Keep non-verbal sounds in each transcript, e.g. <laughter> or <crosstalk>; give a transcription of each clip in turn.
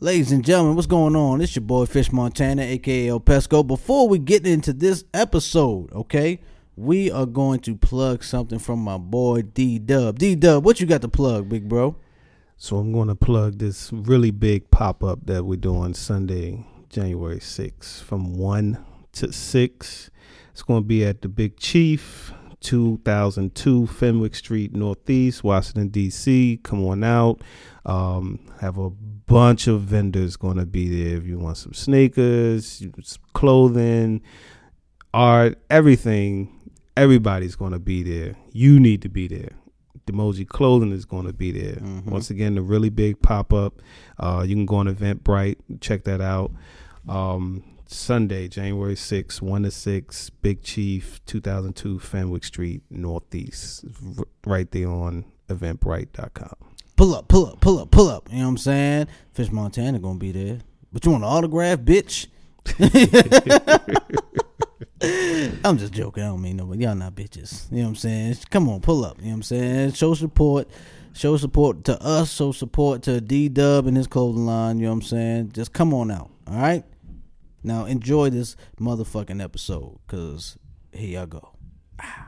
Ladies and gentlemen, what's going on? It's your boy Fish Montana, aka El Pesco. Before we get into this episode, okay, we are going to plug something from my boy D Dub. D Dub, what you got to plug, big bro? So I'm going to plug this really big pop up that we're doing Sunday, January 6th, from 1 to 6. It's going to be at the Big Chief, 2002 Fenwick Street, Northeast, Washington, D.C. Come on out. Um, have a bunch of vendors going to be there. If you want some sneakers, clothing, art, everything, everybody's going to be there. You need to be there. Demoji Clothing is going to be there. Mm-hmm. Once again, the really big pop up. Uh, you can go on Eventbrite, check that out. Um, Sunday, January 6th, 1 to 6, Big Chief, 2002 Fenwick Street, Northeast. Right there on eventbrite.com. Pull up, pull up, pull up, pull up. You know what I'm saying? Fish Montana to be there. But you want an autograph, bitch? <laughs> I'm just joking. I don't mean no, but y'all not bitches. You know what I'm saying? Come on, pull up. You know what I'm saying? Show support. Show support to us. Show support to D Dub and his clothing line. You know what I'm saying? Just come on out. All right? Now enjoy this motherfucking episode. Cause here y'all go. Ah.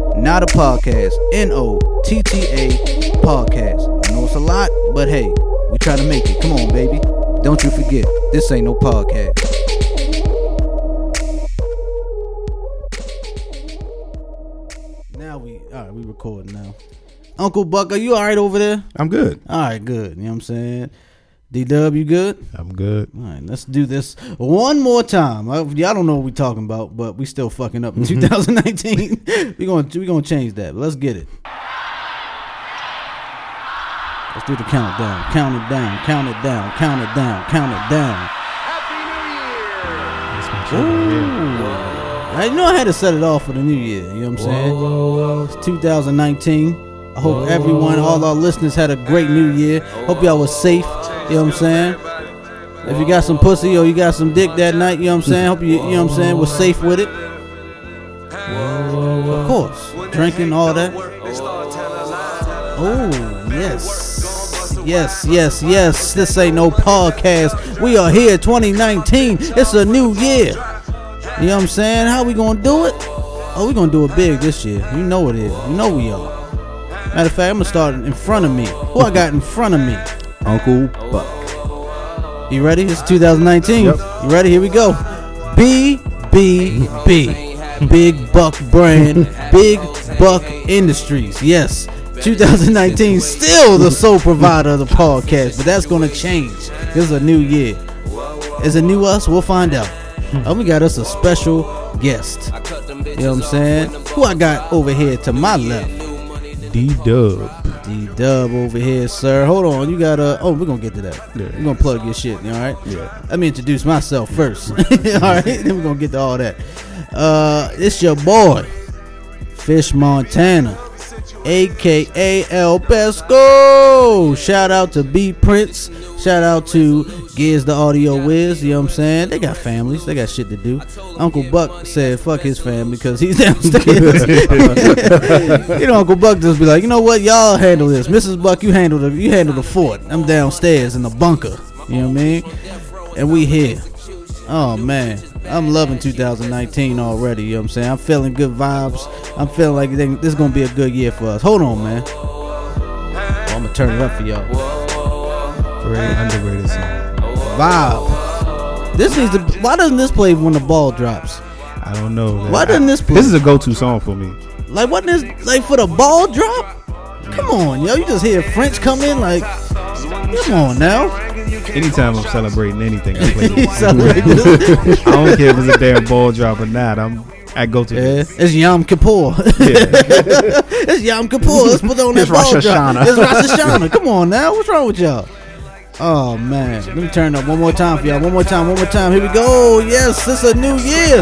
Not a Podcast, N O T T A Podcast. I know it's a lot, but hey, we try to make it. Come on, baby. Don't you forget, this ain't no podcast. Now we, all right, we recording now. Uncle Buck, are you all right over there? I'm good. All right, good. You know what I'm saying? D Dub, you good? I'm good. All right, let's do this one more time. I, y'all don't know what we're talking about, but we still fucking up in <laughs> 2019. <laughs> we're gonna we gonna change that. let's get it. Let's do the countdown. Count it down. Count it down. Count it down. Count it down. Happy New Year! Ooh. I know I had to set it off for the new year. You know what I'm saying? Whoa, whoa, whoa. It's 2019. I hope everyone, all our listeners, had a great new year. Hope y'all was safe. You know what I'm saying? If you got some pussy or you got some dick that night, you know what I'm saying? Hope you, you know what I'm saying, was safe with it. Of course, drinking all that. Oh yes, yes, yes, yes. This ain't no podcast. We are here, 2019. It's a new year. You know what I'm saying? How we gonna do it? Oh, we gonna do it big this year. You know it is. You know we are. Matter of fact, I'm gonna start in front of me. Who I got in front of me? Uncle Buck. You ready? It's 2019. Yep. You ready? Here we go. B B B. Big Buck brand. Big Buck Industries. Yes. 2019 still the sole provider of the podcast, but that's gonna change. This is a new year. Is it new us? We'll find out. And we got us a special guest. You know what I'm saying? Who I got over here to my left? D Dub. D Dub over here, sir. Hold on, you gotta. Oh, we're gonna get to that. Yeah. We're gonna plug your shit. All right. Yeah. Let me introduce myself first. <laughs> all right. Then we're gonna get to all that. Uh, it's your boy, Fish Montana, aka El Pesco. Shout out to B Prince. Shout out to Giz the Audio Wiz, you know what I'm saying? They got families, they got shit to do. Uncle Buck said fuck his family because he's <laughs> downstairs. <laughs> you know, Uncle Buck just be like, you know what, y'all handle this. Mrs. Buck, you handle the you handle the fort. I'm downstairs in the bunker. You know what I mean? And we here. Oh man. I'm loving 2019 already, you know what I'm saying? I'm feeling good vibes. I'm feeling like this is gonna be a good year for us. Hold on, man. Oh, I'm gonna turn it up for y'all. Very underrated song. Vibe. This needs to. Why doesn't this play when the ball drops? I don't know. Man. Why doesn't this play? This is a go-to song for me. Like, what is like for the ball drop? Come on, yo! You just hear French come in like, come on now. Anytime I'm celebrating anything, I play <laughs> this. I don't care if it's a damn ball drop or not. I'm I go to yeah, It's Yom Kippur. Yeah. <laughs> it's Yom Kippur. Let's put on that it's ball Rosh drop. It's Rosh <laughs> Hashanah. Come on now. What's wrong with y'all? Oh man, let me turn up one more time for y'all. One more time, one more time. Here we go. Yes, it's a new year.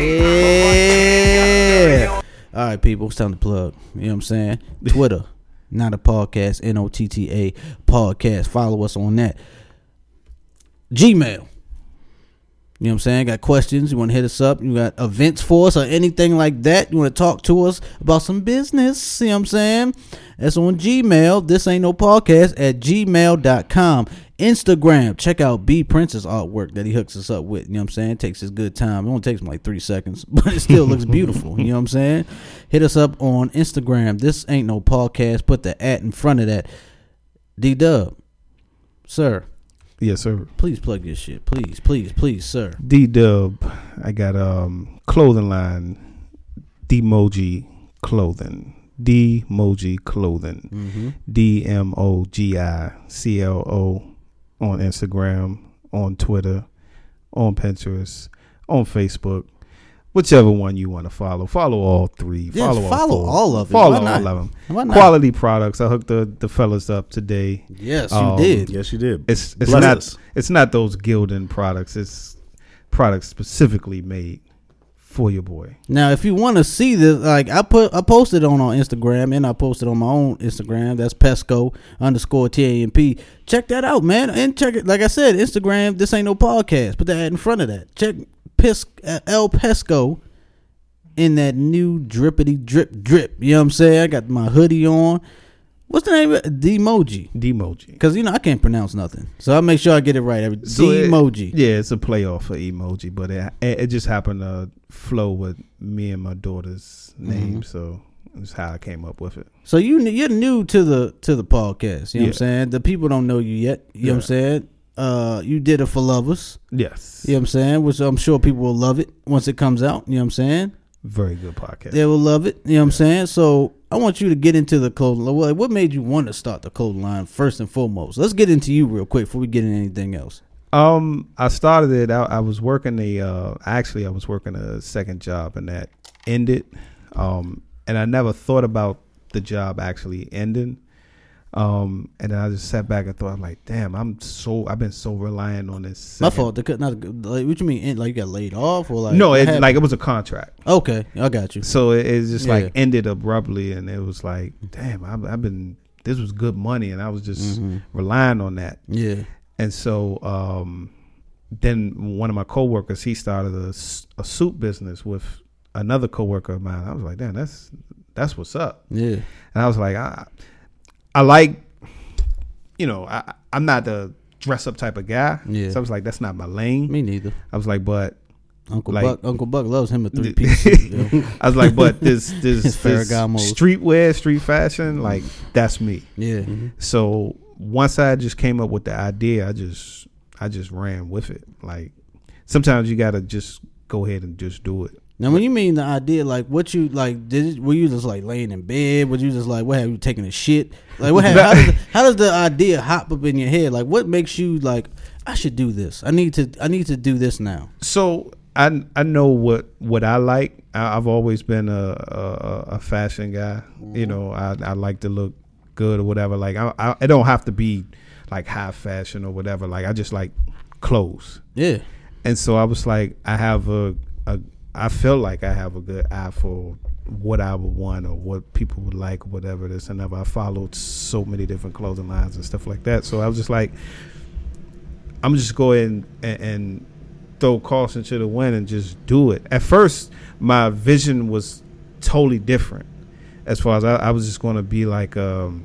Yeah. All right, people, it's time to plug. You know what I'm saying? Twitter, not a podcast. N O T T A podcast. Follow us on that. Gmail. You know what I'm saying? Got questions? You want to hit us up? You got events for us or anything like that? You want to talk to us about some business? See what I'm saying? That's on Gmail. This ain't no podcast at gmail.com. Instagram. Check out B Prince's artwork that he hooks us up with. You know what I'm saying? takes his good time. It only takes him like three seconds, <laughs> but it still looks beautiful. You know what I'm saying? Hit us up on Instagram. This ain't no podcast. Put the at in front of that. D Dub. Sir. Yes, sir. Please plug your shit. Please, please, please, sir. D Dub. I got um clothing line. Dmoji clothing. D Moji clothing. Mm-hmm. D M O G I C L O on Instagram, on Twitter, on Pinterest, on Facebook. Whichever one you want to follow, follow all three. Yes, follow all, follow four. all of it. Follow Why not? all of them. Why not? Quality products. I hooked the the fellas up today. Yes, you Um, did. Yes, you did. It's it's Bless not us. it's not those Gildan products. It's products specifically made for your boy. Now, if you want to see this, like I put, I posted on on Instagram and I posted on my own Instagram. That's Pesco underscore T A M P. Check that out, man, and check it. Like I said, Instagram. This ain't no podcast. Put that in front of that. Check Uh, El Pesco in that new drippity drip drip. You know what I'm saying? I got my hoodie on. What's the name? of it? Demoji. Demoji. Because you know I can't pronounce nothing, so I make sure I get it right. Every So it- Demoji. Yeah, it's a playoff for emoji, but it it just happened to flow with me and my daughter's Mm-hmm. name, so that's how I came up with it. So you you're new to the to the podcast. You know what I'm saying? The people don't know you yet. You know what I'm saying? Uh, you did it for lovers. Yes, You know what I'm saying? Which I'm sure people will love it once it comes out. You know what I'm saying? very good podcast. They will love it. You know what I'm saying? So I want you to get into the clothing. line. What made you want to start the clothing line first and foremost? Let's get into you real quick before we get into anything else. Um, I started it. I, I was working a. Uh, actually, I was working a second job, and that ended. Um, and I never thought about the job actually ending. Um, and then I just sat back and thought, I'm like, damn, I'm so. I've been so reliant on this. My fault. Could not. Like, what you mean? Like you got laid off or like? no, it, happened? like it was a contract. okay, I got you. So it, it just Yeah. like ended abruptly, and it was like, damn, I've, I've been. This was good money, and I was just Mhm. relying on that. Yeah. And so um, then one of my coworkers, he started a, a soup business with another coworker of mine. I was like, damn, that's that's what's up. Yeah. And I was like, I, I like, you know, I, I'm not the dress up type of guy. Yeah. So I was like, that's not my lane. Me neither. I was like, but Uncle Like- Buck. Uncle Buck loves him a <laughs> three piece. suit, yo. <laughs> I was like, but this <laughs> this, His this Ferragamos. streetwear, street fashion, like that's me. Yeah. Mm-hmm. So once I just came up with the idea, I just I just ran with it. Like sometimes you gotta just go ahead and just do it. Now, when you mean the idea, like what you like, did were you just like laying in bed? Was you just like, what have you taking a shit? Like, what? <laughs> Have, how, does, how does the idea hop up in your head? Like, what makes you like, I should do this. I need to. I need to do this now. So I I know what what I like. I, I've always been a a, a fashion guy. You mm-hmm. know, I I like to look good or whatever. Like I, I it don't have to be like high fashion or whatever. Like I just like clothes. Yeah. And so I was like, I have a, a I feel like I have a good eye for what I would want or what people would like or whatever this and ever. I followed so many different clothing lines and stuff like that. So I was just like, I'm just going and, and, and throw caution to the wind and just do it. At first, my vision was totally different. As far as I, I was just going to be like um,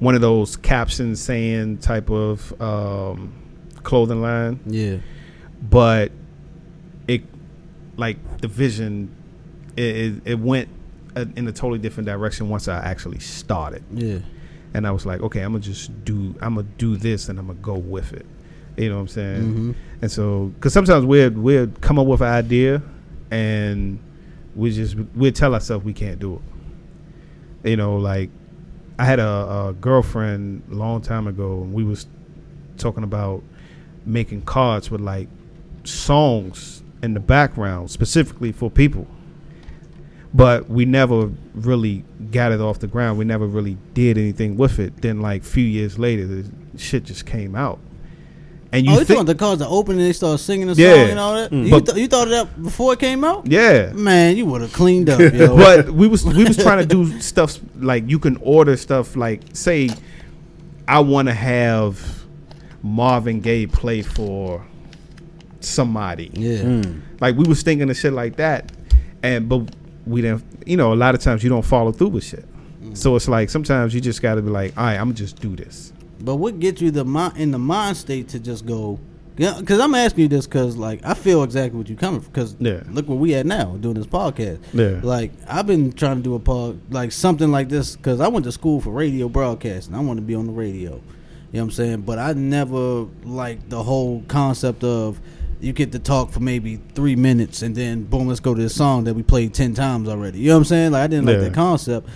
one of those caption saying type of um, clothing line Yeah. but like the vision it, it, it went a- in a totally different direction once i actually started. Yeah. and i was like okay i'm gonna just do i'm gonna do this and i'm gonna go with it. You know what i'm saying? Hmm and so because sometimes we'd we'd come up with an idea and we just we'd tell ourselves we can't do it. You know like i had a, a girlfriend a long time ago and we was talking about making cards with like songs in the background specifically for people but we never really got it off the ground. We never really did anything with it. Then like a few years later, the shit just came out. And you oh, you thought the cars are open and they started singing the Yeah. song and all that? Mm. You, th- you thought of that before it came out? yeah. Man, you would have cleaned up, <laughs> yo. but we was we was trying to do stuff like you can order stuff like say I want to have Marvin Gaye play for somebody. yeah. Mm. Like we was thinking of shit like that, and but we didn't. You know, a lot of times you don't follow through with shit. So it's like sometimes you just got to be like, all right, I'm gonna just do this. But what gets you the mind in the mind state to just go? Yeah, because I'm asking you this because like I feel exactly what you're coming from. Because Yeah. look where we at now doing this podcast. Yeah. Like I've been trying to do a pod like something like this because I went to school for radio broadcasting. I want to be on the radio. You know what I'm saying? But I never like the whole concept of you get to talk for maybe three minutes and then boom, let's go to the song that we played ten times already. You know what I'm saying? Like I didn't like Yeah. that concept.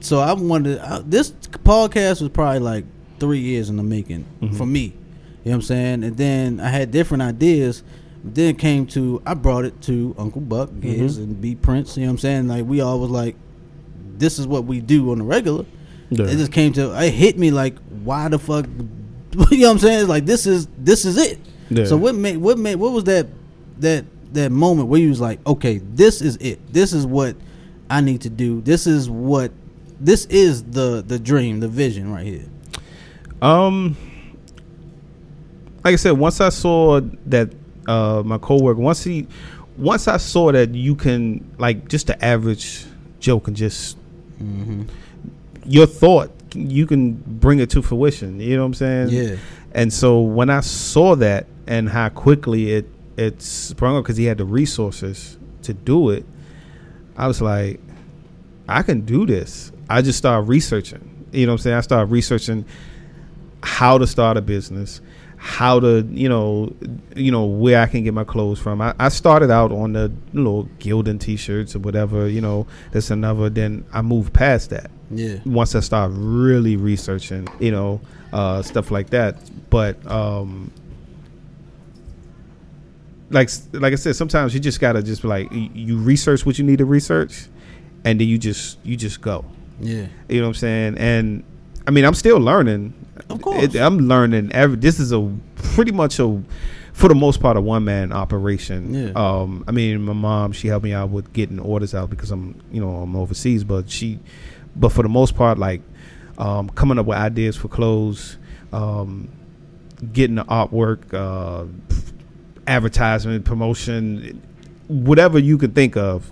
So I wanted I, this podcast was probably like three years in the making mm-hmm. for me. You know what I'm saying? And then I had different ideas. Then came to I brought it to Uncle Buck, Giz, mm-hmm. and B Prince. You know what I'm saying? Like we all was like, this is what we do on the regular. Yeah. It just came to it hit me like, why the fuck? <laughs> you know what I'm saying? It's like this is this is it. Yeah. So what made what made what was that that that moment where you was like, okay, this is it. This is what I need to do. This is what this is the the dream, the vision right here. Um, like I said, once I saw that uh, my coworker, once he, once I saw that you can like just the average Joe can just your thought, you can bring it to fruition. You know what I'm saying? Yeah. And so when I saw that and how quickly it it sprung up because he had the resources to do it, I was like, I can do this. I just started researching. You know what I'm saying? I started researching how to start a business, how to, you know, you know, where I can get my clothes from. I, I started out on the little Gildan t-shirts or whatever, you know, that's another. Then I moved past that Yeah. once I started really researching, you know, uh, stuff like that. But um, like like I said, sometimes you just gotta just be like you, you research what you need to research, and then you just you just go. Yeah. You know what I'm saying? And I mean, I'm still learning. Of course. It- I'm learning every. This is a pretty much a, for the most part, a one man operation. Yeah. Um. I mean, my mom she helped me out with getting orders out because I'm you know I'm overseas, but she, but for the most part, like, um, coming up with ideas for clothes, um, getting the artwork, uh, advertisement, promotion, whatever you could think of,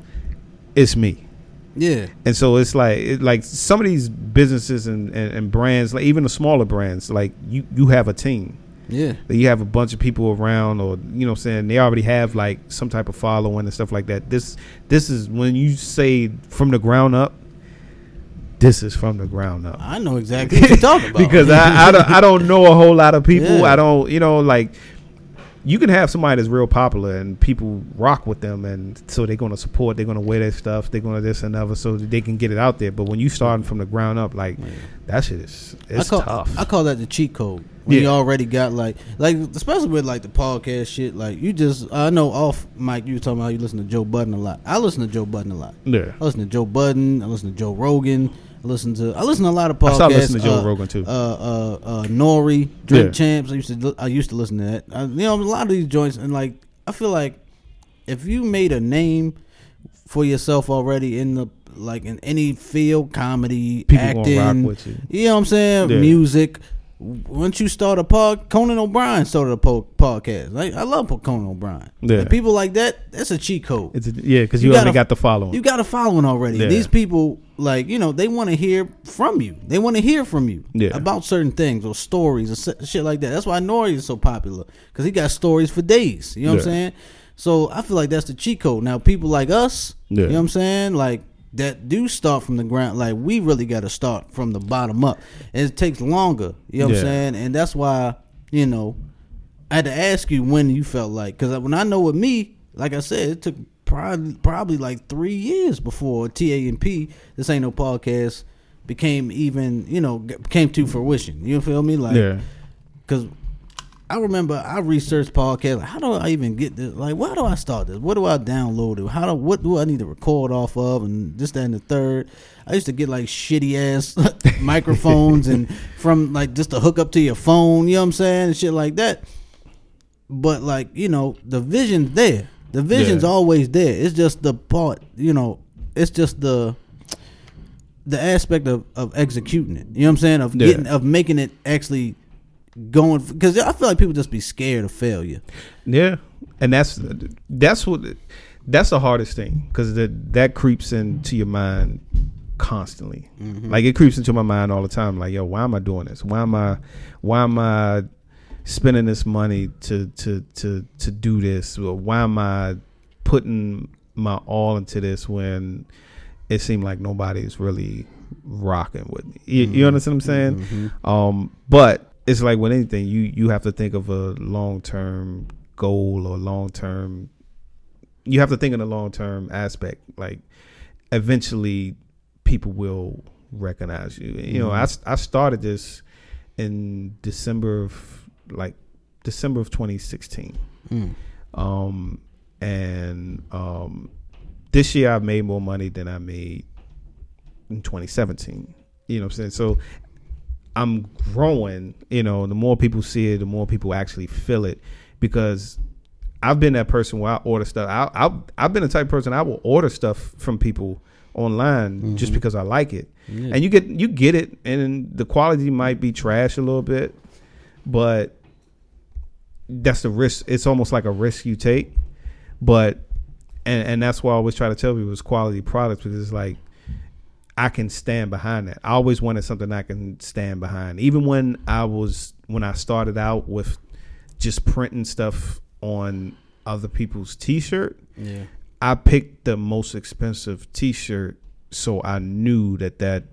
it's me. Yeah. And so it's like it, like some of these businesses and, and, and brands, like even the smaller brands, like you you have a team. Yeah. You have a bunch of people around, or you know, what I'm saying they already have like some type of following and stuff like that. This this is when you say from the ground up. This is from the ground up I know exactly what you're talking <laughs> about. because I I don't, I don't know a whole lot of people. <laughs> Yeah. I don't you know like you can have somebody that's real popular and people rock with them and so they're going to support they're going to wear their stuff they're going to this and other so that they can get it out there but when you starting from the ground up like that shit is it's I call, tough I call that the cheat code. When you already got like, like especially with like the podcast shit. Like you just, I know off Mike, you were talking about you listen to Joe Budden a lot. I listen to Joe Budden a lot. yeah I listen to Joe Budden. I listen to Joe Rogan. I listen to I listen to a lot of podcasts. I started listening to Joe uh, Rogan, too. Uh, uh, uh, N.O.R.E., Drink Yeah. Champs. I used to I used to listen to that. I, you know, a lot of these joints, and like I feel like if you made a name for yourself already in the like in any field, comedy, People acting, you. you know what I'm saying? Yeah. Music. Once you start a pod, Conan O'Brien started a po- podcast. Like I love Conan O'Brien. Yeah. Like, people like that. That's a cheat code. it's a, yeah because you, You already got the following You got a following already. Yeah. These people, like you know, they want to hear from you. They want to hear from you Yeah. about certain things or stories or shit like that. That's why N.O.R.E. is so popular because he got stories for days. You know what I'm saying? So I feel like that's the cheat code. Now people like us, Yeah. you know what I'm saying, like that do start from the ground. Like we really got to start from the bottom up. And it takes longer. You know what I'm saying? And that's why you know I had to ask you when you felt like because when I know with me, like I said, it took probably probably like three years before TA and P. This ain't no podcast became even you know came to fruition. You feel me? Like yeah because I remember I researched podcast. Like, how do I even get this? Like, why do I start this? What do I download it? How do what do I need to record off of? And this, that, and the third. I used to get like shitty ass <laughs> microphones and from like just to hook up to your phone. You know what I'm saying? And shit like that. But like you know, the vision's there. The vision's Yeah. always there. It's just the part. You know, it's just the the aspect of, of executing it. You know what I'm saying? Of Yeah. getting of making it actually going because I feel like people just be scared of failure. Yeah, and that's that's what that's the hardest thing because that that creeps into your mind constantly. Mm-hmm. Like it creeps into my mind all the time. Like, yo, why am I doing this? Why am I why am I spending this money to to to to do this? Why am I putting my all into this when it seemed like nobody's really rocking with me? You, you mm-hmm. understand what I'm saying? Mm-hmm. Um, but it's like with anything, you you have to think of a long term goal or long term. You have to think in a long term aspect. Like eventually, people will recognize you. You know, I I started this in December of like December of 2016. Mm. Um, and um, this year I've made more money than I made in 2017. You know what I'm saying? So I'm growing. You know, the more people see it, the more people actually feel it because I've been that person where I order stuff. I, I I've been the type of person I will order stuff from people online just mm-hmm. because I like it, Yeah. and you get you get it, and the quality might be trash a little bit, but that's the risk. It's almost like a risk you take, but and and that's why I always try to tell people it's quality products because it's like I can stand behind that. I always wanted something I can stand behind. Even when I was when I started out with just printing stuff on other people's t-shirt, Yeah. I picked the most expensive t-shirt so I knew that that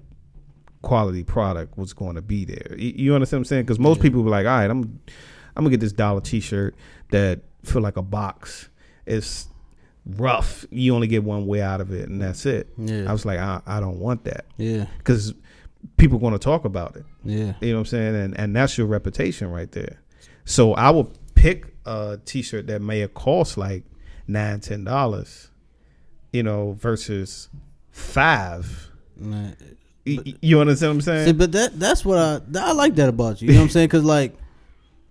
quality product was going to be there. You, understand what I'm saying? Cuz most Yeah. people were like, "All right, I'm I'm going to get this dollar t-shirt that feel like a box. It's rough. You only get one way out of it and that's it." Yeah. I was like, I, I don't want that yeah. because people going to talk about it. Yeah. You know what I'm saying? And and that's your reputation right there. So I would pick a T-shirt that may have cost like nine, ten dollars, you know, versus five. Man. Y- y- you understand what I'm saying? See, but that that's what I I like that about you. You know what I'm saying? Because like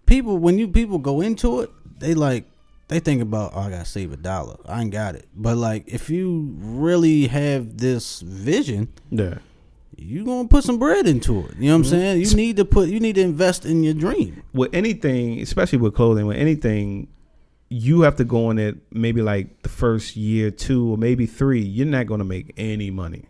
people, when you people go into it, they like they think about oh, I gotta save a dollar. I ain't got it. But like if you really have this vision, yeah. you gonna put some bread into it. You know what I'm Mhm. saying? You need to put you need to invest in your dream. With anything, especially with clothing, with anything, you have to go in it maybe like the first year, two, or maybe three. You're not going to make any money.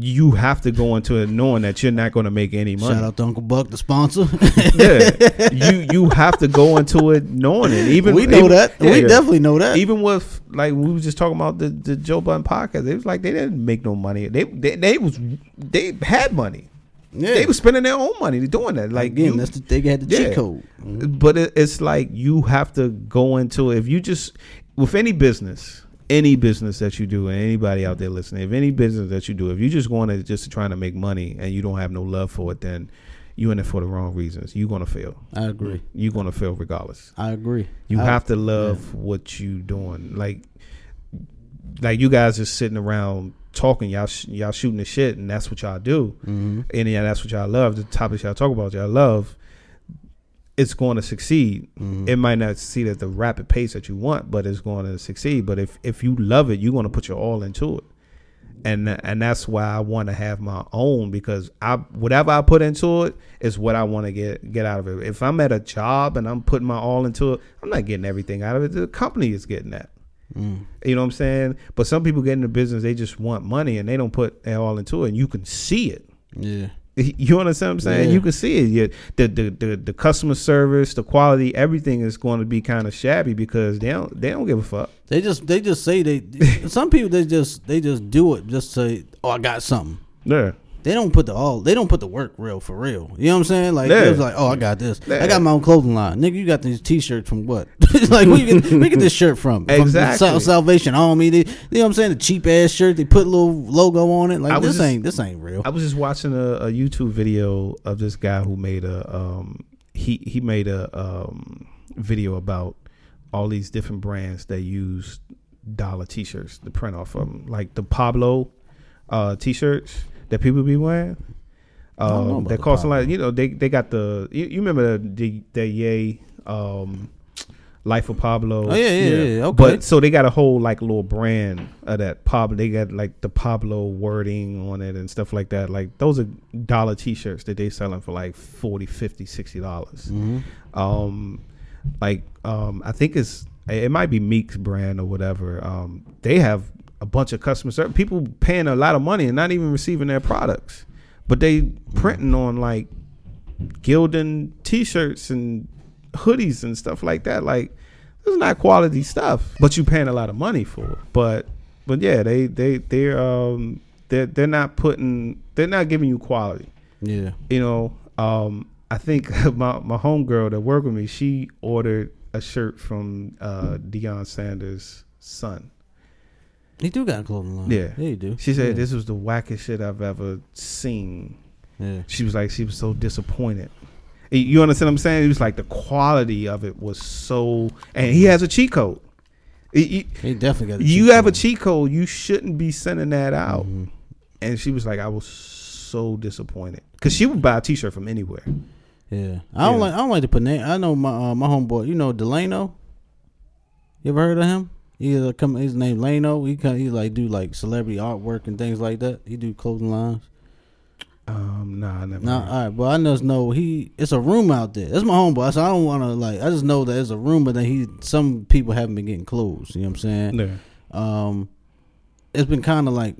You have to go into it knowing that you're not going to make any money. Shout out to Uncle Buck, the sponsor. <laughs> yeah, <laughs> you you have to go into it knowing it. Even we know even- that. yeah, we yeah. definitely know that. Even with like we was just talking about the the Joe Budden podcast, it was like they didn't make no money. They they, they was they had money. yeah. They were spending their own money doing that. Like again, you- that's the, they had the Yeah. cheat code. Mm-hmm. but it, it's like you have to go into it. If you just with any business, any business that you do, and anybody out there listening, if any business that you do, if you just want to just trying to make money and you don't have no love for it, then you in it for the wrong reasons. You're gonna fail. I agree. You're gonna fail regardless. I agree. You I- have to love what you doing. Like, like you guys just sitting around talking, y'all sh- y'all shooting the shit, and that's what y'all do, Mhm. and yeah, that's what y'all love. The topics y'all talk about, y'all love. It's going to succeed. Mhm. It might not succeed at the rapid pace that you want, but it's going to succeed. But if if you love it, you're going to put your all into it, and and that's why I want to have my own because I whatever I put into it is what I want to get get out of it. If I'm at a job and I'm putting my all into it, I'm not getting everything out of it. The company is getting that. Mm. You know what I'm saying? But some people get into business, they just want money and they don't put their all into it, and you can see it. Yeah. <laughs> You understand what I'm saying? Yeah. You can see it. You, the, the the the customer service, the quality, everything is going to be kind of shabby because they don't they don't give a fuck. They just they just say they some people they just they just do it just say oh I got something. Yeah, They don't put the all they don't put the work real for real. You know what I'm saying? Like Yeah. it was like oh I got this. Yeah. I got my own clothing line. Nigga, you got these t-shirts from what? <laughs> like where you get where get this shirt from? From Exactly. Sal- Salvation Army. They, you know what I'm saying? The cheap ass shirt. They put a little logo on it. Like I this just- ain't this ain't real. I was just watching a, a YouTube video of this guy who made a um he he made a um, video about all these different brands that use dollar T-shirts to print off of them, like the Pablo uh, T-shirts that people be wearing. I don't know Um, the cost a lot. You know, they they got the. You, you remember the the, the Ye um, Life of Pablo? Oh, yeah, yeah, yeah, okay. But so they got a whole like little brand of that Pablo. They got like the Pablo wording on it and stuff like that. Like those are dollar T-shirts that they selling for like 40 50 60 dollars. Mhm. Um, like um, I think it's it might be Meek's brand or whatever. Um, they have a bunch of customer service people paying a lot of money and not even receiving their products, but they printing on like Gildan T-shirts and hoodies and stuff like that. Like this is not quality stuff, but you paying a lot of money for it. But but yeah, they they they're um they're they're not putting they're not giving you quality Yeah. you know, um, I think <laughs> my my homegirl that worked with me, she ordered a shirt from uh Deion Sanders' son. He do got a clothing line. Yeah. Yeah, he do. She said yeah. this was the wackest shit I've ever seen. Yeah. She was like, she was so disappointed. You understand what I'm saying? It was like the quality of it was so, and he has a cheat code. Y- He definitely got a You have a cheat code. You shouldn't be sending that out. Mhm. And she was like, I was so disappointed because she would buy a T-shirt from anywhere. Yeah. I don't Yeah. like I don't like to put name I know my uh, my homeboy, you know Delano? You ever heard of him? He's a come his name Lano. He come he like do like celebrity artwork and things like that. He do clothing lines. Um, nah, I never. Nah, all right, but I just know he. It's a rumor out there. That's my homeboy. So I don't want to like. I just know that it's a rumor that he. Some people haven't been getting clothes. You know what I'm saying? Yeah. Um, it's been kind of like.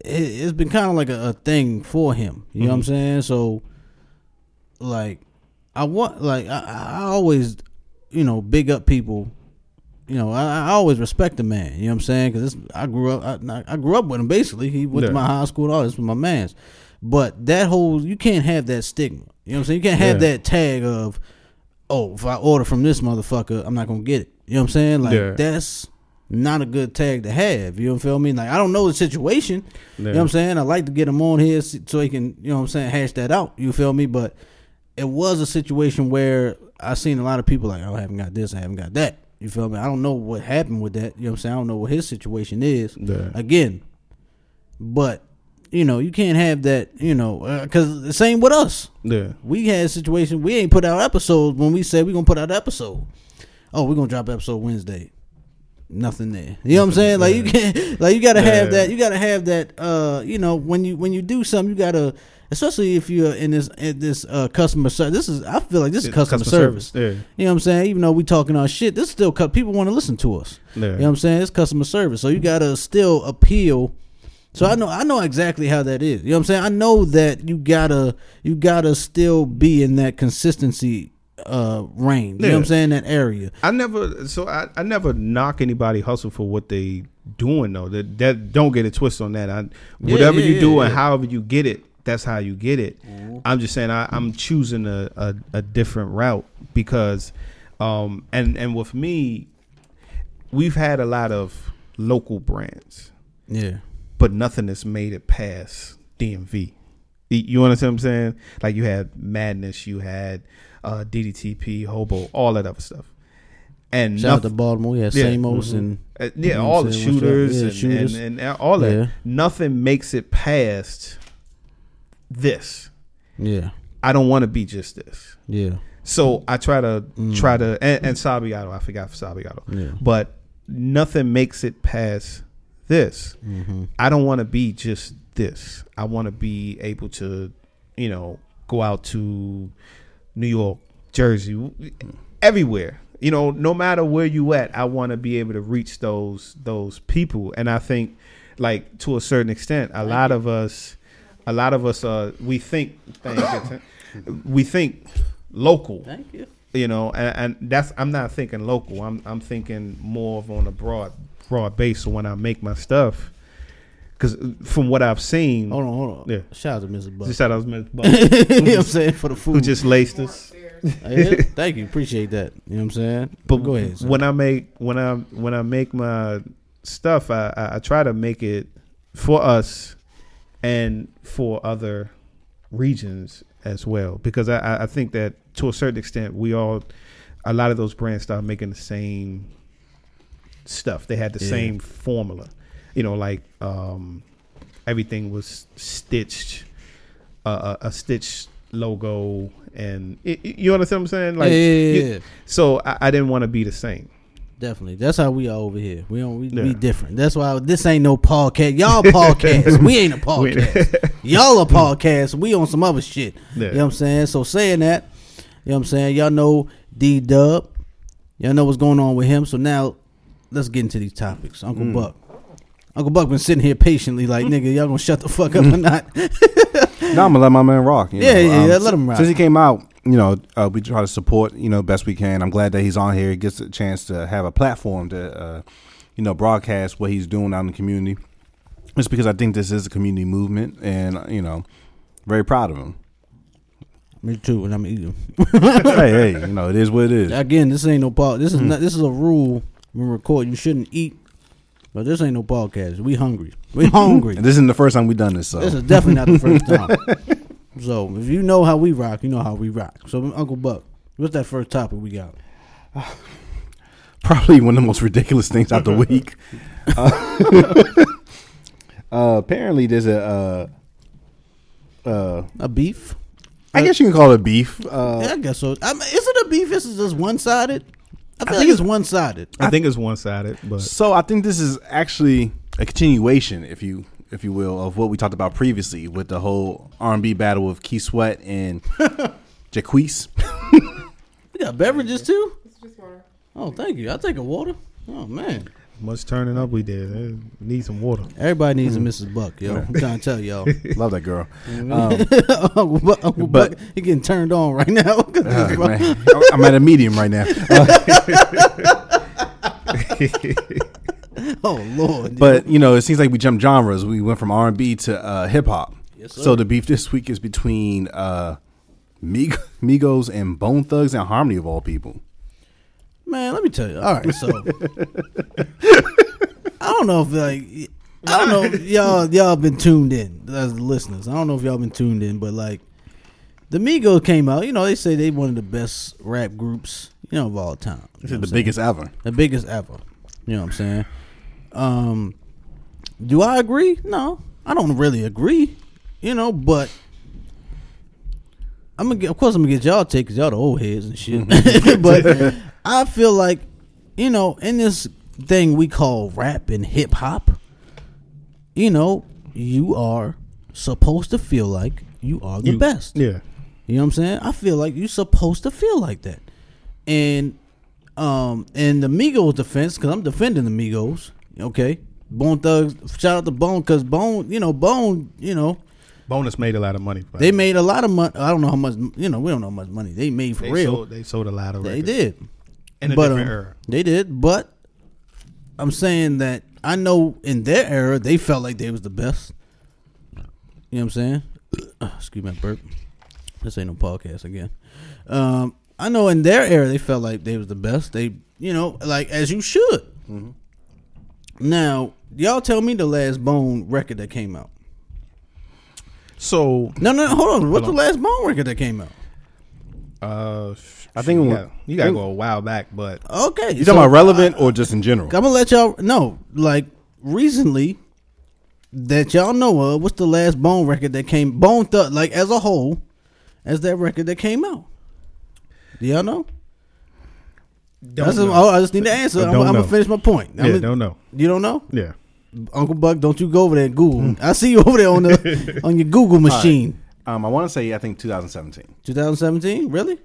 It, it's been kind of like a, a thing for him. You know what I'm Mhm. saying? So, like, I want like I, I always, you know, big up people. You know, I, I always respect the man. You know what I'm saying? Because I grew up, I, I grew up with him. Basically, he went Yeah. to my high school and all this was my man's. But that whole you can't have that stigma. You know what I'm saying? You can't have Yeah. that tag of, oh, if I order from this motherfucker, I'm not gonna get it. You know what I'm saying? Like Yeah. that's not a good tag to have. You know feel me? Like I don't know the situation. You know what I'm saying? I like to get him on here so he can, you know what I'm saying, hash that out. You feel me? But it was a situation where I seen a lot of people like, oh, I haven't got this, I haven't got that. You feel me? I don't know what happened with that. You know what I'm saying? I don't know what his situation is. Yeah. Again, but you know, you can't have that. You know, because the same with us. Yeah. We had a situation. We ain't put out episodes when we said we gonna put out episode. Oh, we gonna drop episode Wednesday. Nothing there. You know what I'm saying? Like you can't. Like you gotta have that. You gotta have that. Uh, you know, when you when you do something, you gotta. Especially if you're in this in this uh, customer service. This is. I feel like this is customer, service. Yeah. You know what I'm saying? Even though we talking our shit, this still cut. People want to listen to us. Yeah. You know what I'm saying? It's customer service. So you gotta still appeal. So I know I know exactly how that is. You know what I'm saying? I know that you gotta you gotta still be in that consistency uh range. You know what I'm saying? That area. I never so I, I never knock anybody hustle for what they doing though. That that don't get it twist on that. I whatever yeah, you yeah, do and yeah. However you get it, that's how you get it. I'm just saying I, I'm choosing a, a, a different route because um and and with me we've had a lot of local brands, Yeah. but nothing has made it past DMV. You understand what I'm saying? Like you had Madness, you had uh, DDTP, Hobo, all that other stuff. And Shout out to Baltimore. Yeah, Yeah, Samos mhm. and uh, You yeah, know all the saying? What's up? shooters, Yeah, and, shooters. And, and all that. Yeah. Nothing makes it past this. yeah, I don't want to be just this. yeah, So I try to Mm. try to and, and Sabiato, I forgot Sabiato. yeah. But nothing makes it past this. Mm-hmm. I don't want to be just this. I want to be able to, you know, go out to New York, Jersey, everywhere. You know, no matter where you at, I want to be able to reach those those people. And I think, like to a certain extent, a lot of us, a lot of us, uh, we think, thank you, we think local Thank you. you know and, and that's i'm not thinking local i'm i'm thinking more of on a broad broad base so when i make my stuff because from what i've seen Hold on, hold on. Yeah. Shout out to Mrs. Buck. just shout out to Ms. Buck, <laughs> you know what I'm saying for the food. who just laced us Yeah, thank you, appreciate that. You know what I'm saying? but go ahead. Sir. when i make when i when i make my stuff I, I i try to make it for us and for other regions as well because I- I, think that to a certain extent we all a lot of those brands started making the same stuff. They had the Yeah. same formula, you know, like um, everything was stitched, uh, a, a stitched logo, and it, you understand what I'm saying? Like, yeah, yeah, yeah, you- so I, I didn't want to be the same. Definitely. That's how we are over here. We don't we, we different. That's why this ain't no podcast. Y'all <laughs> podcast. we ain't a <laughs> podcast. <laughs> Y'all a podcast. We on some other shit. Yeah. You know what I'm saying? So saying that, you know what I'm saying? Y'all know D Dub. Y'all know what's going on with him. So now let's get into these topics. Uncle Mm. Buck. Uncle Buck been sitting here patiently like, nigga, y'all gonna shut the fuck up or not? No, I'm gonna let my man rock. You Yeah, know. yeah, yeah, let him rock. Since he came out, you know, uh, we try to support, you know, best we can. I'm glad that he's on here. He gets a chance to have a platform to, uh, you know, broadcast what he's doing out in the community. Just because I think this is a community movement, and uh, you know, very proud of him. Me too, and I'm eating. <laughs> hey, hey, you know, it is what it is. Again, this ain't no pod. This is Hmm. not. This is a rule when we record. You shouldn't eat, but this ain't no podcast. We hungry. We <laughs> hungry. And this isn't the first time we've done this, so This is definitely not the first <laughs> time. So if you know how we rock, you know how we rock. So Uncle Buck, what's that first topic we got? <sighs> probably one of the most ridiculous things out the <laughs> week. Uh, <laughs> uh, apparently, there's a. Uh, uh, A beef? I guess you can call it beef. Uh, yeah, I guess so. I mean, is it a beef? Is it just one sided? I feel like think it's one sided. I think it's one sided, but So I think this is actually a continuation, if you if you will, of what we talked about previously with the whole R and B battle of Keith Sweat and <laughs> Jacquees. We got beverages too. Oh, thank you. I'll take a water. Oh man, much turning up we did. Need some water. everybody needs a mm-hmm. Mrs. Buck, yo. I'm trying to tell y'all. <laughs> Love that girl. Mm-hmm. Um, <laughs> Uncle Buck, Uncle But- Buck, he getting turned on right now. Uh, I'm at a medium right now. <laughs> oh Lord, But you know, it seems like we jumped genres. We went from R and B to uh, hip hop. Yes, sir. so the beef this week is between uh, Mig- Migos and Bone Thugs and Harmony of all people. Man, let me tell you. All right, so <laughs> I don't know if like I don't know if y'all y'all been tuned in as the listeners. I don't know if y'all been tuned in, but like the Migos came out. You know, they say they one of the best rap groups you know of all time. You know the biggest ever. the biggest ever. You know what I'm saying? Um, do I agree? No, I don't really agree. You know, but I'm gonna get. Of course, I'm gonna get y'all take because y'all the old heads and shit. <laughs> but <laughs> I feel like, you know, in this thing we call rap and hip hop, you know, you are supposed to feel like you are the You- best. Yeah. You know what I'm saying? I feel like you're supposed to feel like that. And um in the Migos defense, because I'm defending the Migos, okay? Bone Thugs, shout out to Bone, because Bone, you know, Bone, you know, Bonus made a lot of money. they made a lot of money. I don't know how much, you know, we don't know how much money they made for they real. Sold, they sold a lot of they did. In a But, different um, era. They did, but I'm saying that I know in their era they felt like they was the best. You know what I'm saying? <clears throat> Excuse my burp. This ain't no podcast again. Um, I know in their era they felt like they was the best. They, you know, like as you should. Now, y'all tell me the last Bone record that came out. So No, no, hold on. What's Hold the last Bone record that came out? uh I think you when- got, you gotta go a while back, but Okay, You talking about relevant or just in general? I'm gonna let y'all know. Like recently, that y'all know of, what's the last Bone record that came? Bone Thug, like as a whole, as that record that came out. Do y'all know? Don't That's know. oh, I just need to answer. I I'm, I'm gonna finish my point. yeah, I'm gonna- don't know. you don't know, Yeah. Uncle Buck? Don't you go over there and Google? I see you over there on the <laughs> on your Google machine. Um, I want to say I think 2017. 2017, really?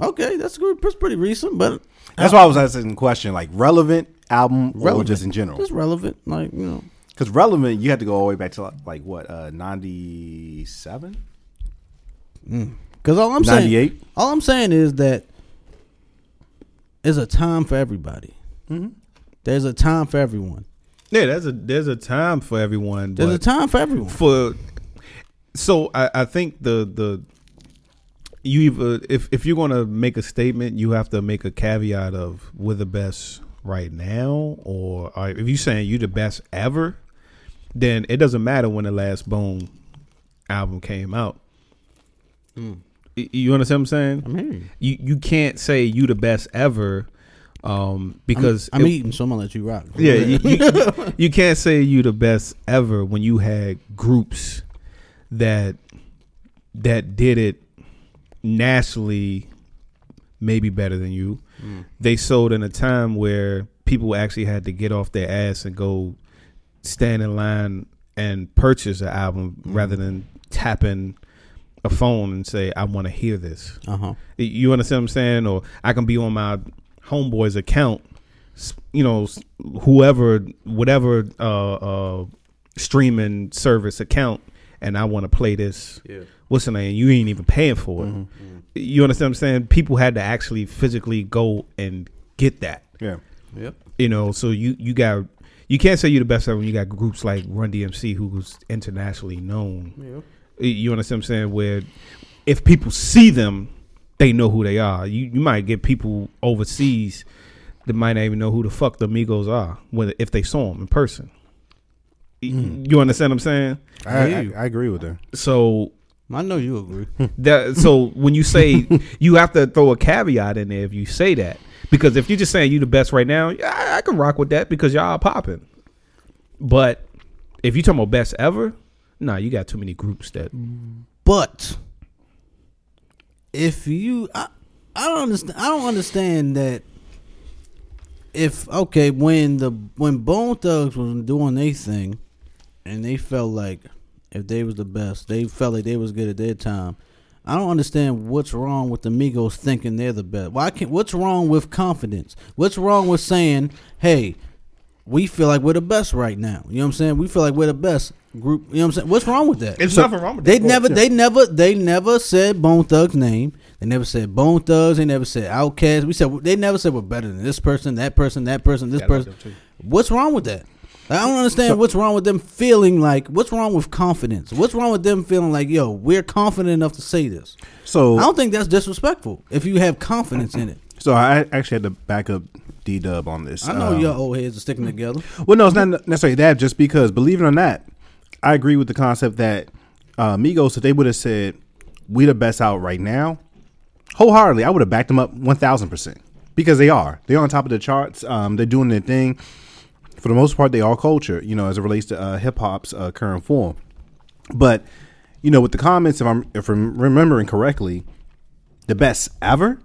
Okay, that's good. That's pretty recent, but That's why I was asking the question like relevant album or just in general. Just relevant. Like you know, Because relevant, you have to go all the way back to like what uh, 97, because all I'm saying, all I'm saying is that there's a time for everybody. Mm-hmm. There's a time for everyone. Yeah, there's a there's a time for everyone. There's a time for everyone. for so I, I think the the you either if if you're gonna make a statement, you have to make a caveat of we're the best right now, or, or if you're saying you're the best ever, then it doesn't matter when the last Bone album came out. Y- You understand what I'm saying? I'm hearing you. You you can't say you the best ever, um, because I'm it- eating, so I'm gonna let you rock. yeah, <laughs> you, you, you can't say you the best ever when you had groups that that did it nationally, maybe better than you. Mm. They sold in a time where people actually had to get off their ass and go stand in line and purchase an album rather than tapping a phone and say, "I want to hear this." Uh huh. You understand what I'm saying? Or I can be on my homeboy's account, you know, whoever, whatever uh, uh, streaming service account, and I want to play this. Yeah. What's the name? You ain't even paying for it. You understand what I'm saying? People had to actually physically go and get that. Yeah. Yep. You know, so you you got you can't say you're the best ever when you got groups like Run DMC who's internationally known. Yep. You understand what I'm saying? Where if people see them, they know who they are. You you might get people overseas that might not even know who the fuck the Migos are when if they saw them in person. You- hmm. You understand what I'm saying? I, I. I agree with her. So I know you agree. <laughs> that so when you say <laughs> you have to throw a caveat in there if you say that because if you're just saying you the best right now, yeah, I, I can rock with that because y'all are popping. But if you talking about best ever, nah, you got too many groups that mm. But if you, I, I don't understand. I don't understand that. If okay, when the when Bone Thugs was doing their thing, and they felt like if they was the best, they felt like they was good at their time. I don't understand what's wrong with the Migos thinking they're the best. Why can't? What's wrong with confidence? What's wrong with saying, "Hey, we feel like we're the best right now"? You know what I'm saying? We feel like we're the best group. You know what I'm saying? What's wrong with that? It's nothing wrong with They that. never, they never, they never said Bone Thug's name. They never said Bone Thugs. They never said Outkast. We said they never said we're better than this person, that person, that person, this Yeah, I like person. What's wrong with that? I don't understand what's wrong with them feeling like. What's wrong with confidence? What's wrong with them feeling like, yo, we're confident enough to say this? So I don't think that's disrespectful if you have confidence in it. So I actually had to back up D Dub on this. I know Um, your old heads are sticking together. Well, no, it's not necessarily that. Just because, believe it or not, I agree with the concept that uh, Migos, if they would have said we the best out right now, wholeheartedly, I would have backed them up one thousand percent because they are. They're on top of the charts. Um, they're doing their thing. For the most part, they are culture. You know, as it relates to uh, hip hop's uh, current form. But you know, with the comments, if I'm if I'm remembering correctly, the best ever.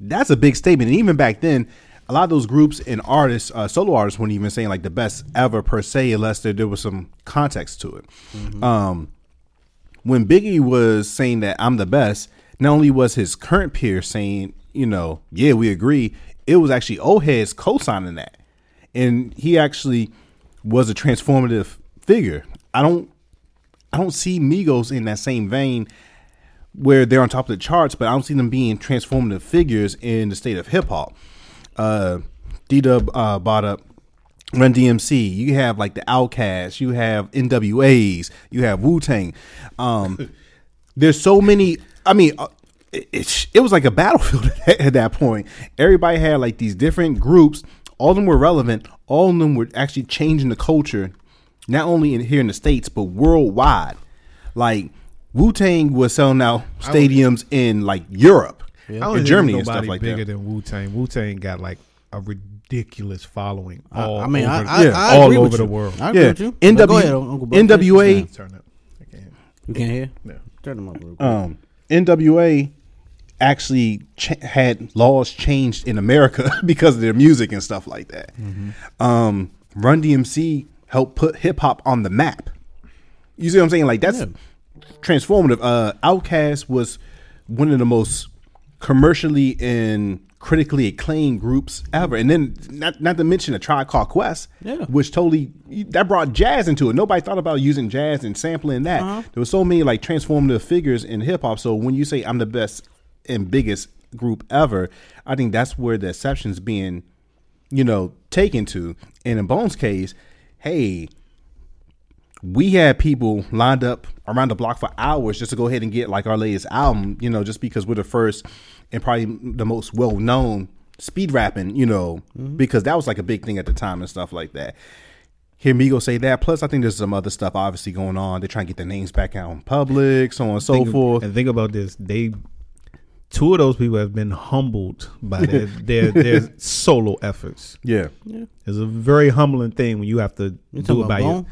That's a big statement. And even back then, a lot of those groups and artists, uh, solo artists, weren't even saying like the best ever per se, unless there, there was some context to it. Um, when Biggie was saying that I'm the best, not only was his current peer saying, you know, yeah, we agree, it was actually old heads co-signing that, and he actually was a transformative figure. I don't, I don't see Migos in that same vein where they're on top of the charts, but I don't see them being transformative figures in the state of hip hop. Uh, D Dub uh, bought up Run DMC. You have like the Outkasts. You have NWAs. You have Wu Tang. Um, <laughs> there's so many. I mean, uh, it, it, it was like a battlefield <laughs> at that point. Everybody had like these different groups. All of them were relevant. All of them were actually changing the culture, not only in here in the states but worldwide. Like Wu Tang was selling out stadiums in like Europe, I don't in Germany, and nobody stuff like bigger that. than Wu Tang. Wu Tang got like a ridiculous following. I, All I mean, over, I, I, yeah, I all agree over with the world. I agree Yeah, with you. NW go ahead, Uncle Buck. NWA Turn up. I can't. You can't hear? No. Turn them up real quick. um, NWA actually ch- had laws changed in America <laughs> because of their music and stuff like that. Um, Run DMC helped put hip hop on the map. You see what I'm saying? Like that's transformative. Uh, Outkast was one of the most commercially and critically acclaimed groups ever, and then not not to mention a Tribe Called Quest, Yeah. which totally that brought jazz into it. Nobody thought about using jazz and sampling that. There was so many like transformative figures in hip hop. So when you say I'm the best and biggest group ever, I think that's where the exceptions being, you know, taken to. And in Bones' case, hey, we had people lined up around the block for hours just to go ahead and get like our latest album, you know, just because we're the first and probably the most well known speed rapping, you know, mm-hmm. because that was like a big thing at the time and stuff like that. hear Migos say that. Plus, I think there's some other stuff obviously going on. They're trying to get their names back out in public, so on and so Think- forth. And think about this: they, two of those people have been humbled by their <laughs> their, their solo efforts. Yeah, It's a very humbling thing when you have to You do talking it by about your.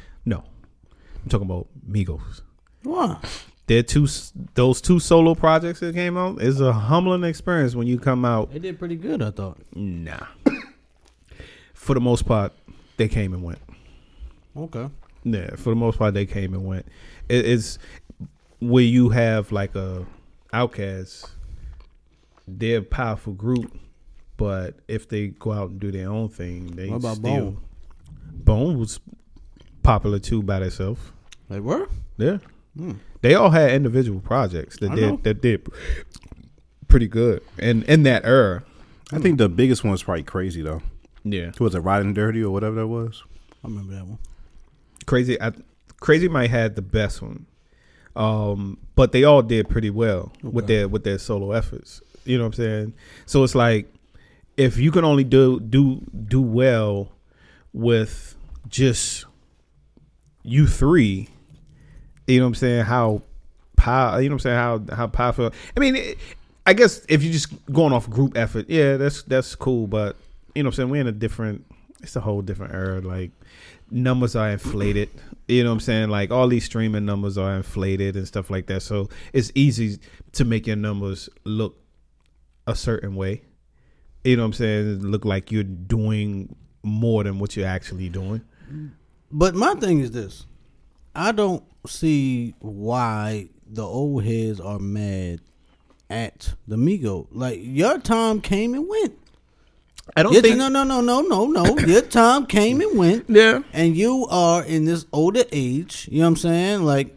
I'm talking about Migos. Why? Their two, those two solo projects that came out is a humbling experience when you come out. They did pretty good, I thought. Nah, <coughs> for the most part, they came and went. Okay. Yeah, for the most part, they came and went. It, it's where you have like a Outkast. They're a powerful group, but if they go out and do their own thing, they What about still, Bone? Bone was popular too by themselves. They were? Yeah, Hmm. they all had individual projects that I know. did that did pretty good, and in that era, I think the biggest one was probably Krayzie though. yeah, was it, Riding Dirty or whatever that was? I remember that one. crazy. I, Krayzie might had the best one, um, but they all did pretty well with their with their solo efforts. You know what I'm saying? So it's like if you can only do do do well with just you three, you know what I'm saying? How power, you know what I'm saying? How how powerful? I mean, I guess if you're just going off group effort, yeah, that's that's cool. But you know what I'm saying? We're in a different. It's a whole different era. Like numbers are inflated. You know what I'm saying? Like all these streaming numbers are inflated and stuff like that. So it's easy to make your numbers look a certain way. You know what I'm saying? Look like you're doing more than what you're actually doing. But my thing is this: I don't see why the old heads are mad at the Migo. Like your time came and went. I don't Your- think. no, no, no, no, no, no. <coughs> Your time came and went, Yeah. and you are in this older age. You know what I'm saying? Like,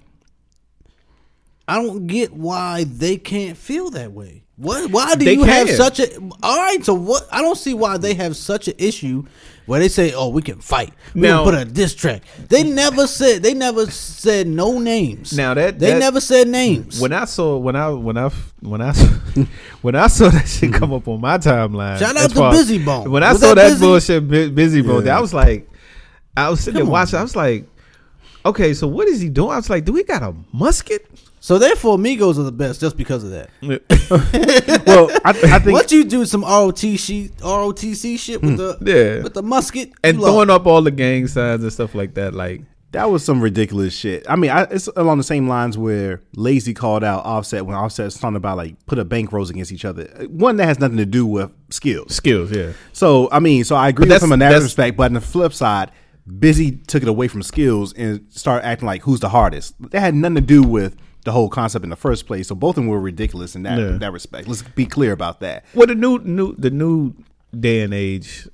I don't get why they can't feel that way. What? Why do They you have such a? All right, so what? I don't see why they have such an issue where they say, "Oh, we can fight. We Now- can put a diss track." They never said. They never said no names. Now that- they that- never said names. When I saw when I when I when I <laughs> when I saw that shit mm-hmm. come up on my timeline, Shout out to Bizzy Bone. When I Was saw that that, bullshit, Bizzy Bone, Yeah. I was like, I was sitting Come there on. watching. I was like, okay, so what is he doing? I was like, do we got a musket? So therefore, Migos are the best just because of that. <laughs> Well, I, I think What you do some ROT sheet, ROTC shit with the Hmm. Yeah. with the musket and you lost. throwing up all the gang signs and stuff like that. Like, that was some ridiculous shit. I mean, I, it's along the same lines where Layzie called out Offset when Offset's talking about like put a bankrolls against each other. One that has nothing to do with skills. skills, yeah. So I mean, so I agree But with him in that respect. But on the flip side, Bizzy took it away from skills and started acting like who's the hardest. That had nothing to do with the whole concept in the first place. So both of them were ridiculous in that Yeah. that respect. Let's be clear about that. Well, the new new the new day and age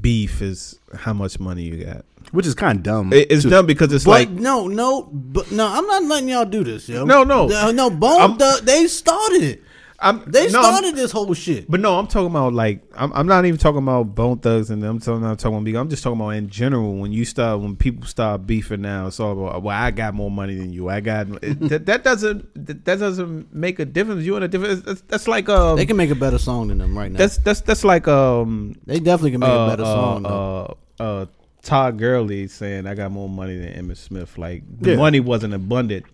beef is how much money you got. Which is kind of dumb. It- It's to- done because it's But like no, no, but no, I'm not letting y'all do this, yo. No, no. The- no. Bone, the, they started it. I'm, They no, I'm- started this whole shit. But no, I'm talking about like I'm, I'm not even talking about Bone Thugs and I'm talking, not talking about. I'm just talking about in general. When you start, when people start beefing now, it's all about well, I got more money than you. I got <laughs> that, that doesn't that doesn't make a difference. You in a different. That's, that's like um. They can make a better song than them right now. that's that's that's like um. they definitely can make uh, a better song. uh, uh, uh, Todd Gurley saying I got more money than Emmitt Smith. Like the Yeah. money wasn't abundant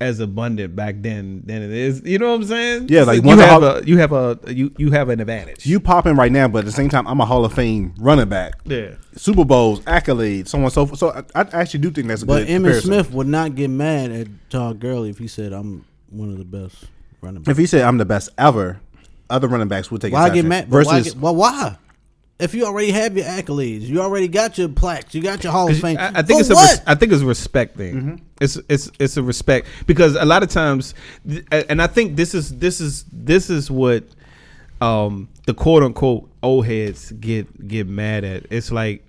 as abundant back then than it is. You know what I'm saying? Yeah, like you one have Hall- a you have a you you have an advantage. you popping right now, but at the same time, I'm a Hall of Fame running back. yeah. Super Bowls, accolades, so on and so forth. So I, I actually do think that's a but good Emmitt comparison. Smith would not get mad at Todd Gurley if he said, "I'm one of the best running backs." If he said I'm the best ever, other running backs would take it. Why exception. get mad? But why Versus, get, well, why? If you already have your accolades, you already got your plaques, you got your Hall of Fame. I, I think For it's a res- I think it's a respect thing. It's it's it's a respect because a lot of times, and I think this is this is this is what um, the quote unquote old heads get get mad at. It's like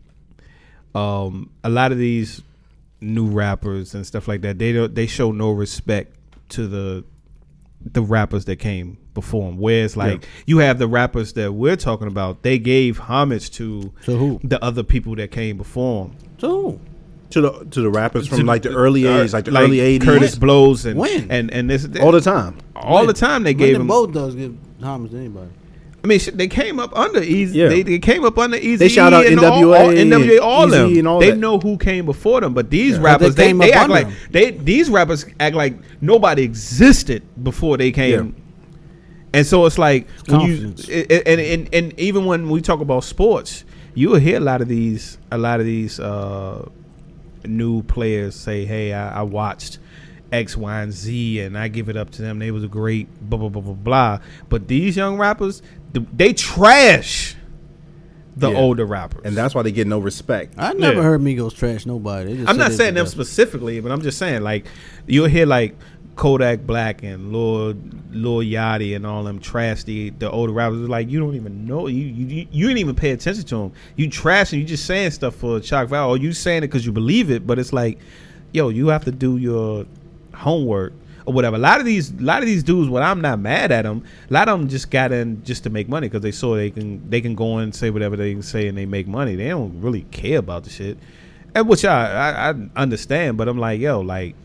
um, a lot of these new rappers and stuff like that. They don't they show no respect to the the rappers that came before them. Where it's like you have the rappers that we're talking about. They gave homage to To who? the other people that came before them. So, to the to the rappers from To like the early uh, '80s, like the early '80s, Kurtis Blows and When? and and this all the time. all the time they gave the him both does give homage to anybody. I mean, they came up under Eazy. Yeah. They, they came up under Eazy. They shout out and all, NWA all, NWA, all and them. And all they that. know who came before them, but these But rappers, they they, came they up act like them. they these rappers act like nobody existed before they came. And so it's like when you and, and and and even when we talk about sports, you will hear a lot of these a lot of these uh, new players say, "Hey, I, I watched." X, Y, and Z, and I give it up to them. They was a great blah blah blah blah blah. But these young rappers, they trash the Yeah. older rappers, and that's why they get no respect. I never Yeah. heard Migos trash nobody. Just I'm not saying them was the best. specifically, but I'm just saying like you'll hear like Kodak Black and Lord Lil Yachty and all them trash the the older rappers. Like you don't even know you you you didn't even pay attention to them. You trash and you just saying stuff for shock value, or you saying it because you believe it. But it's like, yo, you have to do your homework or whatever. A lot of these, a lot of these dudes, what I'm not mad at them. A lot of them just got in just to make money because they saw they can they can go and say whatever they can say and they make money. They don't really care about the shit, and which I I, I understand. But I'm like, yo, like.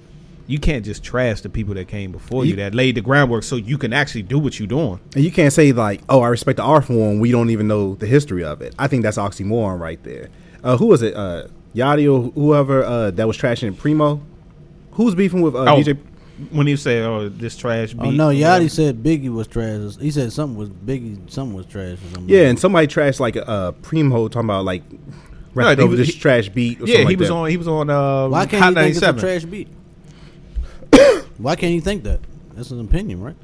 You can't just trash the people that came before you, You- that laid the groundwork so you can actually do what you're doing. And you can't say like, "Oh, I respect the art form." We don't even know the history of it. I think that's oxymoron right there. Uh, who was it? Uh, Yachty or whoever uh, that was trashing Primo. Who's beefing with uh, Oh, DJ? when he said, "Oh, this trash," beat Oh no, or Yachty whatever. said Biggie was trash. He said something was Biggie, something was trash or something. Yeah, and somebody trashed like uh, Primo talking about like rapping he over was- this he- trash beat. Or yeah, something he like was that. on. He was on. Uh, why can't Hot you think it's a trash beat? Why can't you think that? That's an opinion, right?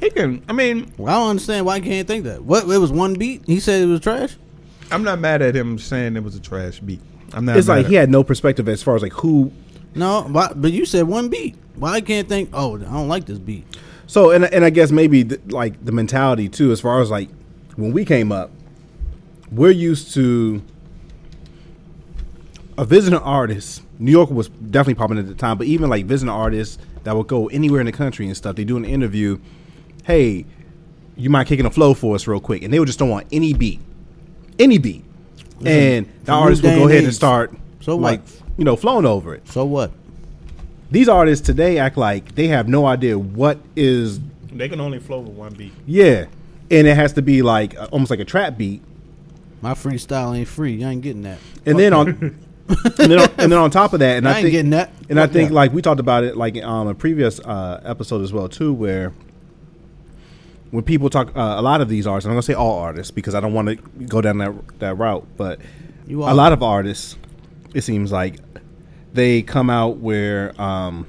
He can. I mean, Well, I don't understand why can't think that. What? It was one beat. He said it was trash. I'm not mad at him saying it was a trash beat. I'm not. It's mad like at- he had no perspective as far as like who. No, why, but you said one beat. Why can't think? Oh, I don't like this beat. So and and I guess maybe th- like the mentality too, as far as like when we came up, we're used to a visiting artist. New York was definitely popping at the time, but even like visiting artists that would go anywhere in the country and stuff, they do an interview. Hey, you mind kicking a flow for us real quick? And they would just don't want any beat, any beat, and the from artist new would go and ahead and start So like what? you know flowing over it. So what? These artists today act like they have no idea what is They can only flow with one beat. Yeah, and it has to be like almost like a trap beat, My freestyle ain't free. You ain't getting that. and then on, <laughs> <laughs> and then on, and then on top of that, and I I, think, getting that. and I think that. like we talked about it like um a previous uh, episode as well too, where when people talk uh, a lot of these artists, I'm gonna say all artists because I don't want to go down that that route, but You a lot of artists, it seems like they come out where um.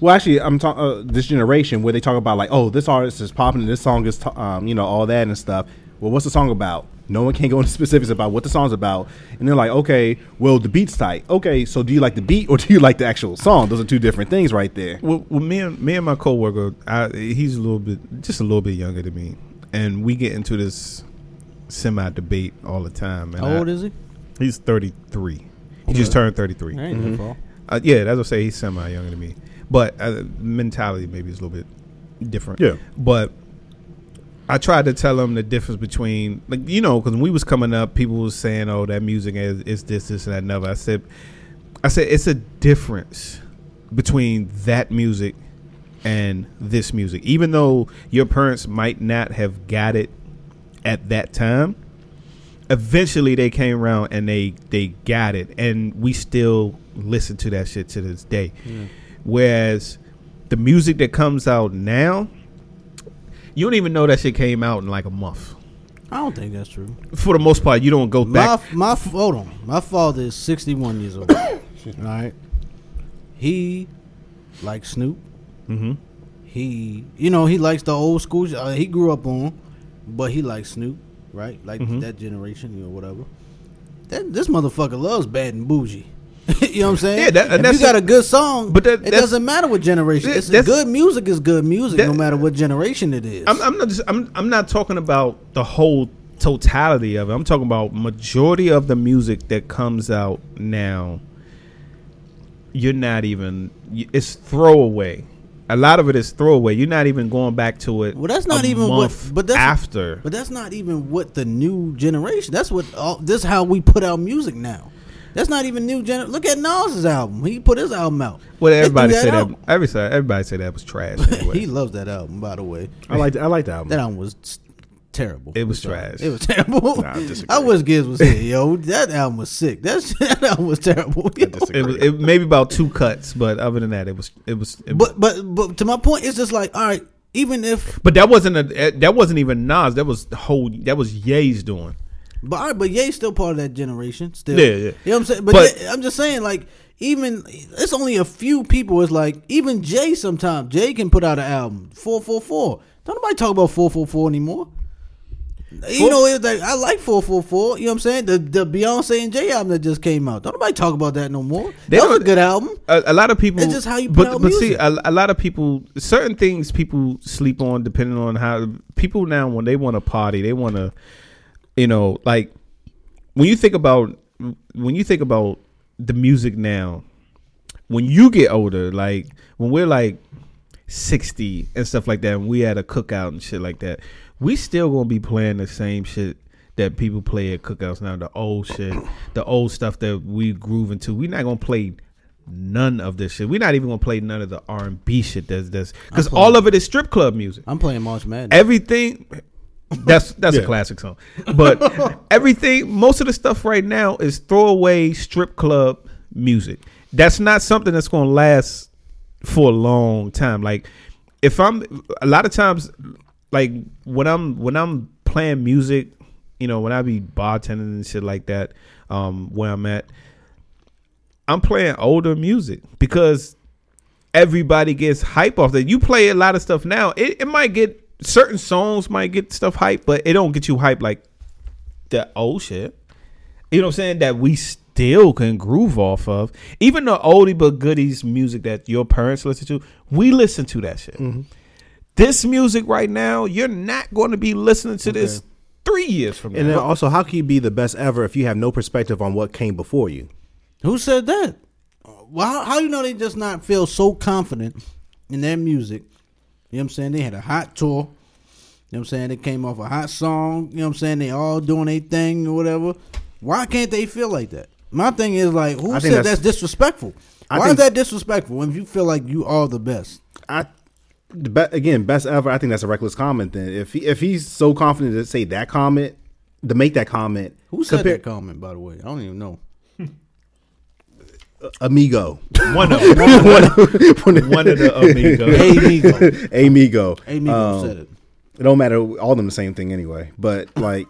Well, actually, I'm talking uh, this generation where they talk about like, oh, this artist is popping, and this song is, t- um, you know, all that and stuff. Well, what's the song about? No one can go into specifics about what the song's about, and they're like, okay, well, the beat's tight. Okay, so do you like the beat or <laughs> do you like the actual song? Those are two different things right there. Well, well me and me and my coworker, I, he's a little bit, just a little bit younger than me, and we get into this semi debate all the time. And How old is he? He's 33. He just turned 33. That ain't that far. Uh, yeah, that's what I say. He's semi younger than me, but uh, mentality maybe is a little bit different. Yeah. but I tried to tell them the difference between, like you know, because when we was coming up, people was saying, "Oh, that music is, is this, this, and that." Another. I said, I said it's a difference between that music and this music. Even though your parents might not have got it at that time, eventually they came around and they they got it and we still listen to that shit to this day whereas the music that comes out now you don't even know that shit came out in like a month I don't think that's true. for the most part you don't go My back my hold on. My father is sixty one years old. All <coughs> right. He likes Snoop. hmm He you know he likes the old school. Uh, he grew up on, but he likes Snoop, right? Like Mhm. that generation, you know, whatever. That this motherfucker loves bad and boujee. <laughs> you know what I'm saying? Yeah, that- if that's you got a good song, but that- it doesn't matter what generation. That- It's good music is good music, no matter what generation it is. I'm, I'm not just I'm, I'm not talking about the whole totality of it i'm talking about majority of the music that comes out now you're not even it's throwaway a lot of it is throwaway you're not even going back to it Well, that's not even what- but that's- after But that's not even what the new generation. That's what all, this is how we put out music now. That's not even new. Gener- Look at Nas's album. He put his album out. Well, everybody threw said out. that. Every side, everybody said that was trash. <laughs> Anyway. he loves that album, by the way. I like I like the album. That album was terrible. It was I'm trash. It was <laughs> terrible. Nah, I disagree. I wish Gibbs was here, yo. That album was sick. That, <laughs> that album was terrible. it was it maybe about two cuts, but other than that, it was it was. It, But but but to my point, it's just like all right. Even if but that wasn't a that wasn't even Nas. That was the whole. That was Ye's doing. But all right, but Ye's still part of that generation. Still, Yeah, yeah. You know what I'm saying? But, But- Ye- I'm just saying, like, even it's only a few people. It's like even Jay. Sometimes Jay can put out an album four four four. Don't nobody talk about four four four anymore. You know, it's like I like four four four. You know what I'm saying? The the Beyonce and Jay album that just came out. Don't nobody talk about that no more. They that was a good album. A, a lot of people. It's just how you put but out but see, a, a lot of people. Certain things people sleep on, depending on how people now when they want to party, they want to, you know, like when you think about when you think about the music now, when you get older, like when we're like sixty and stuff like that, and we had a cookout and shit like that, we still gonna be playing the same shit that people play at cookouts now. The old shit, the old stuff that we groove into. We're not gonna play none of this shit. We're not even gonna play none of the R and B shit. That's that's because all of it is strip club music. I'm playing March Madness. Everything. That's that's a classic song, but <laughs> everything, most of the stuff right now is throwaway strip club music. That's not something that's going to last for a long time. Like if I'm a lot of times, like when I'm when I'm playing music, you know, when I be bartending and shit like that, um, where I'm at, I'm playing older music because everybody gets hype off that. You play a lot of stuff now. It, it might get certain songs might get stuff hype, but it don't get you hype like the old shit. You know what I'm saying? That we still can groove off of. Even the oldie but goodies music that your parents listen to, we listen to that shit. Mm-hmm. This music right now, you're not going to be listening to this three years from now. And then also, how can you be the best ever if you have no perspective on what came before you? Who said that? Well, how, how you know they just not feel so confident in their music? You know what I'm saying? They had a hot tour. You know what I'm saying? They came off a hot song. You know what I'm saying? They all doing their thing or whatever. Why can't they feel like that? My thing is like, who said that's- that's, disrespectful? I Why is that disrespectful if you feel like you are the best? I the be, again best ever. I think that's a reckless comment. Then if he, if he's so confident to say that comment, to make that comment, Who said compare- that comment, by the way? I don't even know. Amigo, one of <laughs> them. one of the amigos. <laughs> Amigo. Amigo, Amigo Um, said it. It don't matter. All of them the same thing anyway. But <laughs> like,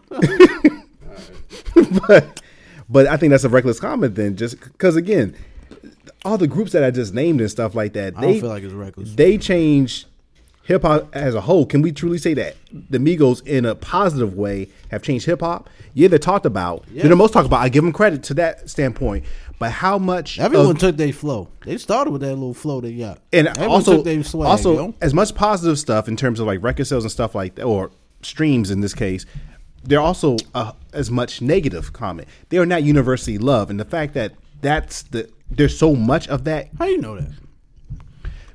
but but I think that's a reckless comment. Then just because again, all the groups that I just named and stuff like that, I they don't feel like it's reckless. they change hip hop as a whole. Can we truly say that the Migos, in a positive way, have changed hip hop? Yeah, they're talked about. Yeah. They're the most talked about. I give them credit to that standpoint. But how much? Everyone of- took their flow. They started with that little flow they got. and Everyone also took swag, also yo. as much positive stuff in terms of like record sales and stuff like that, or streams in this case. There are also uh, as much negative comment. They are not universally loved, and the fact that that's the there's so much of that How do you know that?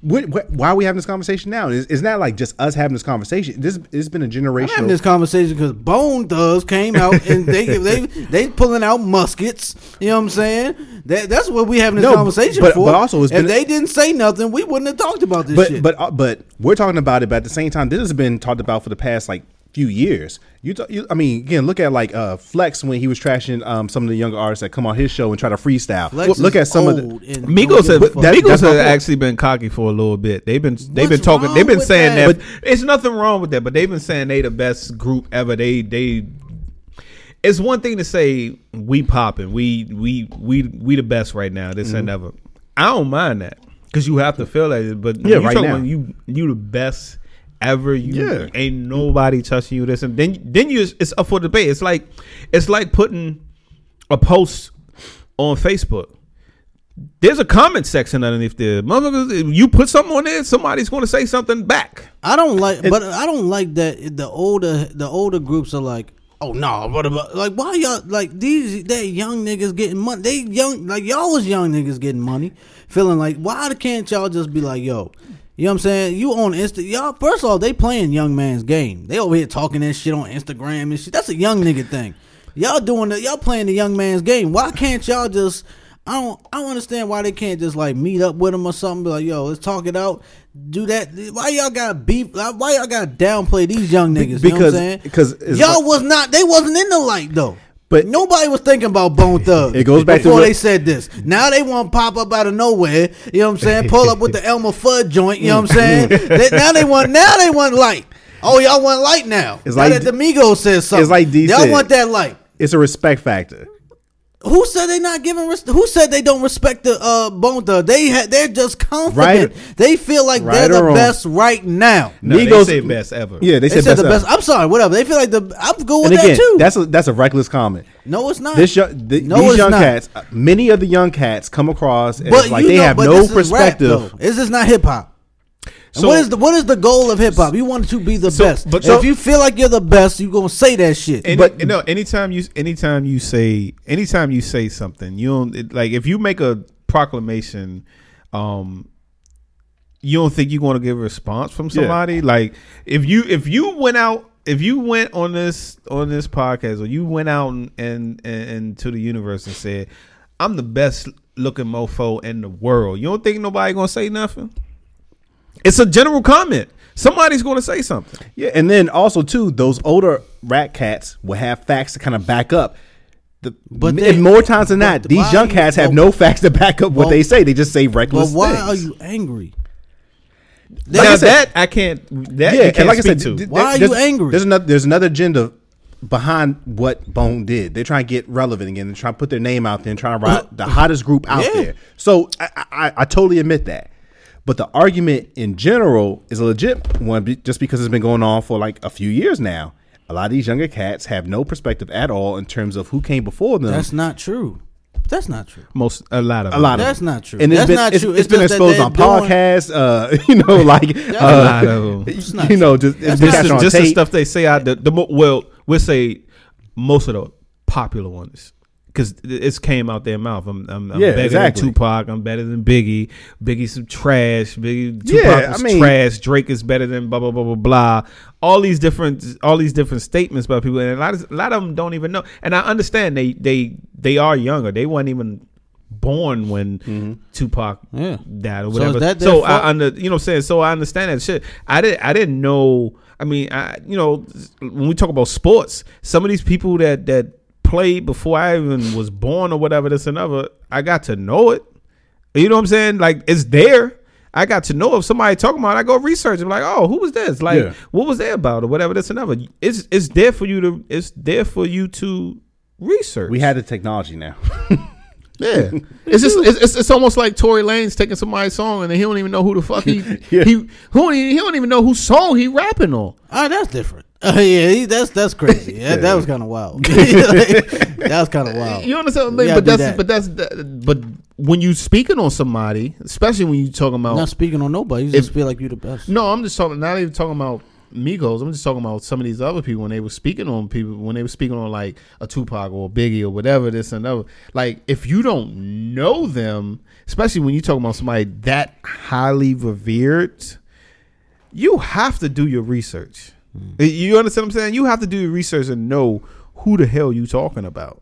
What, what, why are we having this conversation now? It's, it's not like just us having this conversation. This it's been a I'm having this conversation because Bone Thugs came out and they <laughs> they they pulling out muskets. You know what I'm saying? That that's what we having this No, conversation but- for. but also it's if been- they didn't say nothing, we wouldn't have talked about this but shit. but uh, but we're talking about it. But at the same time, this has been talked about for the past like few years. You, ta- you I mean, again, look at like uh, Flex when he was trashing um, some of the younger artists that come on his show and try to freestyle. Flex look at some of the. Migos have, that- Migos have actually been cocky for a little bit. They've been they've been talking. They've been saying that. that? But it's nothing wrong with that. But they've been saying they the best group ever. They they. It's one thing to say we popping. We we we we the best right now. This Mm-hmm. and ever. I don't mind that because you have to feel that. But Yeah, you right talking now. about you you the best ever. You Yeah. ain't nobody touching you. This and then then you it's up for debate. It's like it's like putting a post on Facebook there's a comment section underneath there. Motherfuckers, you put something on there, somebody's going to say something back. I don't like, but I don't like that the older the older groups are like, oh no, what about like why y'all like these they young niggas getting money? They young like y'all was young niggas getting money, feeling like why can't y'all just be like yo. You know what I'm saying? You on Insta, y'all. First of all, they playing young man's game. They over here talking that shit on Instagram and shit. That's a young nigga thing. Y'all doing the y'all playing the young man's game. Why can't y'all just? I don't. I don't understand why they can't just like meet up with him or something. Be like, yo, let's talk it out. Do that. Why y'all got beef? Why y'all got to downplay these young niggas? you know what I'm because- saying? because y'all was not. They wasn't in the light though. But- nobody was thinking about Bone Thugs. It goes back to before what- they said this. Now they want to pop up out of nowhere. You know what I'm saying? Pull up with the Elmer Fudd joint. You know what I'm saying? <laughs> They- now they want. Now they want light. Oh, y'all want light now. It's now like- that the Migos says something. It's like D Y'all said. want that light. It's a respect factor. Who said they not giving? Res- who said they don't respect the uh, Bone Thugs? They ha- they're just confident. Right. They feel like Right they're the wrong. best right now. No, Migos- they say best ever. Yeah, they, They said, said best the best. ever. I'm sorry, whatever. They feel like the. I'm good with And again, that too. that's a that's a reckless comment. no, it's not. This young, th- No, these it's young not. cats, uh, many of the young cats come across as but like they know, have but no this is rap, perspective. though. Not hip hop. And So- what is the what is the goal of hip hop? You want to be the So- best. but so- if you feel like you're the best, you are gonna say that shit. Any, But- no, anytime you anytime you say anytime you say something, you don't it, like if you make a proclamation, um, you don't think you're going to get a response from somebody. Like if you if you went out if you went on this on this podcast or you went out and and, and, and to the universe and said, "I'm the best looking mofo in the world," you don't think nobody going to say nothing? It's a general comment. Somebody's going to say something. Yeah, and then also too, those older rat cats will have facts to kind of back up. The, But but they- more times than but not, these why young you- cats have well- no facts to back up what well- they say. They just say reckless. But reckless why things. are you angry? now I said- that I can't. That yeah, can't and like I said, to. th- Why are you angry? There's another there's another agenda behind what Bone did. They're trying to get relevant again. They're trying to put their name out there and trying to ride <coughs> the hottest group out Yeah. there. So I, I, I totally admit that. But the argument in general is a legit one, just because it's been going on for like a few years now. A lot of these younger cats have no perspective at all in terms of who came before them. That's not true. That's not true. Most a lot of a lot of That's them. not true. and it's That's been not it's, true. it's It's been exposed on podcasts. Uh, <laughs> you know, <laughs> like a uh, lot of them. you know, just, That's it's been not Just, the, just the stuff they say out the, the well, we'll say most of the popular ones because it's came out their mouth. I'm, I'm, I'm Yeah, better exactly. than Tupac. I'm better than Biggie. Biggie's some trash. Biggie, Yeah, Tupac I is mean- trash. Drake is better than blah blah blah blah blah. All these different all these different statements by people, and a lot of, a lot of them don't even know. And I understand they they they are younger. They weren't even born when mm-hmm. Tupac Yeah. died or So is whatever. that their so fault? I under you know what I'm saying. So I understand that shit. I didn't I didn't know. I mean, I you know when we talk about sports, some of these people that that played before I even was born or whatever this and other, I got to know it. You know what I'm saying? Like it's there. I got to know if somebody talking about it, I go research. I'm like, oh, who was this? Like, Yeah. what was they about or whatever this and other. It's it's there for you to it's there for you to research. we had the technology now. <laughs> Yeah, <laughs> it's just it's, it's, it's almost like Tory Lanez taking somebody's song and then he don't even know who the fuck he <laughs> Yeah. he who don't he don't even know whose song he rapping on. Ah, that's different. Uh, <laughs> yeah, he, that's that's crazy. Yeah, that was kind of wild. <laughs> <laughs> that was kind of wild. You understand? What I You mean? But that's that. but that's that- but when you speaking on somebody, especially when you talking about not speaking on nobody. You just feel like you're the best. no, I'm just talking not even talking about Migos. I'm just talking about some of these other people when they were speaking on people when they were speaking on like a Tupac or a Biggie or whatever this and other. Like if you don't know them, especially when you talking about somebody that highly revered, you have to do your research. Mm. Uh, you understand what I'm saying? You have to do your research and know who the hell you talking about.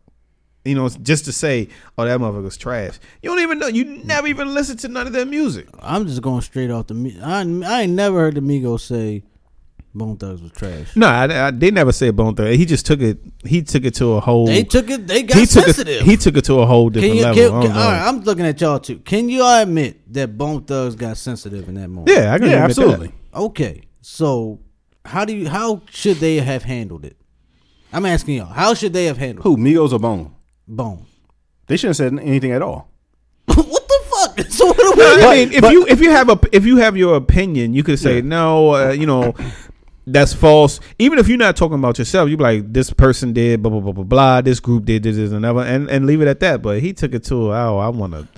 You know, just to say, "Oh, that motherfucker's trash." You don't even know. You never even listen to none of their music. I'm just going straight off the. I I ain't never heard the Migos say Bone Thugs was trash. No, I, I, they never said Bone Thugs. He just took it. He took it to a whole. They took it. They got he took sensitive. it. He took it to a whole can different you? level. Can, can, all right, I'm looking at y'all too. Can you all admit that Bone Thugs got sensitive in that moment? yeah, I can yeah, admit absolutely. that. Okay, so how do you? How should they have handled it? I'm asking y'all. How should they have handled Who Migos or Bone? Bone? They shouldn't have said anything at all. <laughs> what the fuck? <laughs> So what do we? I But- mean, if but- you if you have a if you have your opinion, you could say Yeah. no. Uh, you know, that's false. Even if you're not talking about yourself, you be like, this person did blah blah blah blah blah. This group did this, this and another, and and leave it at that. But he took it to oh, I want to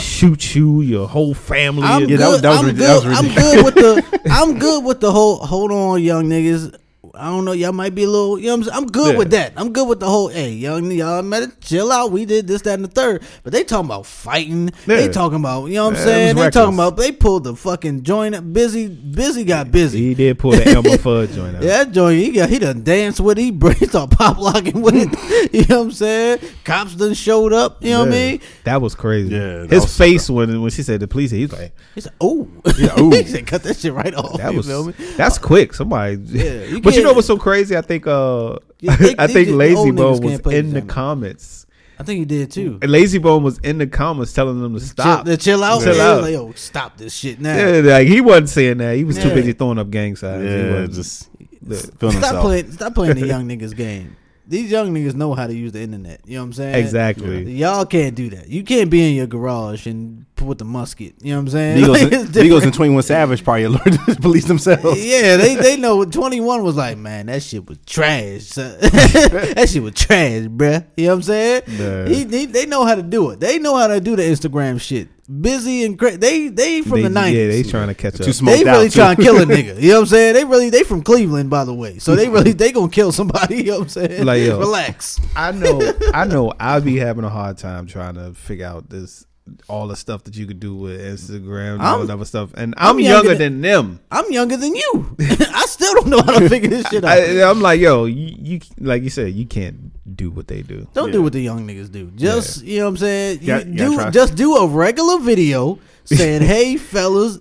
shoot you, your whole family. I'm Yeah, that was- good. that was I'm good. I'm good with the. I'm good with the whole. Hold on, young niggas. I don't know, y'all might be a little, you know, what I'm, saying? I'm good Yeah. with that. I'm good with the whole, hey, young, y'all better chill out. We did this, that, and the third. But they talking about fighting. They talking about, you know what I'm Yeah, saying? was They talking about, they pulled the fucking joint. up. Bizzy, Bizzy got busy. He did pull the Elmer Fudd joint out. <laughs> Yeah, that joint, he got he done danced with it. He, br- <laughs> he start pop locking with it. <laughs> you know what I'm saying? Cops done showed up. You know what I mean? That was crazy. Yeah, that his was face when when she said the police, he was like, He said, "Oh, Yeah, ooh. he said, cut that shit right off." "That you was feel me? that's uh, quick." Somebody, Yeah, you but you know what's so crazy? I think uh, Yeah, they- <laughs> I they think just- Layzie Bone was in the game. comments. I think he did too. And Layzie Bone was in the comments telling them to stop. Chill, to chill out. Chill yeah, out. Like, yo, stop this shit now. Yeah, like he wasn't saying that. He was too busy throwing up gang signs. Yeah, wasn't- just Yeah. Stop himself. playing. Stop playing the <laughs> young niggas game. These young niggas know how to use the internet. You know what I'm saying? exactly. Y'all can't do that. You can't be in your garage and put with the musket. You know what I'm saying? Migos, Like, and, it's Migos different. and Twenty One Savage probably <laughs> learned to police themselves. Yeah, they they know. Twenty one was like, man, that shit was trash. <laughs> that shit was trash, bruh. You know what I'm saying? He, he, they know how to do it. They know how to do the Instagram shit. Bizzy and cra- they they from They- the nineties. Yeah, they trying to catch up. They really too. trying to kill a nigga. <laughs> You know what I'm saying? They really they from Cleveland, by the way. So they really they gonna kill somebody. <laughs> You know what I'm saying? Like, yo. relax. I know, I know. I'll be having a hard time trying to figure out this all the stuff that you could do with Instagram and all that other stuff. And I'm, I'm younger, younger than them. I'm younger than you. <laughs> I still don't know how to figure this shit out. I, I'm like, yo, you, you like you said, you can't do what they do. Don't Yeah. do what the young niggas do. Just you know what I'm saying. You Got- do just do a regular video saying, <laughs> "Hey fellas,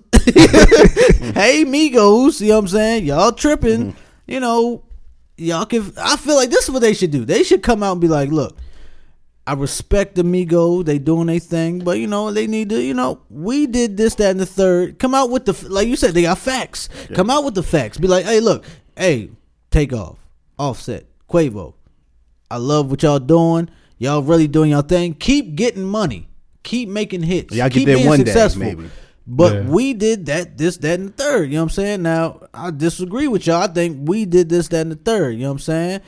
hey Migos," you know what I'm saying. Y'all tripping, Mm-hmm. you know. Y'all can. I feel like this is what they should do. They should come out and be like, "Look, I respect the Migos. They doing their thing, but you know they need to. You know, we did this, that, and the third. Come out with the like you said. They got facts. Come out with the facts. Be like, hey, look, hey, Takeoff, Offset, Quavo. I love what y'all doing. Y'all really doing y'all thing. Keep getting money. Keep making hits. Y'all get Keep there being one day, successful. maybe. But Yeah. we did that, this, that, and the third. You know what I'm saying? Now I disagree with y'all. I think we did this, that, and the third. You know what I'm saying?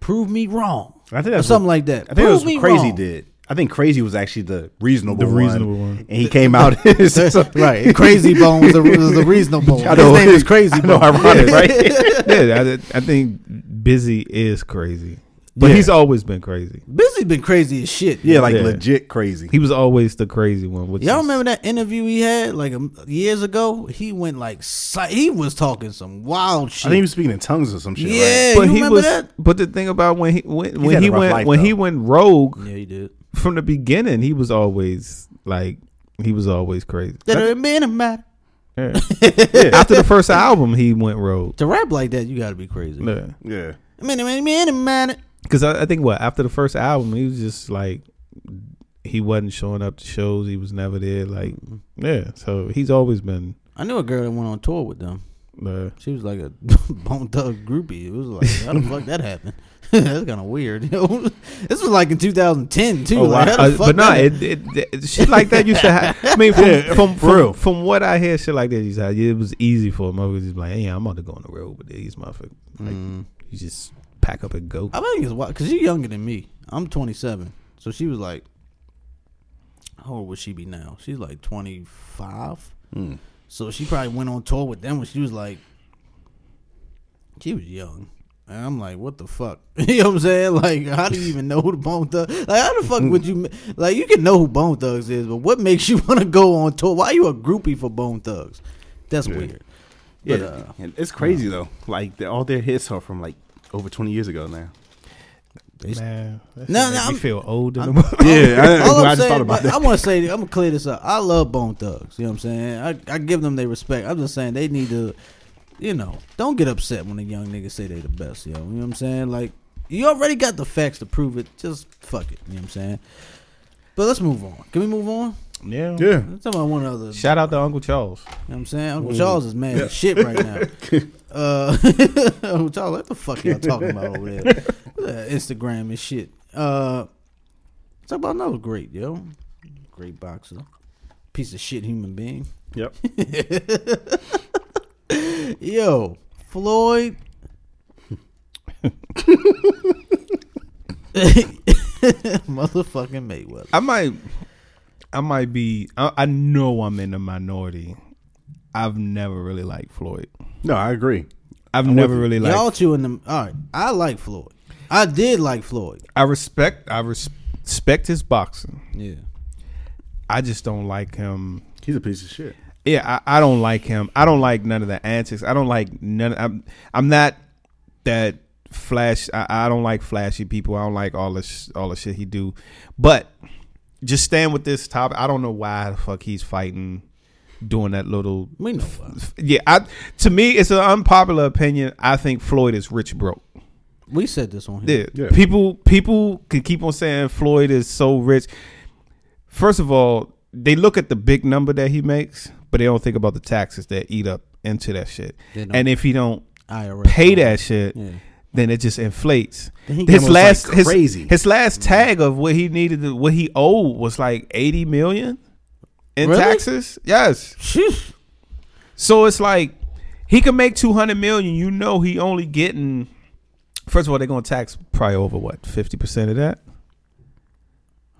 Prove me wrong. I think or that's something what- like that. I think Prove it was me what Krayzie wrong. did. I think Krayzie was actually the reasonable, The one, reasonable one. and he came out. <laughs> right. Krayzie Bone was the, was the <laughs> reasonable. I His know. name is Krayzie I know, Bone. ironic, right? <laughs> yeah, I, I think Bizzy is crazy, but Yeah. he's always been crazy. Bizzy been crazy as shit. Yeah, like Yeah. legit crazy. He was always the crazy one. Which Y'all is- remember that interview he had like um, years ago? He went like he was talking some wild shit. I think he was speaking in tongues or some shit. Yeah. right? But you he remember was. that? But the thing about when he when, when he went life, when he went rogue yeah, he did. from the beginning, he was always like he was always crazy. That it been a matter. <laughs> Yeah. After the first album, he went rogue. To rap like that, you got to be crazy. Yeah. Yeah. Man, man, man, man. Because I, I think what after the first album, he was just like he wasn't showing up to shows. He was never there. Like yeah, so he's always been. I knew a girl that went on tour with them. Uh, She was like a <laughs> Bone Thug groupie. It was like, how the fuck that happened? <laughs> That's kind of weird. <laughs> You know? This was like in 2010 too. Oh, like, wow. how the but no, that it, it, it, shit like that used to happen. I mean, from, Yeah, from, for real. from, from what I hear, shit like that used to happen. It was easy for him. I was just like, hey, I'm about to go on the road with these motherfuckers. Like, Mm. you just pack up and go. I think it's wild because she's younger than me. I'm 27, so she was like, how old would she be now? She's like 25. Hmm. So she probably went on tour with them when she was like, she was young. And I'm like, what the fuck? <laughs> you know what I'm saying? Like, how do you even know who the Bone Thug? Like, how the fuck would you? Like, you can know who Bone Thugs is, but what makes you <laughs> want to go on tour? Why are you a groupie for Bone Thugs? That's Yeah. weird. Yeah, But, uh, it's crazy though. Like the, all their hits are from like over twenty years ago now. Man, that No, no, I'm- feel old I'm- Yeah, I, All I I'm just saying, thought about but I that. want to say, I'm gonna clear this up. I love Bone Thugs. You know what I'm saying? I, I give them their respect. I'm just saying they need to, you know, don't get upset when the young niggas say they the best. Yo, you know what I'm saying? Like you already got the facts to prove it. Just fuck it. You know what I'm saying? But let's move on. Can we move on? Yeah. Yeah, Let's talk about one other. Shout out to Uncle Charles. You know what I'm saying? Uncle Charles is mad as shit right now. <laughs> Uh, <laughs> Charles, what the fuck y'all talking about over there? <laughs> Uh, Instagram and shit. Uh, talk about another great, yo. Great boxer. Piece of shit human being. yep. <laughs> Yo, Floyd. Motherfucking Mayweather. I might, I might be. I, I know I'm in the minority. I've never really liked Floyd. No, I agree. I've I'm never really liked. Y'all two in them. All right, I like Floyd. I did like Floyd. I respect. I res- respect his boxing. Yeah. I just don't like him. He's a piece of shit. Yeah, I, I don't like him. I don't like none of the antics. I don't like none. I'm I'm not that flash. I, I don't like flashy people. I don't like all this all the shit he do. But just stand with this topic. I don't know why the fuck he's fighting, doing that little. We know why. Yeah, I to me it's an unpopular opinion. I think Floyd is rich broke. We said this on here. Yeah. Yeah. People people can keep on saying Floyd is so rich. First of all, they look at the big number that he makes, but they don't think about the taxes that eat up into that shit. And if he don't IRS. pay that shit, Yeah. then it just inflates. His last like his, crazy. his last mm. tag of what he needed what he owed was like 80 million in Really? taxes. Yes. Sheesh. <laughs> So it's like he can make two hundred million. You know, he only getting. First of all, they're gonna tax probably over what fifty percent of that.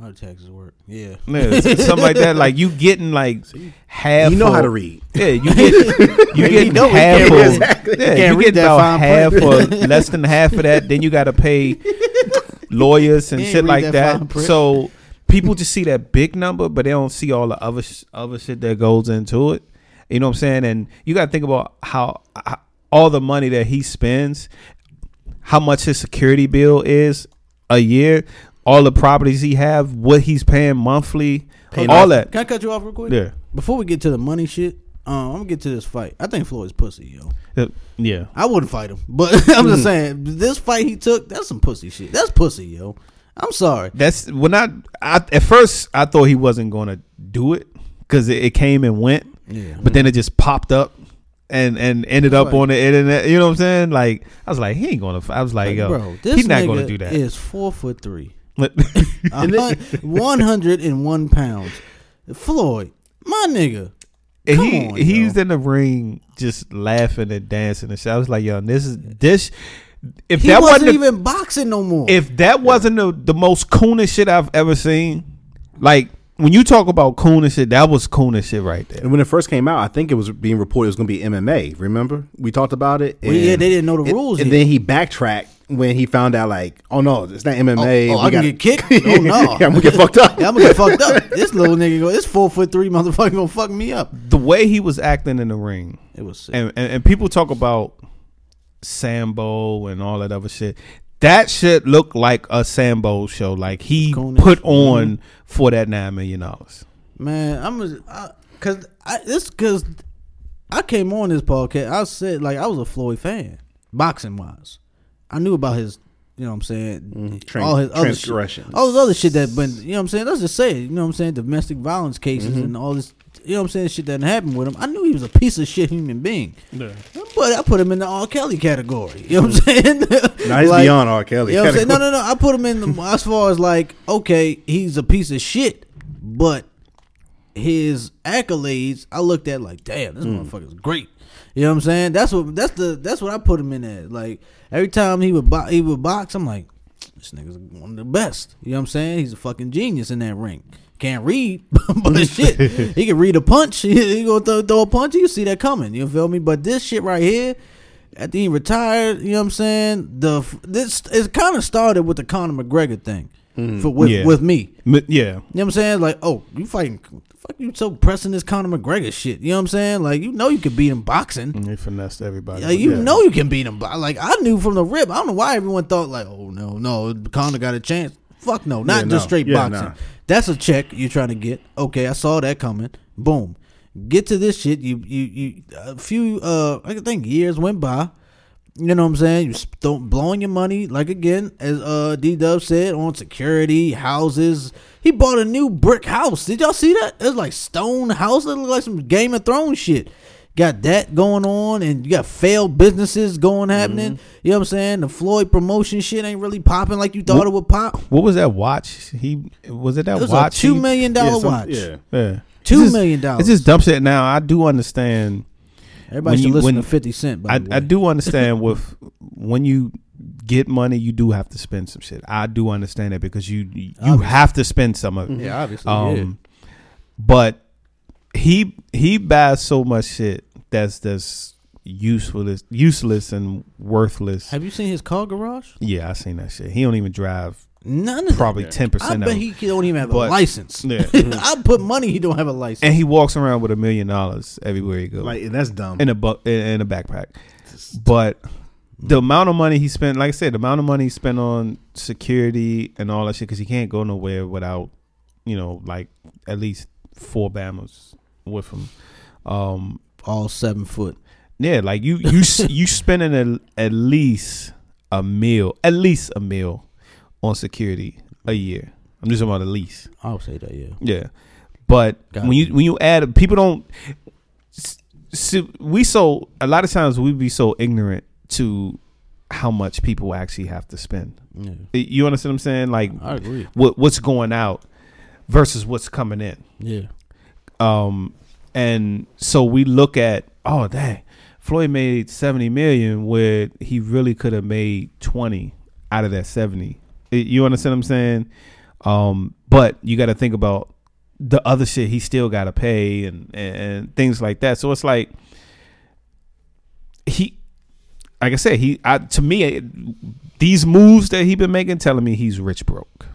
How do taxes work? Yeah. Yeah, something like that. <laughs> Like you getting like half. You know how to read. Yeah, you get you <laughs> get he half. Of, exactly. Yeah, Can't you get about half or less than half of that. Then you got to pay lawyers and shit like that that. So people just see that big number, but they don't see all the other sh- other shit that goes into it. You know what I'm saying? And you got to think about how, how all the money that he spends, how much his security bill is a year, all the properties he have, what he's paying monthly, all on. that. Can I cut you off real quick? Yeah. Before we get to the money shit, um, I'm gonna get to this fight. I think Floyd's pussy, yo. Uh, Yeah. I wouldn't fight him, <laughs> but I'm just saying this fight he took, that's some pussy shit. That's pussy, yo. I'm sorry. That's when I, I at first I thought he wasn't going to do it because it, it came and went, Yeah. but then it just popped up and and ended up Right. on the internet. You know what I'm saying? Like I was like, he ain't gonna. I was like, yo, bro, this he's not gonna do that. Is four foot three, <laughs> one hundred and one pounds. Floyd, my nigga. and Come he on, he's yo. in the ring just laughing and dancing and shit. I was like, yo, this is this. If He that wasn't wasn't even boxing no more. if that wasn't the, the most coonest shit I've ever seen, like when you talk about coonest shit, that was coonest shit right there. And when it first came out, I think it was being reported it was going to be MMA. Remember, we talked about it. Well, yeah, they didn't know the and- rules And yet. then he backtracked when he found out, like, oh no, it's not MMA. Oh, oh, We I can got- get kicked? <laughs> Oh, no. yeah, I'm gonna get fucked up. <laughs> yeah, I'm gonna get fucked up. This little nigga go. This four foot three motherfucker gonna fuck me up. The way he was acting in the ring, It was sick. and, and and people talk about Sambo and all that other shit. That shit looked like a Sambo show. Like he Coonish. put on for that nine million dollars. Man, I'm a, I, cause I, this cause I came on this podcast. I said like I was a Floyd fan, boxing wise. I knew about his, you know what I'm saying, Mm-hmm. tran- all his other shit, all this other shit that been, you know what I'm saying. Let's just say, it, you know what I'm saying, domestic violence cases Mm-hmm. and all this, you know what I'm saying, shit that happened with him. I knew he was a piece of shit human being. But I put him in the R. Kelly category. You know what I'm saying? <laughs> Now he's Like, beyond R. Kelly. you know what I'm saying? No, no, no. I put him in the, <laughs> as far as like, okay, he's a piece of shit, but his accolades, I looked at like, damn, this hmm. motherfucker's great. You know what I'm saying? That's what that's the that's what I put him in at. Like every time he would bo- he would box, I'm like, this nigga's one of the best. You know what I'm saying? He's a fucking genius in that ring. Can't read, <laughs> but shit, he can read a punch. He, <laughs> he gonna throw, throw a punch. You see that coming. You feel me? But this shit right here, after he retired, you know what I'm saying? The this it kind of started with the Conor McGregor thing mm-hmm. for with Yeah. with me. But yeah, You know what I'm saying? Like, oh, you fighting? Fuck you so pressing this Conor McGregor shit. You know what I'm saying? Like, you know you can beat him boxing. they finessed everybody. Yeah, you know you can beat him. Like I knew from the rip. I don't know why everyone thought like, oh no, no, Conor got a chance. Fuck no, not Yeah, just no. straight Yeah, boxing. nah. That's a check you're trying to get. Okay, I saw that coming. Boom. Get to this shit. You you you. A few uh, I think years went by. You know what I'm saying? You st- blowing your money like again, as uh D Dub said, on security houses. He bought a new brick house. Did y'all see that? It was like stone house. It looked like some Game of Thrones shit. Got that going on, and you got failed businesses going happening. Mm-hmm. You know what I'm saying? The Floyd promotion shit ain't really popping like you thought it would pop. What was that watch? He was it that It was watch? a two he- million Yeah, some- watch. Yeah. Yeah, Two It's just- million dollars. It's just dumb shit. Now I do understand. Everybody when should you- listen when- to Fifty Cent. By I, the way. I do understand <laughs> with when you get money, you do have to spend some shit. I do understand that because you you Obviously. have to spend some of it. Yeah, obviously. yeah. Um, but he he buys so much shit that's that's useless, useless and worthless. Have you seen his car garage? Yeah, I seen that shit. He don't even drive None of probably ten I percent of bet it. he don't even have a license. Yeah. <laughs> I'll put money he don't have a license. and he walks around with a million dollars everywhere he goes. Like and that's dumb. in a bu- in in a backpack. But the amount of money he spent, like I said, the amount of money he spent on security and all that shit, because he can't go nowhere without, you know, like at least four Bammers with him. Um, All seven foot. yeah, like you you you <laughs> spending a, at least a meal, at least a meal on security a year. I'm just talking about at least. I'll say that. Yeah. Yeah, but Gotta when you when you add people don't. we so a lot of times we be so ignorant to how much people actually have to spend. Yeah. You understand what I'm saying? Like I agree. what what's going out versus what's coming in. Yeah. Um, and so we look at oh dang, Floyd made seventy million where he really could have made twenty out of that seventy. You understand what I'm saying? Um, but you got to think about the other shit he still got to pay and, and and things like that. So it's like he, like I said, he I, to me it- these moves that he been making telling me he's rich broke.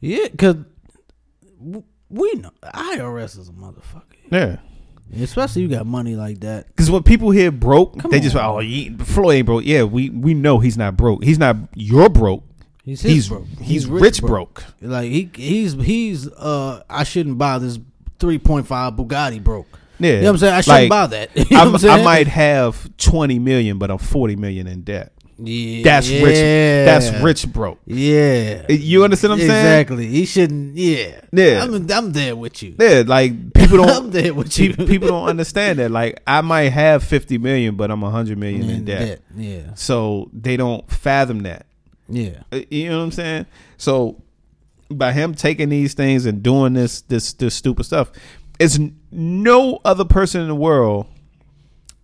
Yeah, because we know IRS is a motherfucker. Yeah. Especially you got money like that. Because when people hear broke, Come they just on. oh he, Floyd ain't broke. Yeah, we we know he's not broke. He's not. You're broke. He's his He's broke. he's, rich, broke. Like he he's he's uh I shouldn't buy this three point five Bugatti broke. Yeah, You know what I'm saying? I shouldn't Like, buy that. <laughs> You know I'm? I might have twenty million, but I'm forty million in debt. Yeah, That's rich. That's rich broke. Yeah. You understand what I'm saying? Exactly. He shouldn't. Yeah. Yeah. I'm, I'm there with you. Yeah, like people don't. <laughs> I'm there with you. people don't understand that. Like I might have fifty million, but I'm hundred million in In debt. debt. Yeah. So they don't fathom that. Yeah. Uh, You know what I'm saying? So by him taking these things and doing this this this stupid stuff, it's no other person in the world.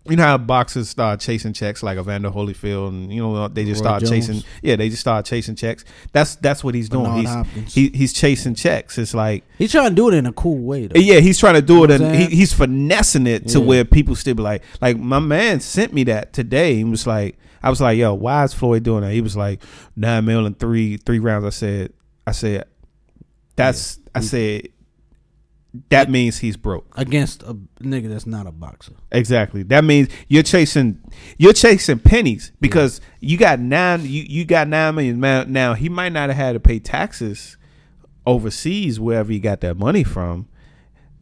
You know how boxers start chasing checks like Evander Holyfield, and you know they just Roy start Jones. chasing. Yeah, they just start chasing checks. That's that's what he's doing. He's he, he's chasing checks. It's like He's trying to do it in a cool way though. yeah, he's trying to do You it, know and he, he's finessing it to Yeah. where people still be like, like my man sent me that today. He was like, I was like, yo, why is Floyd doing that? He was like, nine mil and three three rounds. I said, I said, that's, I said, that means he's broke. Against a nigga that's not a boxer. Exactly. That means you're chasing, you're chasing pennies because you got nine, you you got nine million. Now, now he might not have had to pay taxes overseas wherever he got that money from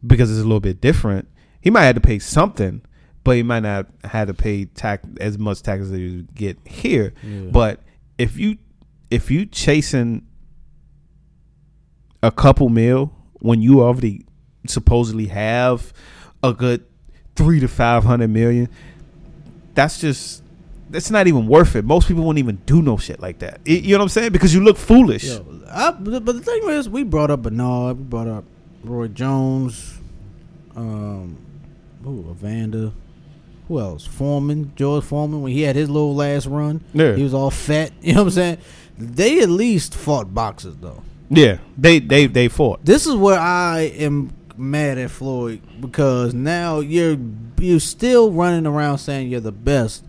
because it's a little bit different. He might have to pay something, but he might not have had to pay tax as much tax as he would get here. Yeah. But if you if you chasing a couple mil when you already supposedly have a good three to five hundred million, that's just that's not even worth it. Most people wouldn't even do no shit like that. Y- You know what I'm saying? Because you look foolish. Yo, I, but the thing is, we brought up Bernard, we brought up Roy Jones, um, who Evander, who else? Foreman, George Foreman, when he had his little last run, Yeah. he was all fat. <laughs> You know what I'm saying? They at least fought boxers though. Yeah, they they they fought. This is where I am mad at Floyd because now you're you're still running around saying you're the best,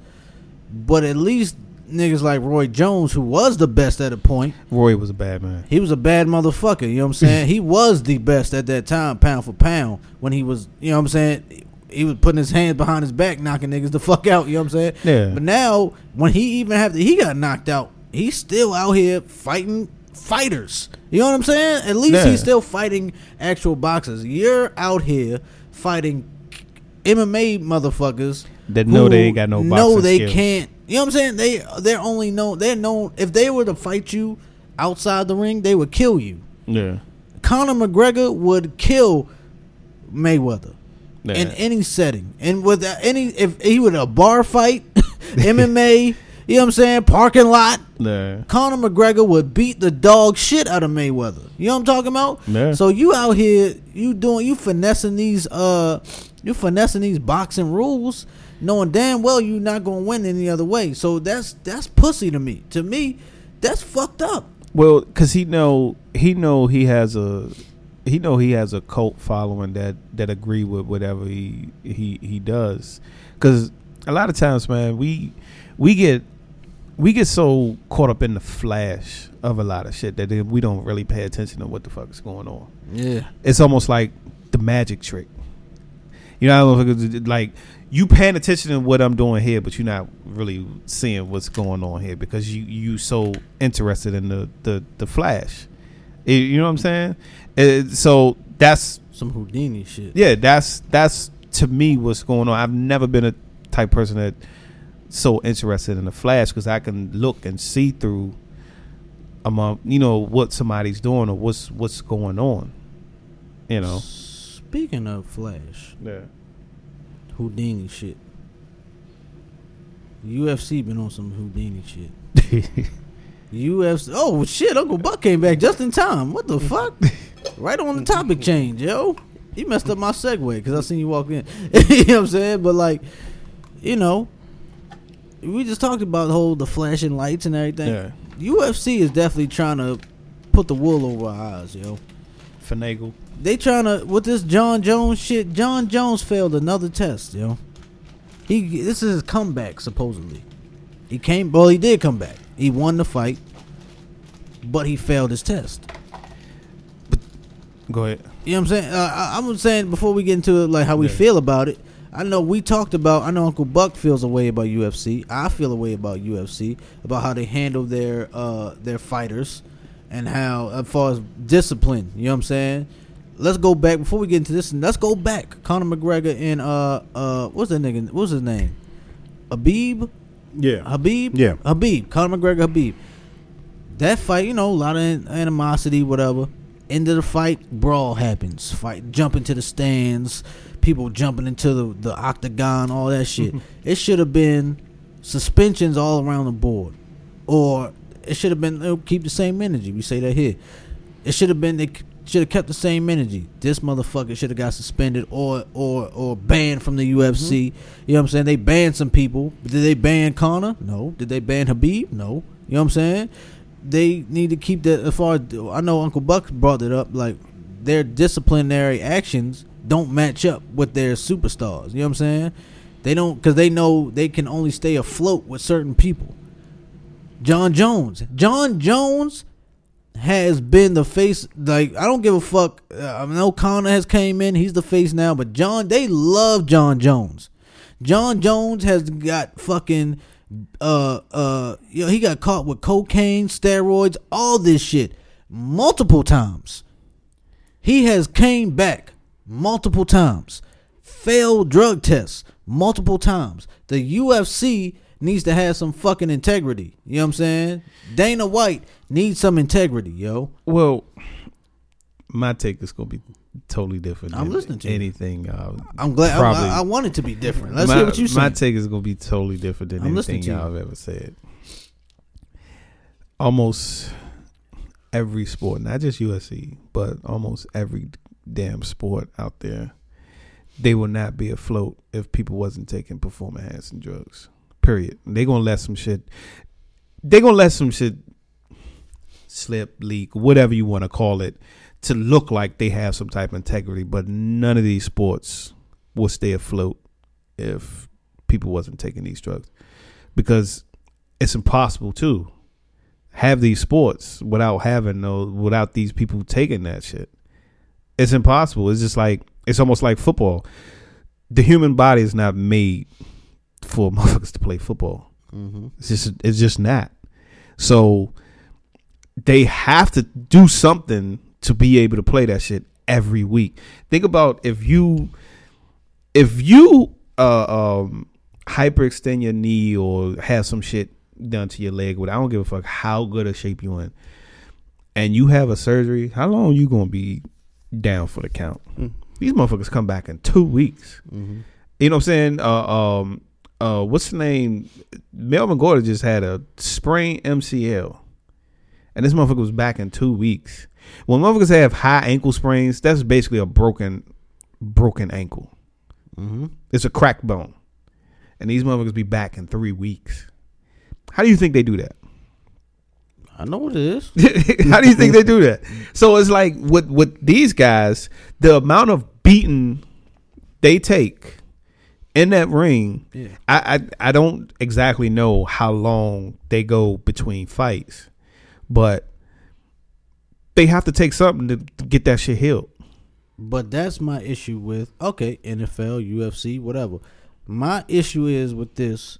but at least niggas like Roy Jones, who was the best at a point, Roy was a bad man. he was a bad motherfucker. You know what I'm saying? <laughs> he was the best at that time, pound for pound, when he was, you know what I'm saying? He was putting his hands behind his back, knocking niggas the fuck out. You know what I'm saying? Yeah. But now, when he even have to, he got knocked out. He's still out here fighting fighters. You know what I'm saying? At least Yeah. he's still fighting actual boxers. You're out here fighting MMA motherfuckers That know they ain't got no boxing they skills. can't. You know what I'm saying? They they're only known. They're known. If they were to fight you outside the ring, they would kill you. Yeah. Conor McGregor would kill Mayweather yeah. in any setting, and with any if he would a bar fight, <laughs> MMA. You know what I'm saying? Parking lot. yeah. Conor McGregor would beat the dog shit out of Mayweather. You know what I'm talking about? Yeah. So you out here, you doing, you finessing these, uh, you finessing these boxing rules, knowing damn well you're not gonna win any other way. So that's that's pussy to me. To me, that's fucked up. Well, because he know he know he has a he know he has a cult following that that agree with whatever he he he does. Because a lot of times, man, we we get we get so caught up in the flash of a lot of shit that we don't really pay attention to what the fuck is going on. Yeah. It's almost like the magic trick. You know, like you paying attention to what I'm doing here, but you're not really seeing what's going on here because you you so interested in the the the flash. You know what I'm saying? It- so that's Some Houdini shit. yeah, that's that's to me what's going on. I've never been a type person that so interested in the flash because I can look and see through among you know what somebody's doing or what's what's going on. You know. Speaking of Flash, Yeah. Houdini shit. UFC been on some Houdini shit. <laughs> UFC. Oh shit! Uncle Buck came back just in time. What the fuck? <laughs> right on the topic change, yo. You messed up my segue because I seen you walk in. <laughs> you know what I'm saying? But like, you know, we just talked about the whole the flashing lights and everything. Yeah. UFC is definitely trying to put the wool over our eyes, yo. Finagle. They trying to with this Jon Jones shit. Jon Jones failed another test, yo. He this is his comeback supposedly. He came, well, he did come back. He won the fight, but he failed his test. Go ahead. You know what I'm saying? Uh, I, I'm saying before we get into it, like how we Yeah. feel about it. I know we talked about. I know Uncle Buck feels a way about UFC. I feel a way about UFC about how they handle their uh their fighters and how as far as discipline. You know what I'm saying? Let's go back before we get into this. Let's go back. Conor McGregor and uh uh what's that nigga? What's his name? Habib. Yeah. Habib? Yeah. Habib. Conor McGregor, Habib. That fight, you know, a lot of animosity, whatever. End of the fight, brawl happens. Fight, jump into the stands, people jumping into the, the octagon, all that shit. <laughs> it should have been suspensions all around the board. Or it should have been, oh, keep the same energy. We say that here. It should have been, they should have kept the same energy. This motherfucker should have got suspended or or or banned from the mm-hmm. UFC. You know what I'm saying? They banned some people. Did they ban Conor? No. Did they ban Habib? No. You know what I'm saying? They need to keep that as far as I know Uncle Buck brought it up, like their disciplinary actions don't match up with their superstars. You know what I'm saying? They don't because they know they can only stay afloat with certain people. Jon Jones. Jon Jones has been the face. Like I don't give a fuck. Uh, I know Conor has came in. He's the face now, but John. They love Jon Jones. Jon Jones has got fucking. Uh uh. You know he got caught with cocaine, steroids, all this shit multiple times. He has came back multiple times, failed drug tests multiple times. The UFC needs to have some fucking integrity. You know what I'm saying? Dana White needs some integrity, yo. Well, my take is gonna be totally different. I'm than listening to you. anything. Uh, I'm glad. I, Probably. I, I want it to be different. Let's my, hear what you say. My take is gonna be totally different than I'm anything y'all have ever said. Almost every sport, not just UFC, but almost every damn sport out there, they will not be afloat if people wasn't taking performance enhancing drugs. Period. They gonna let some shit. They gonna let some shit slip, leak, whatever you want to call it, to look like they have some type of integrity. But none of these sports will stay afloat if people wasn't taking these drugs, because it's impossible to have these sports without having those, without these people taking that shit. It's impossible. It's just like it's almost like football. The human body is not made for <laughs> motherfuckers to play football. mm-hmm. It's just it's just not. So they have to do something to be able to play that shit every week. Think about if you if you uh um hyperextend your knee or have some shit done to your leg, but I don't give a fuck how good a shape you in. And you have a surgery, how long you gonna be down for the count? Mm. These motherfuckers come back in two weeks. Mm-hmm. You know what I'm saying? Uh, um, uh, what's the name? Melvin Gordon just had a sprained MCL, and this motherfucker was back in two weeks. When motherfuckers have high ankle sprains, that's basically a broken, broken ankle. Mm-hmm. It's a crack bone, and these motherfuckers be back in three weeks. How do you think they do that? I know what it is. <laughs> How do you think they do that? So it's like with with these guys, the amount of beating they take in that ring. Yeah. I, I I don't exactly know how long they go between fights, but they have to take something to, to get that shit healed. But that's my issue with okay, NFL, UFC, whatever. My issue is with this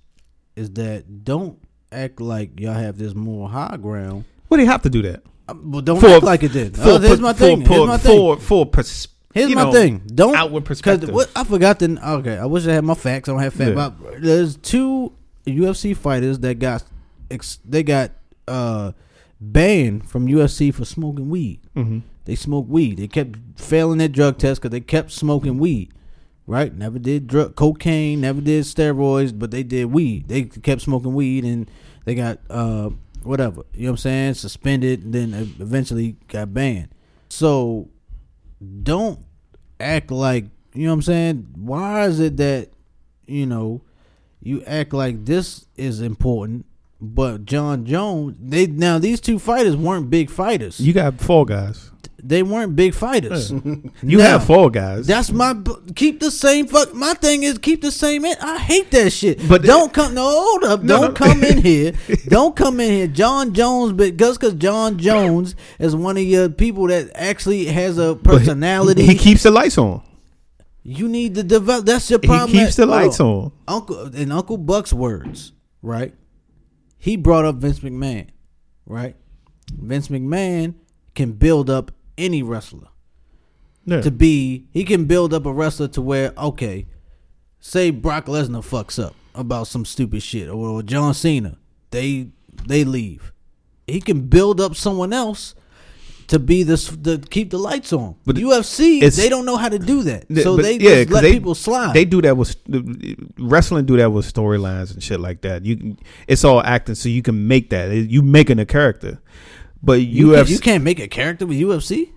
is that don't act like y'all have this more high ground. Well, they have to do that. Uh, Well, don't For- act like it did. For, Oh, here's my thing. For, Here's my thing. for, for pers- Here's my know, thing. Don't outward perspective. what I forgot the okay. I wish I had my facts. I don't have facts. Yeah. There's two UFC fighters that got ex, they got uh banned from UFC for smoking weed. Mhm. They smoked weed. They kept failing their drug test because they kept smoking weed. Right? Never did drug cocaine. Never did steroids. But they did weed. They kept smoking weed and they got uh whatever. You know what I'm saying? Suspended. And then eventually got banned. So don't act like you know what I'm saying. Why is it that you know you act like this is important, but Jon Jones they now these two fighters weren't big fighters. You got four guys. they weren't big fighters. <laughs> You Now, have four guys. That's my keep the same fuck. My thing is keep the same. In. I hate that shit. But don't come. No, hold up. No, don't no. come in <laughs> here. Don't come in here. Jon Jones, but just because Jon Jones is one of your people that actually has a But he- personality, He keeps the lights on. you need to develop. That's your problem. He keeps the lights on. Uncle in Uncle Buck's words, right? He brought up Vince McMahon, right? Vince McMahon can build up any wrestler Yeah. to be. He can build up a wrestler to where okay, say Brock Lesnar fucks up about some stupid shit, or John Cena, they they leave. He can build up someone else to be this to keep the lights on. But But UFC, they don't know how to do that, Yeah, so they yeah, just let they- people slide. They do that with wrestling. Do that with storylines and shit like that. You, it's all acting, so you can make that. You making a character, but You, UFC, you can't make a character with UFC.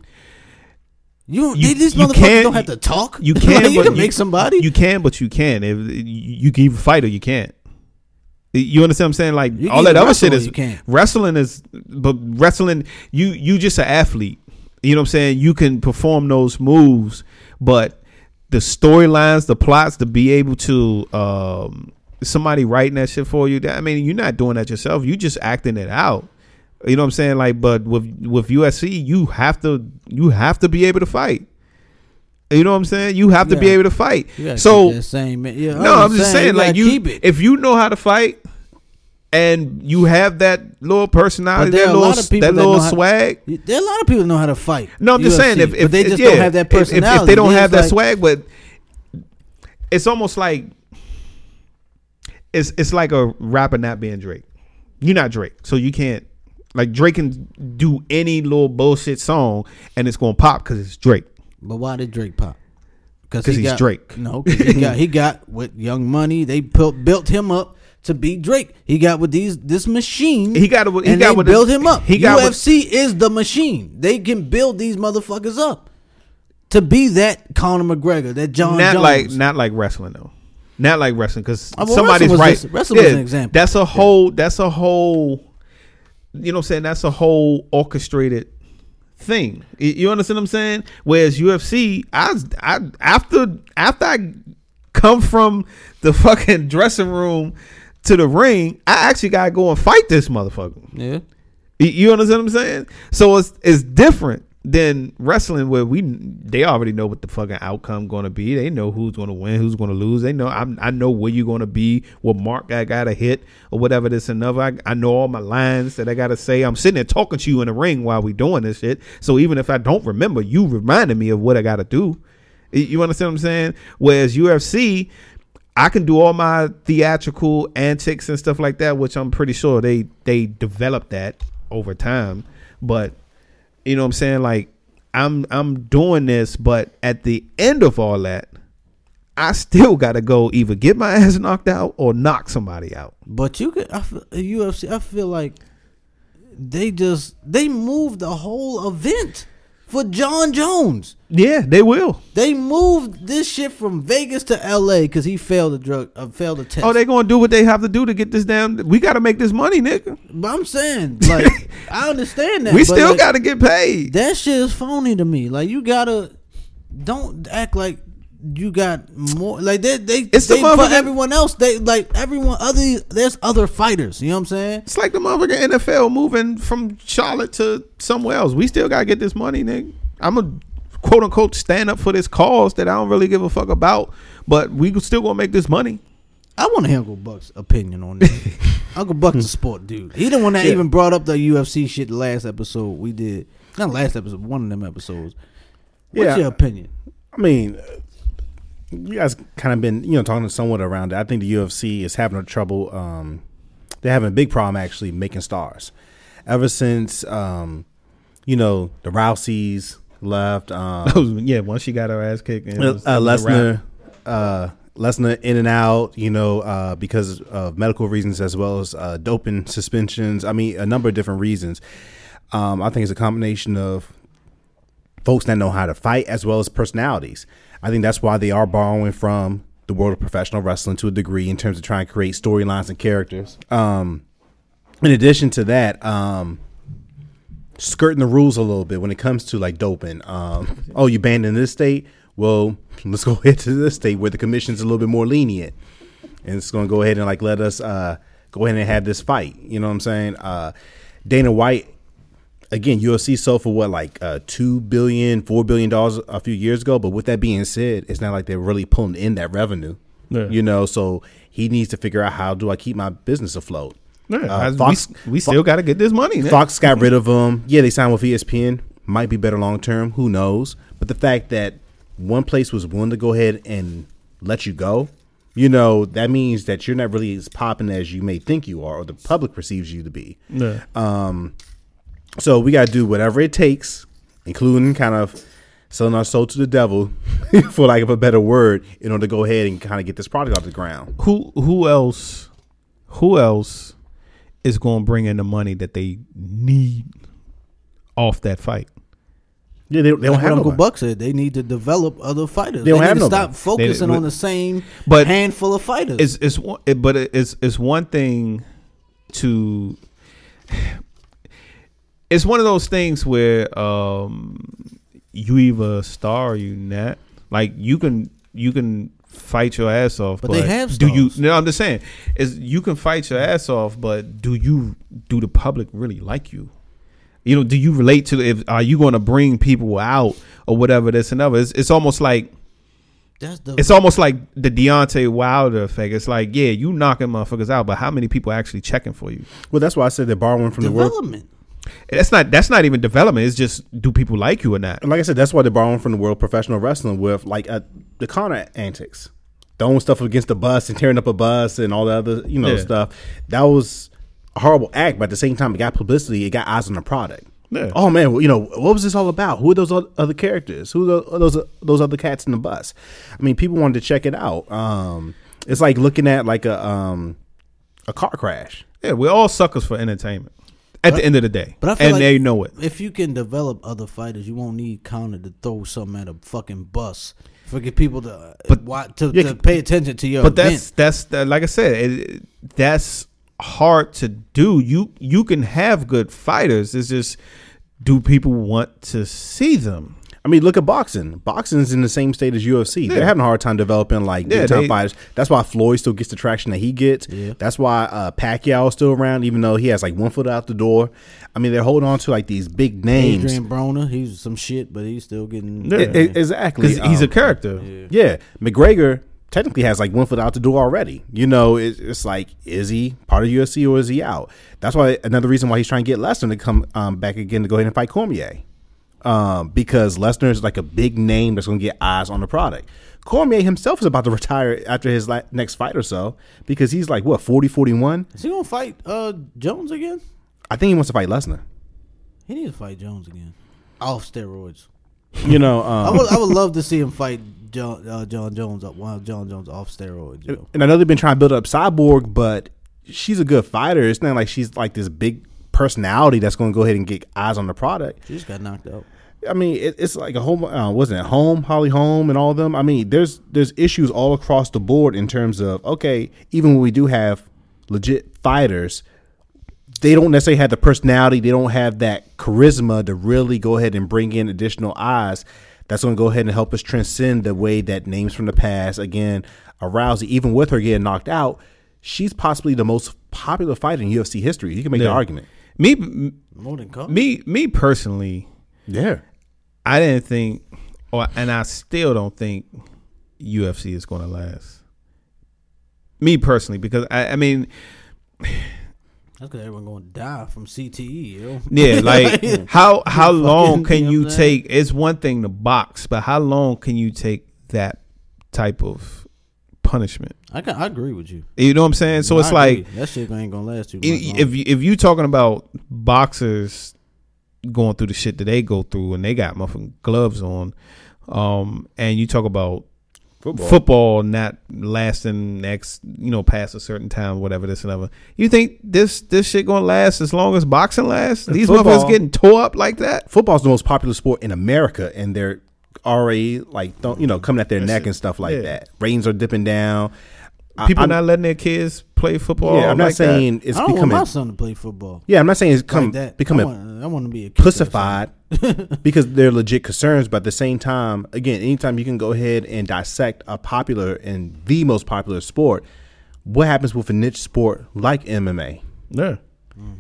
You, You- these you motherfuckers can't- don't have to talk. You Like, <laughs> can, you but can make somebody. You can, but you can. If you, you can even fight or you can't. You understand what I'm saying? Like all that other shit is wrestling is, but wrestling you you just an athlete. You know what I'm saying? You can perform those moves, but the storylines, the plots, to be able to um, somebody writing that shit for you. That, I mean, you're not doing that yourself. You just acting it out. You know what I'm saying? Like, but with with UFC, you have to you have to be able to fight. You know what I'm saying? You have to be able to fight. You So that same. Yeah, no, I'm just saying, like you, keep it. if you know how to fight, and you have that little personality, that little, lot of people that that little how- swag. There are a lot of people know how to fight. No, I'm just saying if, if they just yeah, don't have that if- if- personality. If, they don't have that like- swag, but it's almost like it's it's like a rapper not being Drake. You're not Drake, so you can't like Drake can do any little bullshit song and it's gonna pop because it's Drake. But why did Drake pop? 'Cause he he's got- Drake. No, he got he got with Young Money. They built built him up to be Drake. He got with these this machine. He got with- he and got they with built him up. he got with- UFC is the machine. They can build these motherfuckers up to be that Conor McGregor, that John not Jones. like not like wrestling though. Not like wrestling because Oh, uh, well, somebody's wrestling right. just- wrestling was an example. That's a whole. That's a whole. You know, what I'm saying that's a whole orchestrated thing. You- understand what I'm saying? Whereas UFC, I, I after after I come from the <laughs> fucking dressing room to the ring, I actually gotta go and fight this motherfucker. yeah. You- You understand what I'm saying? So it's it's different than wrestling where we they already know what the fucking outcome going to be. They know who's going to win, who's going to lose. They know I'm, I know where you're going to be, what mark I got to hit, or whatever this another. I, I know all my lines that I got to say. I'm sitting there talking to you in the ring while we doing this shit. So even if I don't remember, you reminded me of what I got to do. You understand what I'm saying? Whereas UFC, I can do all my theatrical antics and stuff like that, which I'm pretty sure they they developed that over time. But you know what I'm saying? Like I'm I'm doing this, but at the end of all that, I still gotta go either get my <laughs> ass knocked out or knock somebody out. But you could I feel, UFC. I feel like they just they moved the whole event for Jon Jones. Yeah, they will. They moved this shit from Vegas to L.A. because he failed the drug, uh, failed the test. Oh, they gonna do what they have to do to get this damn. We gotta make this money, nigga. But I'm saying, like, <laughs> I understand that. We still like, gotta get paid. that shit is phony to me. Like, you gotta don't act like you got more like they they It's the they, for motherfucking- everyone else they like everyone other there's other fighters. You know what I'm saying? It's like the motherfucking NFL moving from Charlotte to somewhere else. We still gotta get this money, nigga. I'm a quote unquote stand up for this cause that I don't really give a fuck about, but we still gonna make this money. I want to hear Uncle Buck's opinion on this. <laughs> Uncle Buck's a sport dude. He the one that Yeah. even brought up the UFC shit the last episode we did. Not last episode, one of them episodes. What's Yeah. your opinion? I mean, you guys kind of been you know talking somewhat around it. I think the UFC is having a trouble. Um, they're having a big problem actually making stars. Ever since um, you know the Rouseys left, um, <laughs> yeah, once she got her ass kicked, and uh, was- it was a Lesnar, uh, Lesnar in and out, you know, uh, because of medical reasons as well as uh, doping suspensions. I mean, a number of different reasons. Um, I think it's a combination of folks that know how to fight as well as personalities. I think that's why they are borrowing from the world of professional wrestling to a degree in terms of trying to create storylines and characters. Um, in addition to that, um, skirting the rules a little bit when it comes to like doping. Um, oh, you banned in this state? Well, <laughs> let's go ahead to this state where the commission's a little bit more lenient, and it's going to go ahead and like let us uh, go ahead and have this fight. You know what I'm saying? Uh, Dana White. Again, UFC sold for what like uh, two billion, four billion dollars a few years ago. But with that being said, it's not like they're really pulling in that revenue. Yeah. You know, so he needs to figure out how do I keep my business afloat. Yeah, Uh, Fox- we, we still got to get this money. Fox got rid of him. Yeah, they signed with ESPN. Might be better long term. Who knows? But the fact that one place was willing to go ahead and let you go, you know, that means that you're not really as popping as you may think you are, or the public perceives you to be. Yeah. So we got to do whatever it takes, including kind of selling our soul to the devil, <laughs> for lack of a better word, in order to go ahead and kind of get this product off the ground. who who else who else is going to bring in the money that they need off that fight? Yeah, they, they don't Like have Uncle nobody. Buck said they need to develop other fighters. They They, don't need have to nobody. stop focusing They- on the same but handful of fighters. It's it's one- it, but it's it's one thing to it's one of those things where um you either star or you not. Like you can you can fight your ass off, But but, they have do you? stars. No, I'm just saying is you can fight your ass off, but do you? Do the public really like you? You know, do you relate to? If are you going to bring people out or whatever this and other? It's, it's almost like That's the it's almost like the Deontay Wilder effect. It's like, yeah, you knocking motherfuckers out, but how many people are actually checking for you? Well, that's why I said they're borrowing from the world. That's not that's not even development. It's just do people like you or not? And like I said, that's why they're borrowing from the world of professional wrestling with like uh, the Conor antics, throwing stuff against the bus and tearing up a bus and all the other you know Yeah. stuff. That was a horrible act, but at the same time, it got publicity. It got eyes on the product. Yeah. Oh man, well, you know what was this all about? Who are those other characters? Who are those those other cats in the bus? I mean, people wanted to check it out. Um, it's like looking at like a um, a car crash. Yeah, we're all suckers for entertainment. At the end of the day, But I feel and like they know it. If you can develop other fighters, you won't need Conor to throw something at a fucking bus for get people to uh, But- but to, Yeah, to pay attention to your But event. that's that's like I said, it, that's hard to do. You you can have good fighters. It's just do people want to see them? I mean, look at boxing. Boxing's in the same state as UFC. Yeah. They're having a hard time developing like Yeah, big time fighters. That's why Floyd still gets the traction that he gets. Yeah. That's why uh, Pacquiao is still around, even though he has like one foot out the door. I mean, they're holding on to like these big names. Adrian Broner, he's some shit, but he's still getting. Yeah. E- exactly. Because he's a Um, character. Yeah, McGregor technically has like one foot out the door already. You know, it's, it's like, is he part of UFC or is he out? That's why another reason why he's trying to get Lesnar to come um, back again to go ahead and fight Cormier. Um, because Lesnar is like a big name that's going to get eyes on the product. Cormier himself is about to <laughs> retire after his la- next fight or so because he's like, what, 40, 41? Is he gonna fight uh, Jones again? I think he wants to fight Lesnar. He needs to fight Jones again, off steroids. You know, I um, would I would love to see him fight John uh, Jon Jones up while Jon Jones off steroids. You know? and I know they've been trying to build up Cyborg, but she's a good fighter. It's not like she's like this big personality that's going to go ahead and get eyes on the product. She just got knocked out. I mean, it, it's like a home, uh, wasn't it home, Holly Holm, and all of them. I mean, there's there's issues all across the board in terms of okay, even when we do have legit fighters, they don't necessarily have the personality, they don't have that charisma to really go ahead and bring in additional eyes That's going to go ahead and help us transcend the way that names from the past. Again, a Rousey, even with her getting knocked out, she's possibly the most popular fighter in UFC history. You can make the argument. Me, More than Cole. me, me personally, Yeah. I didn't think, or and I still don't think UFC is going to last. Me personally, because I, I mean, That's because everyone going to die from CTE, yo. yeah, <laughs> like how how long can you know you what I'm saying? take? It's one thing to box, but how long can you take that type of punishment? I can, I agree with you. You know what I'm saying? So I it's like agree. that shit ain't gonna last too much. if if you, if you talking about boxers going through the shit that they go through and they got motherfucking gloves on, um, and you talk about Football. football not lasting X, you know, past a certain time, whatever this and other. You think this this shit gonna last as long as boxing lasts? These Football- motherfuckers getting tore up like that? Football's the most popular sport in America, and they're already like, don't, you know, coming at their neck and stuff like yeah. that. Ratings are dipping down. I- People I'm- not letting their kids play football. Yeah, I'm not like that. saying it's I don't becoming. want my son to play football Yeah, I'm not saying it's come like that. becoming I want, I want to be a kicker or something. pussified <laughs> because they're legit concerns. But at the same time, again, anytime you can go ahead and dissect a popular and the most popular sport, what happens with a niche sport like MMA? Yeah. Mm.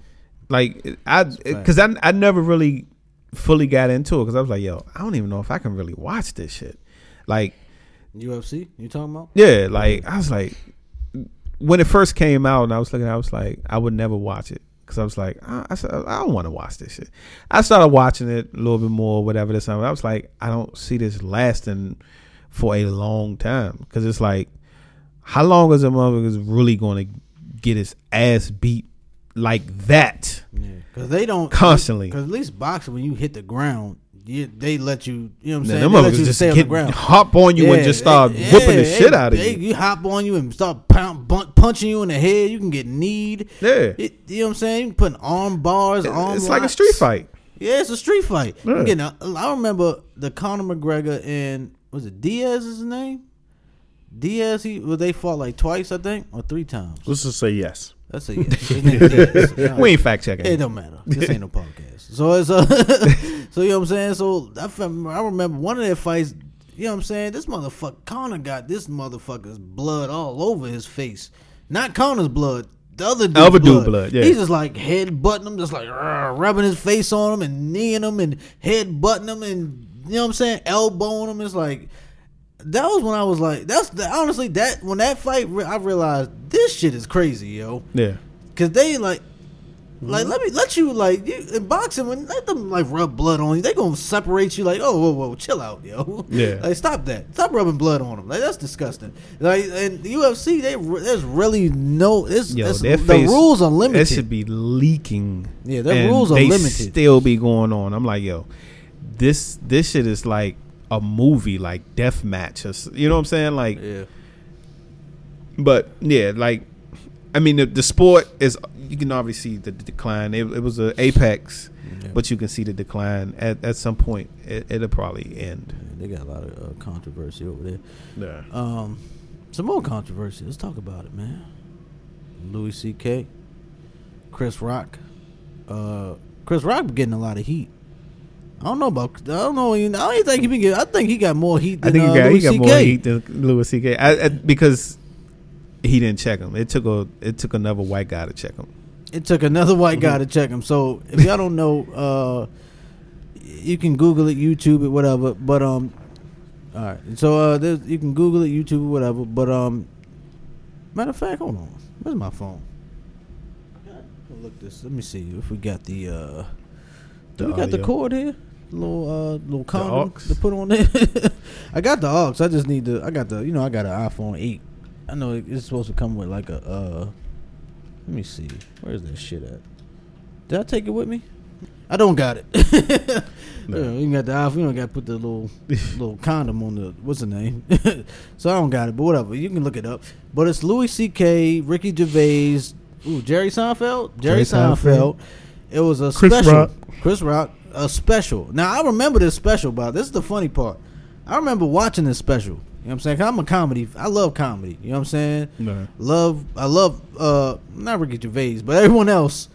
Like I, because I, I never really fully got into it because I was like, yo, I don't even know if I can really watch this shit. Like, UFC, you talking about? yeah, like I was like, when it first came out, and I was looking, I was like, I would never watch it because I was like, I, I, said, I don't want to watch this shit. I started watching it a little bit more, whatever this time. I was like, I don't see this lasting for a long time because it's like, how long is a motherfucker really going to get his ass beat like that? Yeah, because they don't Constantly. Because at least boxing, when you hit the ground, you, they let you. You know what I'm Man, saying? them They just stay on the ground. hop on you and just start they- whipping the yeah, shit they- out of they- you. You hop on you and start pound, bun- punching you in the head. You can get kneed. Yeah. It, you know what I'm saying? You can put arm bars, arm. It's like a street fight. Yeah, it's a street fight. Yeah. Again, I, I remember the Conor McGregor and was it Diaz? Is his name? Diaz. He well, they fought like twice, I think, or three times. Let's just say yes. That's a yes. His name is Diaz. We ain't fact checking. It don't matter. This ain't no podcast. So it's uh, <laughs> so you know what I'm saying. So I, I remember one of their fights. You know what I'm saying. This motherfucker Conor got this motherfucker's blood all over his face. Not Conor's blood. The other dude's Other dude blood. blood, yeah. He's just like head butting him, just like rubbing his face on him and kneeing him and head butting him and you know what I'm saying, elbowing him. It's like that was when I was like, that's the, honestly that when that fight re- I realized this shit is crazy, yo. Yeah. Cause they like, like Mm-hmm. let me let you like you, in boxing when let them like rub blood on you. They gonna separate you like oh whoa whoa chill out yo Yeah. <laughs> like stop that stop rubbing blood on them like that's disgusting like and the UFC they there's really no it's, Yo, it's the face- rules are limited. That should be leaking. Yeah, their rules are limited. Still be going on. I'm like, yo, this this shit is like a movie, like death match. Or, you know what I'm saying? Like, yeah but yeah, like, I mean, the, the sport is. You can obviously see the, the decline. It, it was a apex, but you can see the decline at at some point. It, it'll probably end. they got a lot of uh, controversy over there. Yeah. Um, some more controversy. Let's talk about it, man. Louis C.K., Chris Rock. Uh, Chris Rock getting a lot of heat. I don't know about. I don't know. I don't even think he been. Get, I think he got more heat. Than, I think he uh, got Louis he got more heat than Louis C.K. I, I, because he didn't check him. It took a it took another white guy to check him. It took another white guy Mm-hmm. to check him. So if y'all don't know, uh, you can Google it, YouTube it, whatever. But um, all right. So uh, you can Google it, YouTube it, whatever. But um, matter of fact, hold on. Where's my phone? Look this. Let me see if we got the uh, do The we got the cord here? Little uh, little condom to put on there. <laughs> I got the aux. I just need to. I got the. You know, I got an iPhone eight. I know it's supposed to come with like a. uh Let me see. Where's that shit at? Did I take it with me? I don't got it. <laughs> Yeah, you got the iPhone. You don't got to put the little <laughs> little condom on the what's the name. so I don't got it, but whatever. You can look it up. But it's Louis C.K., Ricky Gervais, ooh, Jerry Seinfeld, Jerry, Jerry Seinfeld. Seinfeld. It was a Chris special. Rock. Chris Rock, a special. Now I remember this special, but this is the funny part. I remember watching this special. You know what I'm saying? 'Cause I'm a comedy. I love comedy. You know what I'm saying? No. Love. I love. Uh, not Ricky Gervais, but everyone else.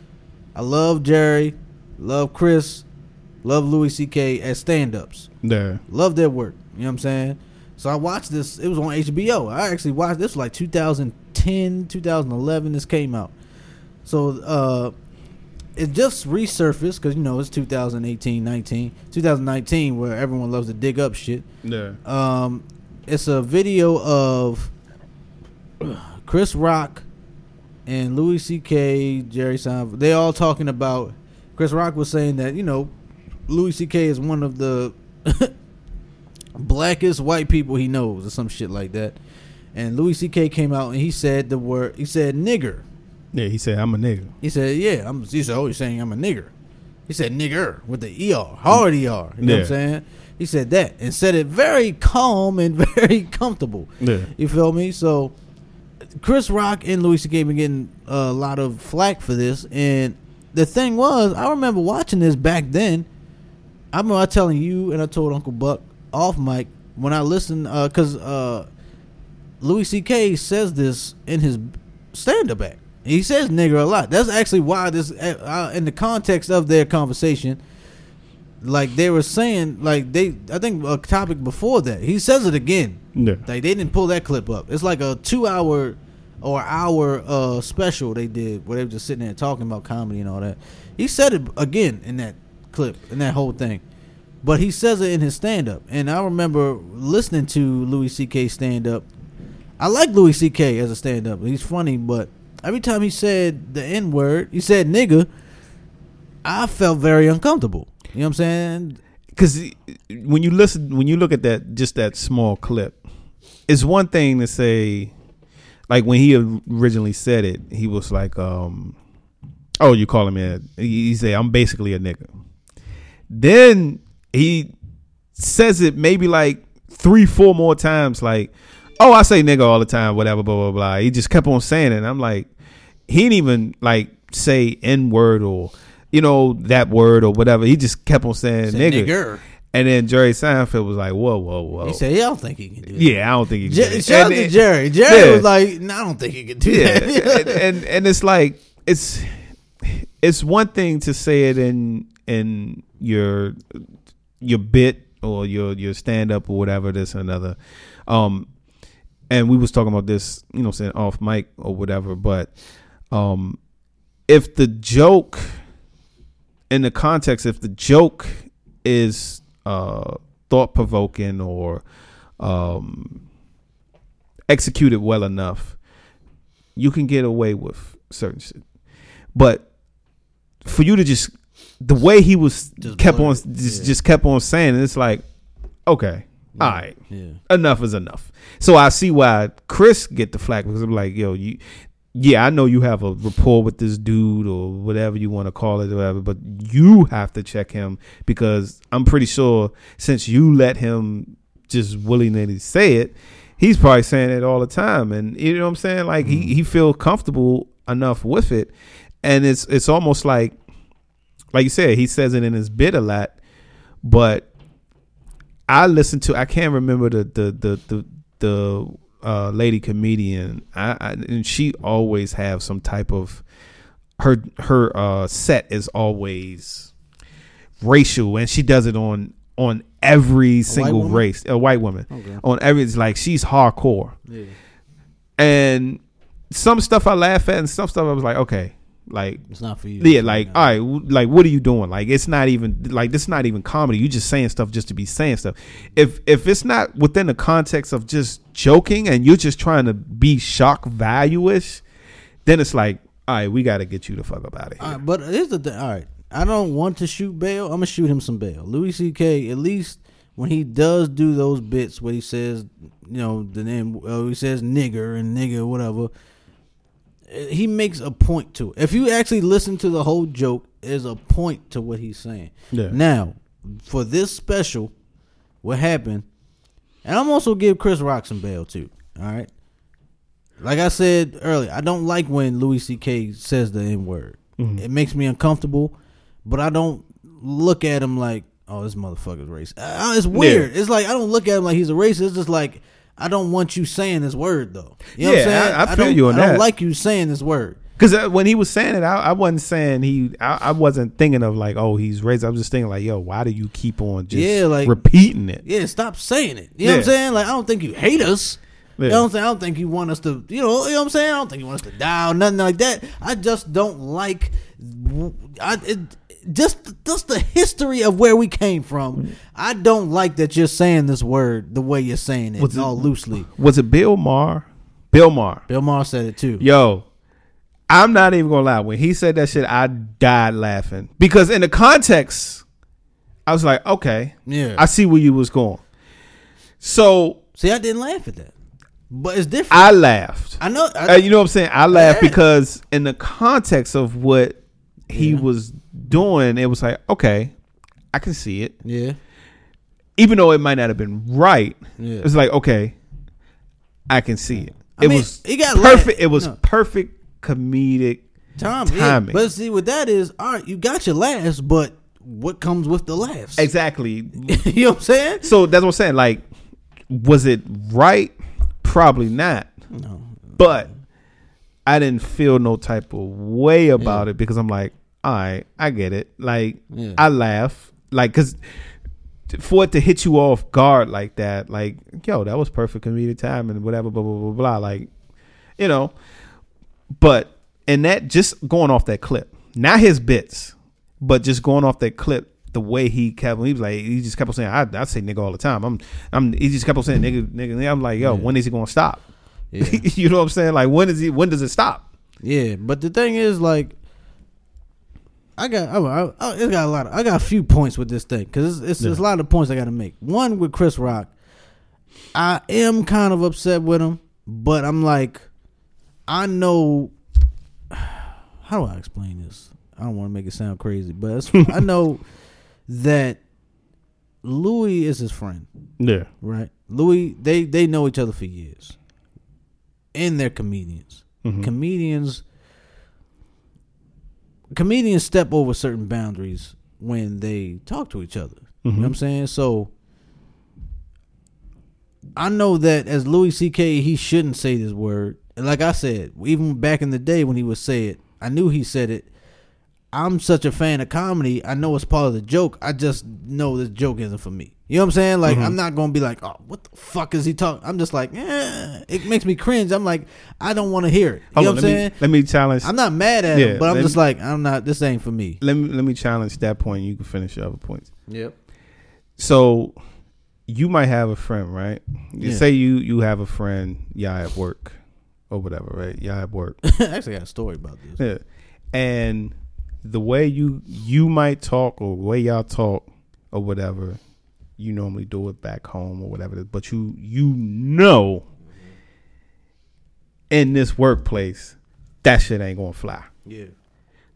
I love Jerry. Love Chris. love Louis C.K. as stand-ups. Yeah. Love their work. You know what I'm saying? So I watched this. It was on HBO. I actually watched this was like 2010, 2011. This came out. So uh, it just resurfaced because you know it's 2018, 19, 2019, where everyone loves to dig up shit. Yeah. Um, it's a video of Chris Rock and Louis C.K., Jerry Seinfeld. They all talking about. Chris Rock was saying that you know Louis C.K. is one of the <laughs> blackest white people he knows, or some shit like that. And Louis C.K. came out and he said the word. He said nigger. Yeah, he said I'm a nigga. He said, "Yeah, I'm." He said, "Oh, saying I'm a nigger." He said, "Nigger" with the er, hard er. You know what I'm saying? He said that and said it very calm and <laughs> very comfortable. Yeah. You feel me? So, Chris Rock and Louis C.K. been getting a lot of flack for this, and the thing was, I remember watching this back then. I remember telling you, and I told Uncle Buck off mic when I listened, because uh, Louis C.K. says this in his stand-up act. He says "nigger" a lot. That's actually why this, uh, in the context of their conversation, like they were saying, like they, I think a topic before that, he says it again. Yeah. Like they didn't pull that clip up. It's like a two-hour or hour uh, special they did where they were just sitting there talking about comedy and all that. He said it again in that clip, in that whole thing. But he says it in his stand-up, and I remember listening to Louis C.K. stand-up. I like Louis C.K. as a stand-up. He's funny, but every time he said the N word, he said nigga, I felt very uncomfortable. You know what I'm saying? because when you listen when you look at that just that small clip it's one thing to say like when he originally said it he was like um oh you call him a he he say i'm basically a nigga then he says it maybe like three four more times like oh i say nigga all the time whatever blah blah blah he just kept on saying it and i'm like he didn't even like say n word or you know that word or whatever he just kept on saying Said nigga. nigger. And then Jerry Seinfeld was like, "Whoa, whoa, whoa." He said, "Yeah, I don't think he can do that." "Yeah, I don't think he can." Jer- do that." shout out to Jerry. Jerry Yeah. was like, "No, I don't think he can do yeah, that." and, and and it's like it's it's one thing to say it in in your your bit or your your stand up or whatever this and another, um, and we was talking about this, you know, saying off mic or whatever, but um, if the joke in the context, if the joke is uh thought provoking or um executed well enough, you can get away with certain shit. But for you to just the way he was Just kept on it, just, yeah. just kept on saying it, it's like, okay, all right, yeah. enough is enough. So I see why Chris get the flack because I'm like, yo, you yeah, I know you have a rapport with this dude or whatever you want to call it or whatever, but you have to check him because I'm pretty sure since you let him just willy nilly say it, he's probably saying it all the time. And you know what I'm saying? Like he, he feel comfortable enough with it. And it's it's almost like like you said, he says it in his bit a lot, but I listen to I can't remember the the the the, the uh, lady comedian I, I and she always have some type of her her uh, set is always racial and she does it on on every single race a white woman Okay. on every it's like she's hardcore Yeah. and some stuff I laugh at and some stuff I was like okay like It's not for you. yeah, like all right, w- like what are you doing? Like it's not even like this. Is not even comedy. You just saying stuff just to be saying stuff. If if it's not within the context of just joking and you're just trying to be shock value ish, then it's like all right, we got to get you the fuck up out of here. right, but here's the thing. All right, I don't want to shoot bail. I'm gonna shoot him some bail. Louis C.K. At least when he does do those bits where he says, you know, the name, uh, he says nigger and nigger, whatever. He makes a point to it. If you actually listen to the whole joke, there's a point to what he's saying. Yeah. Now, for this special, what happened, and I'm also give Chris Rock some bail too. All right. Like I said earlier, I don't like when Louis C.K. says the N word. It makes me uncomfortable, but I don't look at him like, oh, this motherfucker's racist. Uh, it's weird. It's like I don't look at him like he's a racist. It's just like I don't want you saying this word though. You know what I'm Yeah, saying? I- I feel don't, you on I don't like you saying this word. Because uh, when he was saying it, I, I wasn't saying he. I, I wasn't thinking of like, oh, he's racist. I was just thinking like, yo, why do you keep on just Yeah, like- repeating it? Yeah, stop saying it. You know what I'm saying? Like I don't think you hate us. Yeah. You know what I'm saying? I don't think you want us to, you know, you know what I'm saying? I don't think you want us to die or nothing like that. I just don't like, I it, just just the history of where we came from. I don't like that you're saying this word the way you're saying it, Was it- all loosely. Was it Bill Maher? Bill Maher. Bill Maher said it too. Yo, I'm not even gonna lie. When he said that shit, I died laughing because in the context, I was like, okay, Yeah. I see where you was going. So See, I didn't laugh at that, but it's different. I laughed. I, know. I, Uh, you know what I'm saying? I laughed Yeah. because in the context of what he Yeah. was doing, it was like, okay, I can see it. yeah, Even though it might not have been right, Yeah. it was like, okay, I can see it. I it mean, was it got perfect. laughed. It was No. perfect comedic. Tom. Yeah. timing. But see, what that is, all right, you got your laughs, but what comes with the laughs? Exactly. <laughs> you know what I'm saying? So that's what I'm saying. Like, was it right? Probably not. No. But I didn't feel no type of way about it because I'm like, all right, I get it. Like, Yeah. I laugh. Like, because for it to hit you off guard like that, like, yo, that was perfect comedic time and whatever, blah, blah, blah, blah. Like, you know, but, and that just going off that clip, not his bits, but just going off that clip, the way he kept, he was like, he just kept on saying, I, I say nigga all the time. I'm, I'm, he just kept on saying nigga, nigga. nigga. I'm like, yo, when is he to stop? Yeah. <laughs> you know what I'm saying? Like, when is he, when does it stop? Yeah, but the thing is, like, I got, oh, I, I, I it's got a lot. Of, I got a few points with this thing because it's, it's, there's a lot of points I got to make. One with Chris Rock, I am kind of upset with him, but I'm like, I know. <sighs> How do I explain this? I don't want to make it sound crazy, but it's, <laughs> I know that Louis is his friend Yeah. right? Louis, they they know each other for years, and they're comedians. Mm-hmm. Comedians, comedians step over certain boundaries when they talk to each other. You know what I'm mm-hmm. saying? So I know that as Louis C.K., he shouldn't say this word. And like I said, even back in the day when he would say it, I knew he said it. I'm such a fan of comedy. I know it's part of the joke. I just know this joke isn't for me. You know what I'm saying? Like I'm not gonna be like, oh, what the fuck is he talking? I'm just like, eh. It makes me cringe. I'm like, I don't want to hear it. You Hold know on, what I'm saying? me let me challenge. I'm not mad at Yeah, him, but I'm let just me- like, I'm not. This ain't for me. let me let me challenge that point. You can finish your other points. Yep. So you might have a friend, right? You Yeah. Say you you have a friend, y'all at work or whatever, right? Y'all at work. <laughs> I actually got a story about this. yeah. And the way you you might talk or the way y'all talk or whatever, you normally do it back home or whatever. It is, but you you know in this workplace that shit ain't gonna fly. Yeah.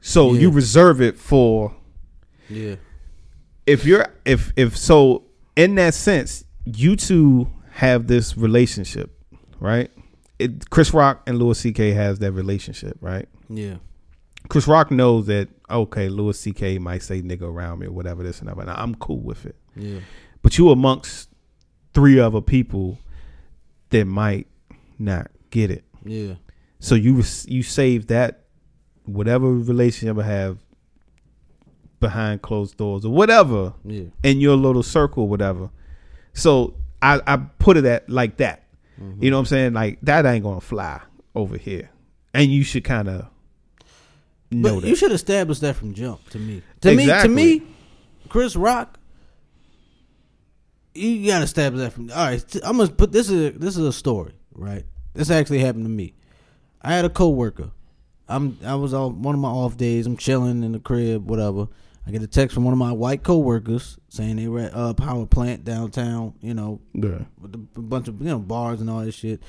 So Yeah. you reserve it for Yeah. if you're if if so in that sense you two have this relationship right it, chris rock and louis ck has that relationship right Yeah. chris rock knows that okay louis ck might say nigga around me or whatever this and that but i'm cool with it Yeah. But you amongst three other people that might not get it Yeah. so you you save that whatever relationship you ever have behind closed doors or whatever Yeah. in your little circle, whatever. So I, I put it at like that. Mm-hmm. You know what I'm saying? Like that ain't gonna fly over here, and you should kind of know But that. you should establish that from jump. To me, to Exactly. me, to me, Chris Rock. You gotta establish that from. All right, I'm gonna put this is a, this is a story, right? This actually happened to me. I had a coworker. I'm I was on one of my off days. I'm chilling in the crib, whatever. I get a text from one of my white coworkers saying they were at a power plant downtown. You know, yeah. with a bunch of you know bars and all this shit.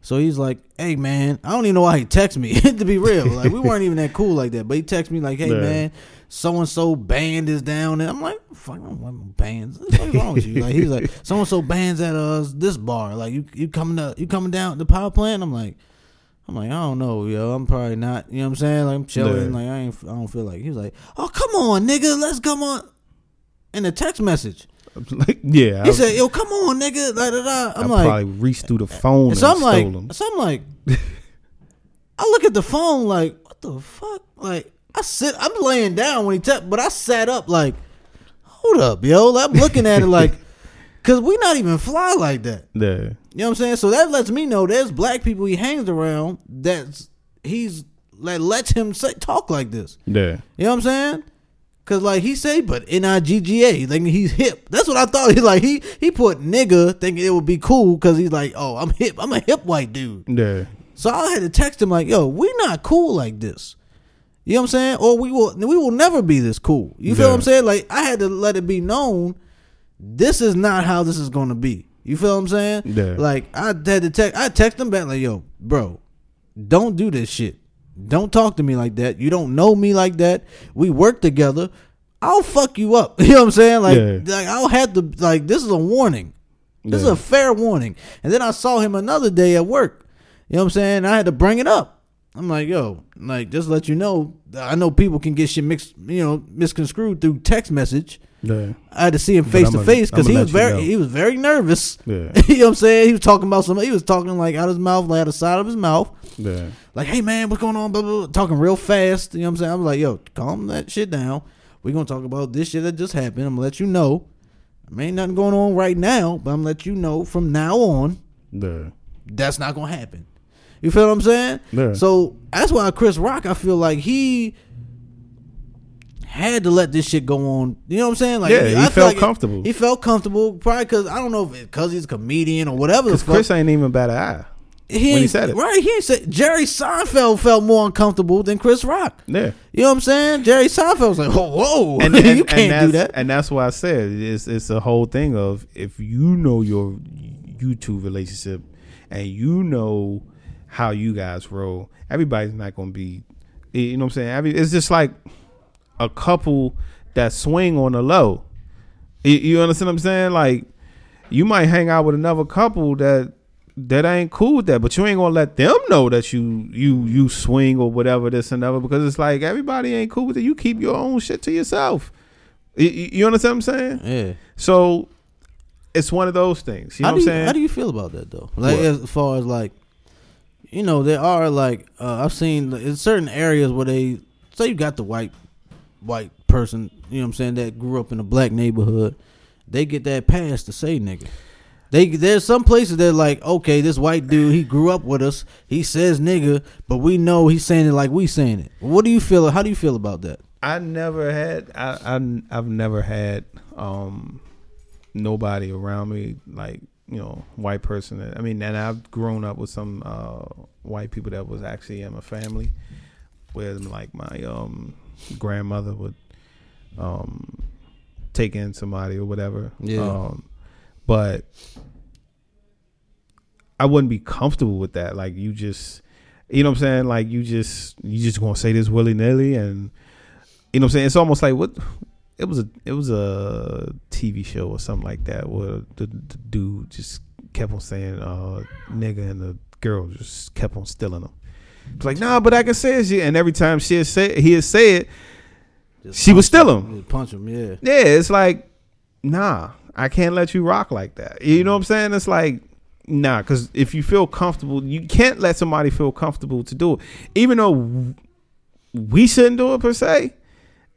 So he's like, "Hey man, I don't even know why he texted me. <laughs> to be real, like we weren't even that cool like that. But he texted me like, "Hey Yeah. man, so and so band is down." And I'm like, "Fuck, I don't want no bands. What's wrong with you?" Like he's like, "So and so bands at us this bar. Like you you coming to you coming down the power plant?" I'm like. I'm like, I don't know, yo. I'm probably not. You know what I'm saying? Like I'm chilling. Yeah. Like I ain't. I don't feel like. He was like, "Oh, come on, nigga, let's come on." In the text message, <laughs> Like, yeah. he I, said, "Yo, come on, nigga." Da, da, da. I I'm like, probably reached through the phone and, so I'm stole like, so I'm like, <laughs> I look at the phone like, what the fuck? Like I sit, I'm laying down when he tapped, but I sat up like, hold up, yo. I'm looking at it like, <laughs> cause we not even fly like that. Yeah. You know what I'm saying? So that lets me know there's black people he hangs around that's he's like lets him say, talk like this. Yeah. You know what I'm saying? Cause like he say, but N I G G A, thinking he's hip. That's what I thought. <laughs> He like he he put nigga thinking it would be cool because he's like, oh, I'm hip. I'm a hip white dude. Yeah. So I had to text him like, yo, we not cool like this. You know what I'm saying? Or we will we will never be this cool. You feel Yeah. what I'm saying? Like I had to let it be known this is not how this is gonna be. You feel what I'm saying? Yeah. Like I had to text I text him back like, yo, bro, don't do this shit. Don't talk to me like that. You don't know me like that. We work together. I'll fuck you up. <laughs> You know what I'm saying? Like, Yeah. like I'll have to like this is a warning. This is a fair warning. And then I saw him another day at work. You know what I'm saying? I had to bring it up. I'm like, yo, like just let you know. I know people can get shit mixed, you know, misconstrued through text message. Yeah. I had to see him face to face because he was very know. he was very nervous. Yeah. <laughs> you know what I'm saying? He was talking about some. He was talking like out of his mouth, like out the side of his mouth. Yeah. Like, hey man, what's going on? Blah, blah, blah, talking real fast. You know what I'm saying? I was like, yo, calm that shit down. We're gonna talk about this shit that just happened. I'm gonna let you know. I ain't nothing going on right now, but I'm gonna let you know from now on Yeah. that's not gonna happen. You feel what I'm saying? Yeah. So that's why Chris Rock, I feel like he had to let this shit go on. You know what I'm saying? Like, Yeah, he I felt like it- comfortable. he felt comfortable, probably because I don't know if because he's a comedian or whatever. Because. Chris ain't even bad eye. he when he said it. right? He said Jerry Seinfeld felt more uncomfortable than Chris Rock. Yeah. You know what I'm saying? Jerry Seinfeld was like, whoa, whoa, And, <laughs> you can't and do that's- that. And that's why I said it's it's a whole thing of if you know your YouTube relationship and you know how you guys roll, everybody's not gonna be you know what I'm saying? Every, it's just like a couple that swing on the low. You, you understand what I'm saying? Like you might hang out with another couple that that ain't cool with that, but you ain't gonna let them know that you you you swing or whatever this and that because it's like everybody ain't cool with it. You keep your own shit to yourself. You, you you understand what I'm saying? Yeah. So it's one of those things. You know how what I'm you, saying? How do you feel about that though? Like What? as far as like, you know, there are like uh, I've seen in certain areas where they say you got the white white person, you know what I'm saying, that grew up in a black neighborhood, they get that pass to say nigga. They there's some places that like okay, this white dude he grew up with us, he says nigga, but we know he's saying it like we saying it. What do you feel? How do you feel about that? I never had I, I I've never had um nobody around me like you know white person that, I mean and I've grown up with some uh white people that was actually in my family where like my um grandmother would um take in somebody or whatever Yeah. um but I wouldn't be comfortable with that like you just you know what I'm saying like you just you just gonna say this willy nilly and you know what I'm saying? It's almost like what it was a it was a TV show or something like that where the, the dude just kept on saying uh nigga and the girl just kept on stealing him. It's like, nah, but I can say it. And every time she say he had say it, Just She was punch still him. him. Punch him, yeah. yeah, it's like, nah, I can't let you rock like that. You know what I'm saying? It's like, nah, because if you feel comfortable, you can't let somebody feel comfortable to do it, even though we shouldn't do it per se.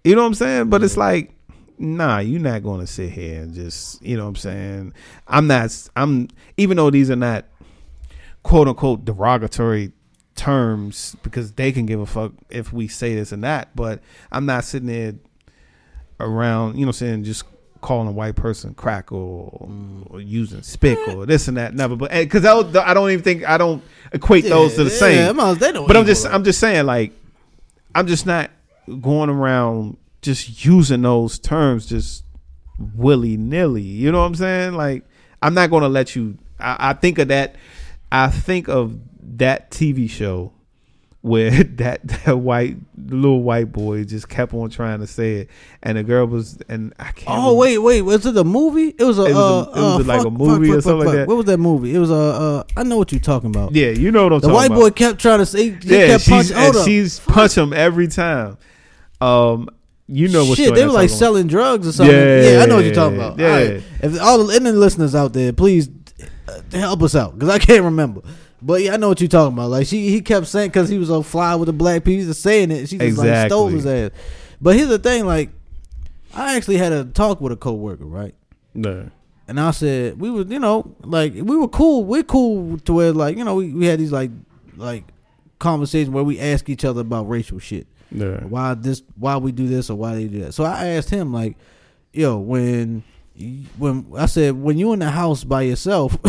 You know what I'm saying? But it's like, nah, you're not going to sit here and just, you know what I'm saying? I'm not, I'm, even though these are not quote unquote derogatory terms because they can give a fuck if we say this and that, but I'm not sitting there around, you know what I'm saying, just calling a white person crack or, or using spick or this and that. Never, but eh, because I, don't- I don't even think I don't equate those to the Yeah, same. yeah, don't But I'm just. I'm just saying like I'm just not going around just using those terms just willy nilly. You know what I'm saying? Like I'm not going to let you. I, I think of that. I think of that TV show where <laughs> that that white little white boy just kept on trying to say it, and the girl was and I can't. Oh remember- wait, wait, was it a movie? It was a. It was a- uh, it was uh, like a movie fuck, or fuck, something like that. What was that movie? It was a. Uh, I know what you're talking about. Yeah, you know what I'm the talking white boy kept trying to say. He yeah, kept she's punching. and she's punch him every time. Um, you know what? Shit, they were like selling drugs or something. Yeah, Yeah, I know what you're talking about. yeah. All right. If all the any listeners out there, please uh, help us out because I can't remember. But yeah, I know what you're talking about. Like she, he kept saying because he was on fly with the black people, he was saying it. She just like stole his ass. But here's the thing, like I actually had a talk with a coworker, right? No. And I said we were, you know, like we were cool. We're cool to where like you know we, we had these like like conversations where we ask each other about racial shit. Yeah. Why this? Why we do this or why they do that? So I asked him like, yo, when when I said when you in the house by yourself. <laughs>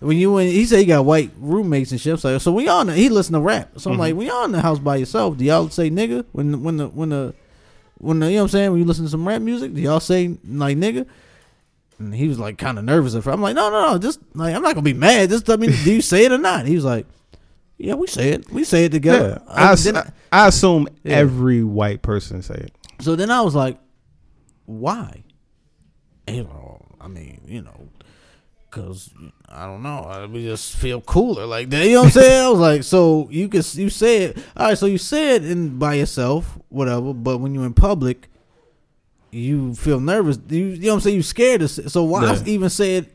when you when he said he got white roommates and shit, so so when y'all in the, he listen to rap. So I'm Mhm. like, when y'all in the house by yourself, do y'all say nigga when when the when the when the you know what I'm saying when you listen to some rap music, do y'all say like nigga? And he was like kind of nervous at first. I'm like, no, no, no, just like I'm not gonna be mad. Just I mean, do you say it or not? He was like, yeah, we say it. We say it Yeah. together. I, Uh, then I- I assume Yeah. every white person say it. so then I was like, why? And he was like, I mean, you know, because I don't know. I, we just feel cooler like that. You know what I'm <laughs> saying? I was like, so you can you say it. All right, so you say it in by yourself, whatever. But when you're in public, you feel nervous. You, you know what I'm saying? You're scared. To say, so why Yeah. even say it?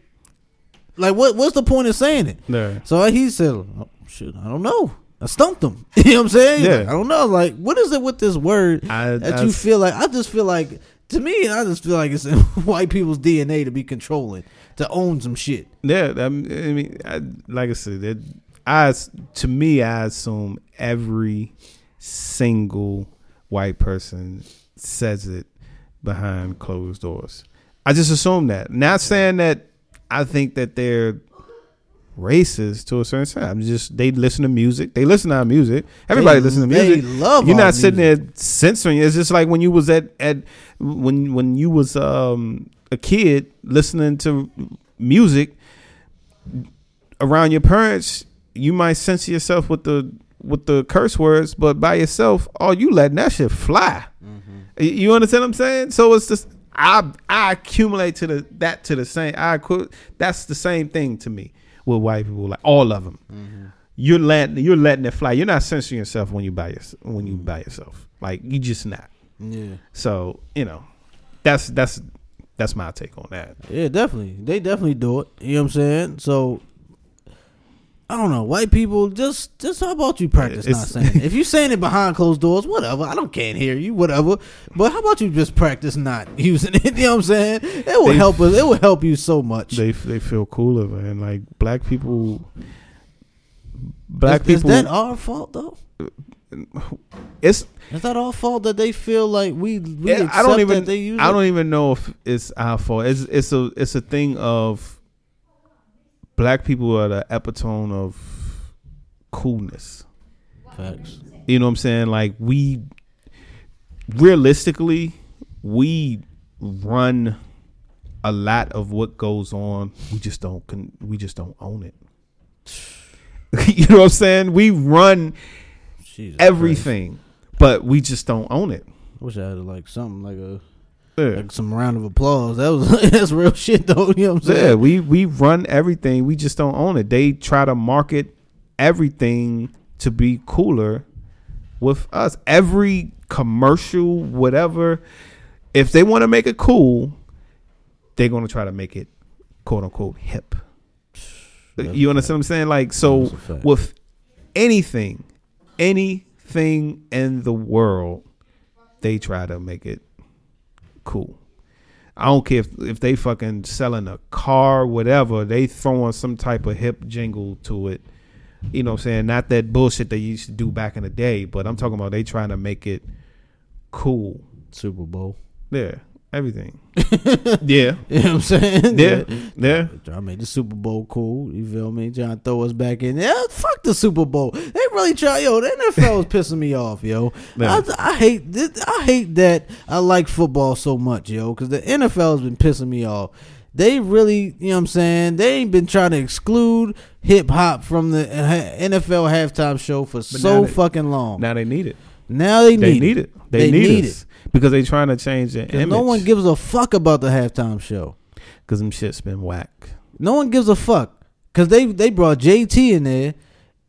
Like, what? What's the point of saying it? Yeah. So he said, "Shit, I don't know." I stumped them. <laughs> you know what I'm saying? Yeah. Like, I don't know. Like, what is it with this word I, that I you feel like? I just feel like, to me, I just feel like it's in <laughs> white people's DNA to be controlling, to own some shit. Yeah, I mean, I like I said, it, I to me, I assume every single white person says it behind closed doors. I just assume that. Not saying that I think that they're racist to a certain extent. I'm just they listen to music. They listen to our music. Everybody They- listen to they music. love You're not sitting music. there censoring. It's just like when you was at at when when you was um a kid listening to music around your parents. You might censor yourself with the with the curse words, but by yourself, oh, you letting that shit fly. Mm-hmm. You- understand what I'm saying? So it's just I I accumulate to the that to the same. I that's the same thing to me with white people, like all of them. Mm-hmm. You're letting you're letting it fly. You're not censoring yourself when you buy your, when you by yourself. Like you just not. Yeah, So you know, that's that's that's my take on that. yeah, definitely. They definitely do it. You know what I'm saying? So. I don't know, white people. Just, just how about you practice not saying it? If you're saying it behind closed doors, whatever. I don't can't hear you, whatever. But how about you just practice not <laughs> using it? You know what I'm saying? It will They- help us. It will help you so much. They they feel cooler, man. Like black people. Black is, people. Is that our fault though? it's Is that our fault that they feel like we we I don't even. that they use I don't even know if it's our fault. It's it's a it's a thing of black people are the epitome of coolness. Facts. You know what I'm saying? Like we realistically we run a lot of what goes on. We just don't con- we just don't own it. <laughs> you know what I'm saying? We run Jesus everything, but we just don't own it. I Wish I had like something like a Yeah. like some round of applause. That was <laughs> that's real shit though. You know what I'm Yeah, saying? we we run everything. We just don't own it. They try to market everything to be cooler with us. Every commercial, whatever, if they want to make it cool, they're going to try to make it quote unquote hip. That's you understand what I'm saying? Like so That's a fact. with anything, anything in the world, they try to make it cool. I don't care if, if they fucking selling a car, whatever, they throwing some type of hip jingle to it. You know what I'm saying? Not that bullshit they used to do back in the day, but I'm talking about they trying to make it cool. Super Bowl. Yeah. Everything. <laughs> yeah. You know what I'm saying? Yeah. Yeah. Trying to make the Super Bowl cool. You feel me? Trying to throw us back in. Yeah, fuck the Super Bowl. They really try. Yo, the NFL is <laughs> pissing me off, yo. I, I hate. This, I hate that I like football so much, yo. Because the NFL has been pissing me off. They really, you know what I'm saying? They ain't been trying to exclude hip hop from the NFL halftime show for so they- fucking long. Now they need it. now they need, They need it. They, They need, need us because they trying to change 'Cause image. No one gives a fuck about the halftime show. because them shit's been whack. No one gives a fuck because they they brought JT in there,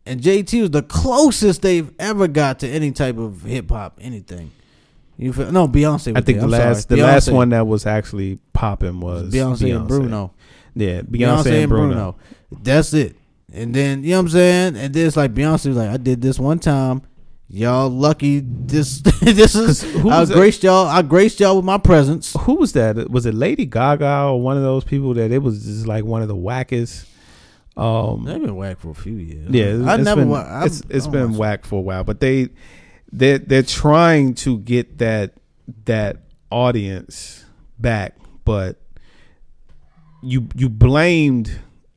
and JT was the closest they've ever got to any type of hip hop anything. You feel, no Beyonce? I think there. the I'm last sorry. the last one that was actually popping was Beyonce, and Bruno. Yeah, Beyonce, and Bruno. That's it. And then you know what I'm saying? And then it's like Beyonce was like, I did this one time. Y'all lucky this <laughs> this is <laughs> who I graced y'all I graced y'all with my presence. Who was that? Was it Lady Gaga or one of those people that it was just like one of the wackest? Um, They've been whack for a few years. yeah, it's, I it's never been, wa- it's, it's been whack for a while, but they they they're trying to get that that audience back, but you you blamed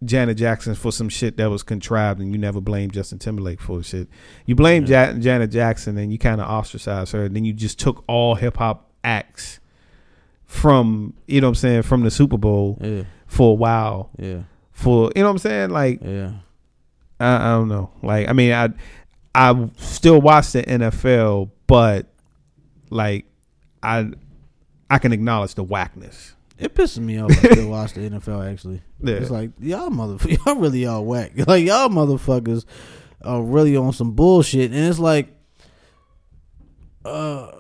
Janet Jackson for some shit that was contrived, and you never blame Justin Timberlake for shit. You blamed Ja- Janet Jackson, and you kind of ostracize her, and then you just took all hip hop acts from you know what I'm saying from the Super Bowl Yeah, for a while. yeah, For you know what I'm saying, like yeah. I, I don't know. Like, I mean, I I still watch the NFL, but like, I I can acknowledge the whackness. It pisses me off. I still <laughs> watch the NFL. Actually, Yeah. it's like y'all mother, <laughs> y'all really all whack. <laughs> Like y'all motherfuckers are really on some bullshit, and it's like, uh,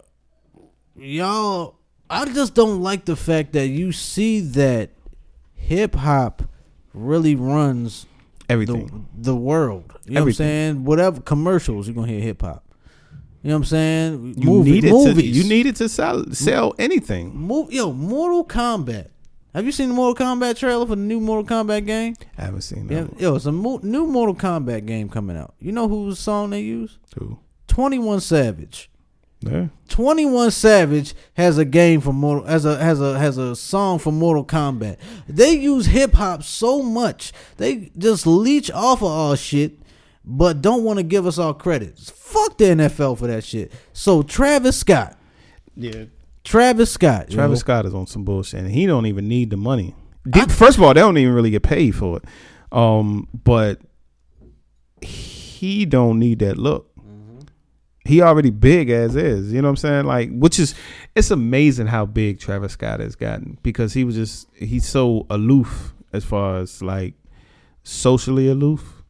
y'all. I just don't like the fact that you see that hip hop really runs Everything. the the world. You know Everything. what I'm saying? Whatever commercials you're gonna hear hip hop. You know what I'm saying? you Movie- movies. to you needed to sell sell anything. Mo- yo, Mortal Kombat. Have you seen the Mortal Kombat trailer for the new Mortal Kombat game? I haven't seen Yeah, that. yo, it's a mo- new Mortal Kombat game coming out. You know whose song they use? Twenty One Savage. Yeah. Twenty One Savage has a game for Mortal has a has a has a song for Mortal Kombat. They use hip hop so much they just leech off of all shit, but don't want to give us all credit. Fuck the NFL for that shit. So Travis Scott, Yeah. Travis Scott. Travis Scott is on some bullshit, and he don't even need the money. They- First of all, they don't even really get paid for it. Um, but he don't need that look. He already big as is. You know what I'm saying? Like, which is it's amazing how big Travis Scott has gotten because he was just he's so aloof as far as like socially aloof.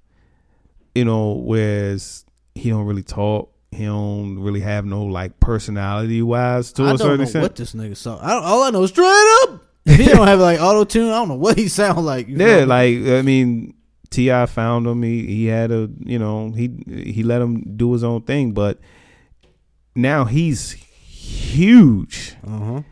You know, whereas he don't really talk. He don't really have no like personality wise to I a don't certain know extent. what this nigga saw. I all I know is straight up. If he don't have like auto tune, I don't know what he sound like. Yeah, know? like I mean, T.I. found him. He he had a you know he he let him do his own thing, but now he's huge. uh-huh.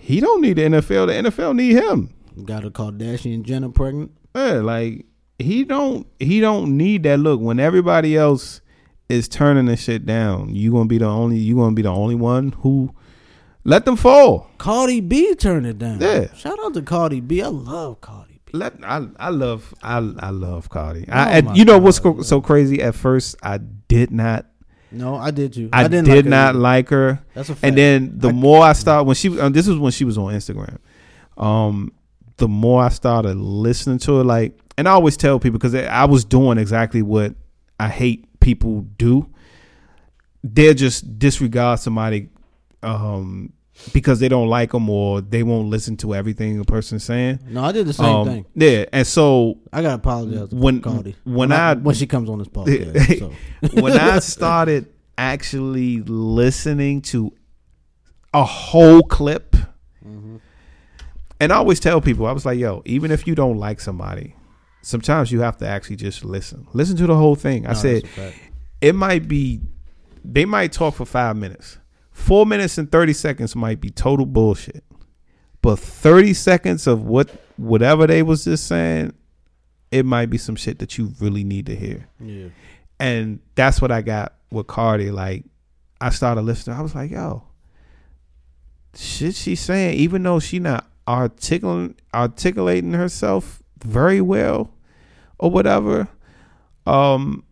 He don't need the NFL. The NFL need him. Got a Kardashian Jenner pregnant. Yeah, like he don't he don't need that look when everybody else is turning the shit down. You gonna be the only you gonna be the only one who let them fall. Cardi B turned it down. Yeah. Shout out to Cardi B. I love Cardi B. Let I I love I I love Cardi. Oh I, you know what's co- so crazy? At first, I did not No, I did you. I, didn't did like her not either. like her. That's a fact. And then the I- more I started when she this was when she was on Instagram. Um, the more I started listening to her, like, and I always tell people because I was doing exactly what I hate people do. They'll just disregard somebody um, because they don't like them or they won't listen to everything a person's saying. No, I did the same Um, thing. Yeah, and so I gotta apologize when- Cardi when Not- I- when she comes on this <laughs> podcast. so. when I <laughs> started actually listening to a whole clip, and I always tell people, I was like, yo, even if you don't like somebody, sometimes you have to actually just listen. Listen to the whole thing. I said, that's a fact. it might be, they might talk for five minutes. Four minutes and 30 seconds might be total bullshit. But 30 seconds of what whatever they was just saying, it might be some shit that you really need to hear yeah. and that's what I got with Cardi. Like, I started listening. I was like, yo, shit she's saying, even though she not articulating articulating herself very well or whatever, um,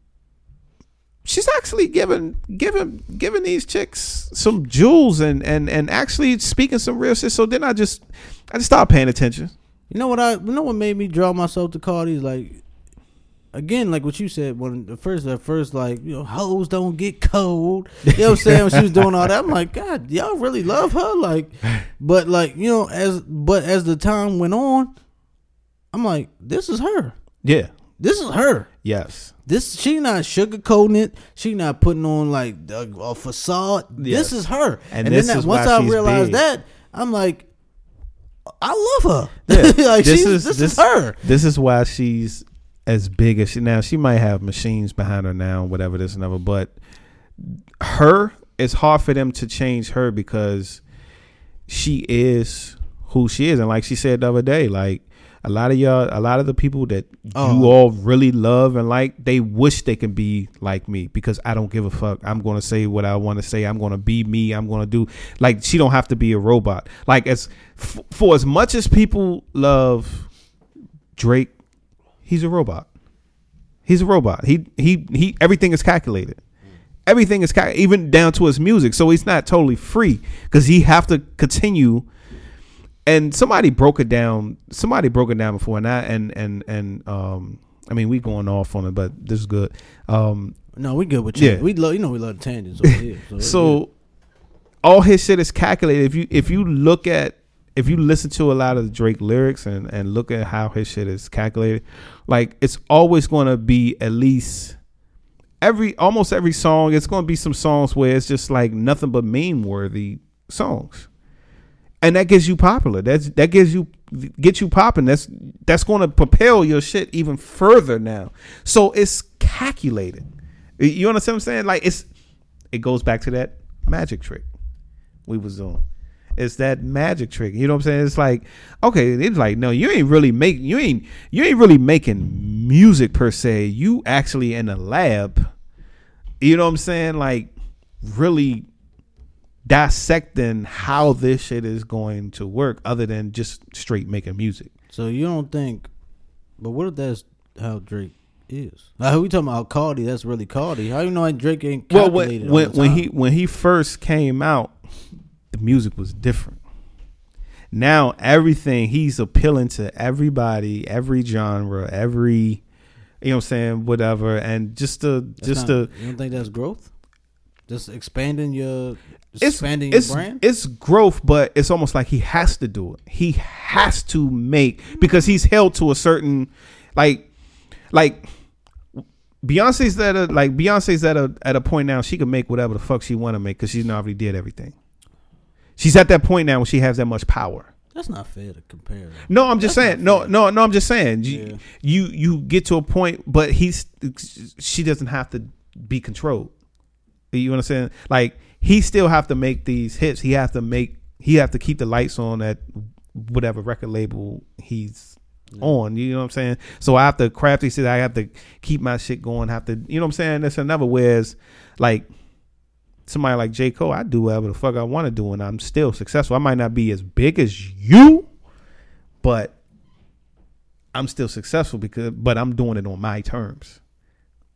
she's actually giving giving giving these chicks some jewels and and and actually speaking some real shit. So then I just I just stopped paying attention. You know what I? You know what made me draw myself to Cardi is like, again, like what you said when the first, at first, like you know, hoes don't get cold. You know what I'm saying? When she was doing all that, I'm like, God, y'all really love her, like, but like you know, as but as the time went on, I'm like, this is her. Yeah. This is her. Yes. This she not sugarcoating it. She not putting on like a, a facade. Yes. This is her. And And, this then that, once I realized big. that, I'm like, I love her. Yeah. <laughs> like This she's, is- this, this- is her. This is why she's as big as she now. She might have machines behind her now, whatever this and other. But her, it's hard for them to change her because she is who she is, and like she said the other day, like a lot of y'all, a lot of the people that Oh. you all really love and like, they wish they can be like me because I don't give a fuck. I'm gonna say what I want to say. I'm gonna be me. I'm gonna do like she don't have to be a robot. Like as f- for as much as people love Drake, he's a robot. He's a robot. He he he. Everything is calculated. Everything is even down to his music. So he's not totally free because he have to continue. And somebody broke it down. Somebody broke it down before, and I and and and um. I mean, we going off on it, but this is good. Um, No, we good with you. Yeah. We love you know we love tangents over here. So, <laughs> so all his shit is calculated. If you if you look at if you listen to a lot of Drake lyrics and and look at how his shit is calculated, like it's always going to be at least every almost every song. It's going to be some songs where it's just like nothing but meme worthy songs, and that gets you popular. That's that gives you get you popping. That's that's going to propel your shit even further now. So it's calculated. You understand what I'm saying? Like it's it goes back to that magic trick we was doing. It's that magic trick. You know what I'm saying? It's like, okay, it's like, no, you ain't really making you ain't you ain't really making music per se. You actually in a lab. You know what I'm saying? Like really dissecting how this shit is going to work other than just straight making music. so you don't think? But what if that's how Drake is? Like we talking about Cardi? That's really Cardi. How you know like Drake ain't Well, when when, when he when he first came out, the music was different. Now everything he's appealing to everybody, every genre, every you know what I'm saying, whatever, and just to That's just not- to you don't think that's growth? Just expanding your just it's expanding it's, your brand. it's growth, but it's almost like he has to do it. He has to make because he's held to a certain like like Beyonce's at a like Beyonce's at a at a point now she can make whatever the fuck she want to make because she's already did everything. She's at that point now when she has that much power. That's not fair to compare. No, I'm just That's saying. No, no, no. I'm just saying. You, Yeah. you you get to a point, but he's she doesn't have to be controlled. You understand? Like he still have to make these hits. He have to make. He have to keep the lights on at whatever record label he's on. You know what I'm saying? So I have to craft these. shit. I have to keep my shit going. Have to. You know what I'm saying? That's another. Whereas, like somebody like J Cole, I do whatever the fuck I want to do, and I'm still successful. I might not be as big as you, but I'm still successful because. But I'm doing it on my terms.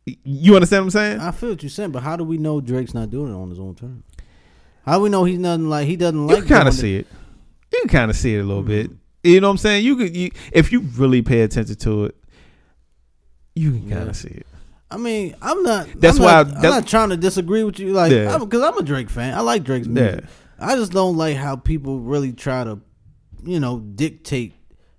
You understand what I'm saying? I feel what you're saying, but how do we know Drake's not doing it on his own terms? How do we know he's nothing like he doesn't like you kind of see it. You kind of see it a little bit. Mm-hmm. You know what I'm saying? You could, you, if you really pay attention to it, you can kind Yeah. of see it. I mean, I'm not. That's I'm why Not, I- I'm not trying to disagree with you, like, Yeah. because I'm, a Drake fan. I like Drake's music. Yeah. I just don't like how people really try to, you know, dictate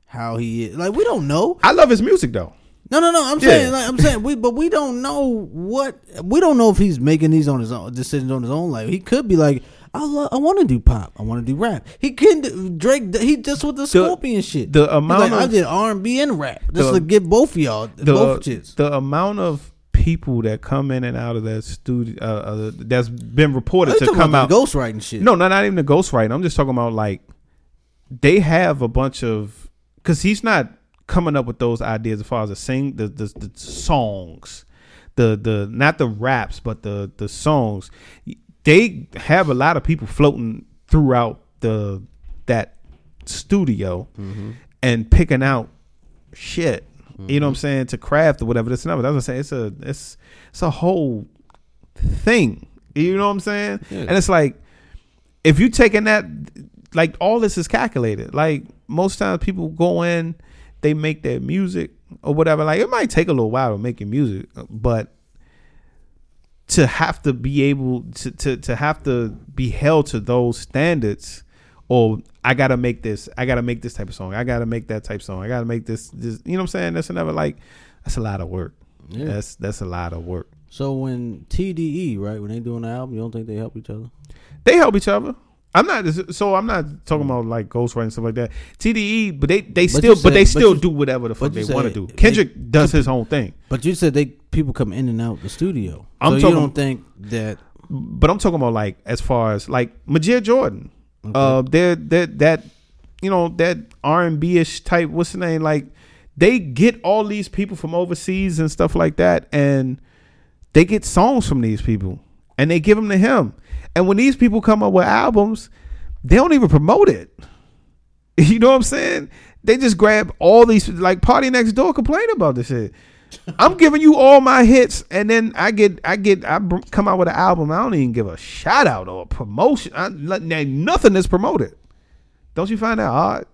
how he is. Like, we don't know. I love his music though. No, no, no. I'm Yeah. saying, like, I'm saying, we, but we don't know what we don't know if he's making these on his own decisions on his own. Like, he could be like, I love, I want to do pop, I want to do rap. He can do, Drake. He just with the Scorpion shit. the amount like, I of- did R and B and rap just the- to get both of y'all, The both the amount of people that come in and out of that studio uh, uh, that's been reported to come out. the ghostwriting shit. No, not not even the ghostwriting. I'm just talking about like they have a bunch of because he's not coming up with those ideas as far as the sing the, the the songs, the the not the raps but the the songs. They have a lot of people floating throughout the that studio mm-hmm. and picking out shit. You know what I'm mm-hmm. saying to craft or whatever. This and that. That's what I'm saying. It's a it's it's a whole thing. You know what I'm saying? Yeah. And it's like if you taking that like all this is calculated. Like most times people go in, they make their music or whatever. Like it might take a little while to make your music, but to have to be able to to, to have to be held to those standards or I gotta make this, I gotta make this type of song, I gotta make that type of song, I gotta make this, this you know what I'm saying? That's another like that's a lot of work. Yeah. That's that's a lot of work. So when TDE right when they doing the album, you don't think they help each other? They help each other. I'm not so I'm not talking about like ghostwriting and stuff like that. TDE, but they they But still you but said- they but still you- do whatever the fuck they want to said do. they- Kendrick does his own thing, But you said they people come in and out the studio. I'm so talking- you don't think that but I'm talking about like as far as like Majid Jordan, uh, they're they're that you know that R and B ish type. What's the name? Like they get all these people from overseas and stuff like that, and they get songs from these people, and they give them to him. And when these people come up with albums, they don't even promote it. <laughs> You know what I'm saying? They just grab all these like PartyNextDoor complain about this shit. <laughs> I'm giving you all my hits, and then I get I get I come out with an album. I don't even give a shout out or a promotion. I, nothing is promoted. Don't you find that odd?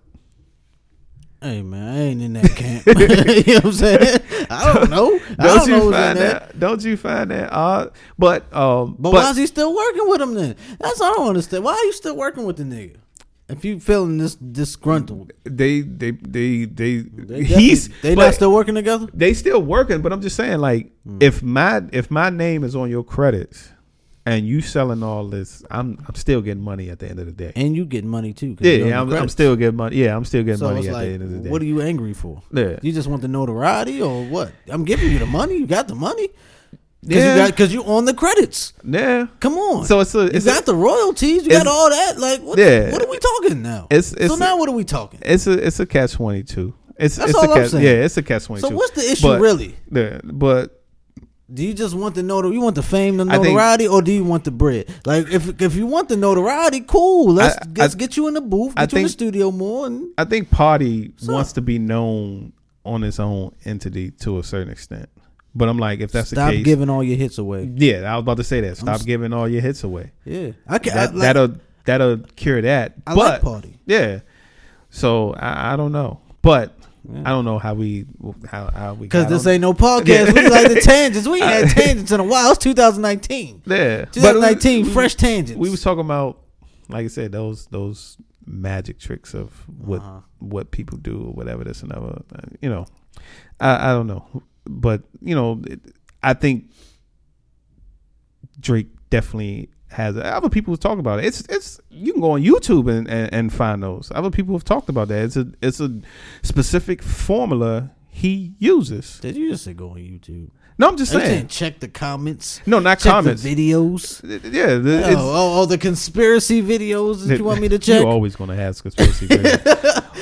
Hey man, I ain't in that camp. <laughs> you know what I'm saying? I don't know. Don't, don't know you in find that. Don't you find that odd? But um, But, why is he still working with him then? That's I don't understand. Why are you still working with the nigga? If you feeling this disgruntled, they they they they, they he's they not still working together. they still working. But I'm just saying, like, if my if my name is on your credits and you selling all this, I'm I'm still getting money at the end of the day. And you getting money too. Yeah, yeah, I'm, I'm still getting money. Yeah, I'm still getting So money at like, the end of the day. what are you angry for? Yeah. You just want the notoriety or what? I'm giving you the money. You got the money. Because Yeah. you because you on the credits. yeah. Come on. So it's a you got a, the royalties. You got all that. Like what? Yeah. What are we talking now? It's- it's so now a- what are we talking? it's a it's a catch twenty two. It's That's it's all a I'm catch, saying. Yeah, it's a catch twenty two. So what's the issue But- really? Yeah, but Do you just want the notoriety? You want the fame, the I think- notoriety, or do you want the bread? Like if if you want the notoriety, cool. Let's I- let's I- get you in the booth, I get you in the think- studio more, and I think Party wants to be known on its own entity to a certain extent. But I'm like, if that's stop the case, Stop giving all your hits away. yeah, I was about to say that. Stop s- giving all your hits away. Yeah, I can. That I, like, that'll that'll cure that. I but like party. yeah, so I, I don't know, but Yeah. I don't know how we how how we Because this on- ain't no podcast. We like the <laughs> tangents. We ain't had <laughs> tangents in a while. It's 2019. yeah, 2019, we- fresh tangents. we was talking about like I said those those magic tricks of what Uh-huh. what people do or whatever this and other uh, you know I, I don't know but you know it, I think Drake definitely has other people have talked about it it's it's you can go on YouTube and, and, and find those other people have talked about that it's a it's a specific formula he uses Did you just say go on YouTube? no I'm just Are you saying saying check the comments, no not check comments the videos. yeah the, Oh, it's, oh, oh, the conspiracy videos that you want me to <laughs> check. You're always going to have conspiracy <laughs> videos.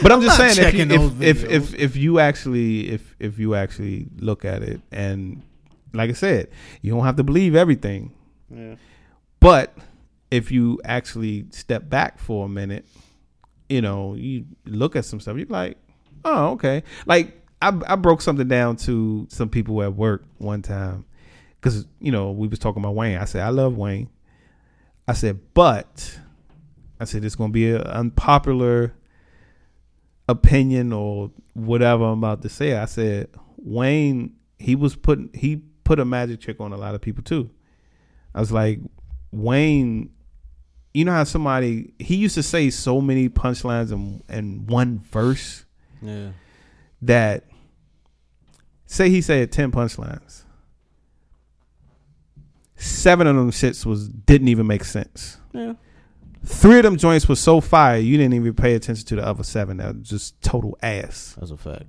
But I'm just I'm not saying, if, you, if, if if if you actually if if you actually look at it, and like I said, you don't have to believe everything. But if you actually step back for a minute, you know, you look at some stuff, you're like, oh, okay. Like I I broke something down to some people at work one time because you know we was talking about Wayne. I said I love Wayne. I said, but I said it's gonna be an unpopular opinion or whatever I'm about to say. I said Wayne, he was putting he put a magic trick on a lot of people too. I was like, Wayne, you know how somebody he used to say so many punchlines in, in one verse Yeah. that say he said ten punchlines. Seven of them shits was didn't even make sense. Yeah. Three of them joints was so fire you didn't even pay attention to the other seven. That was just total ass. That's a fact.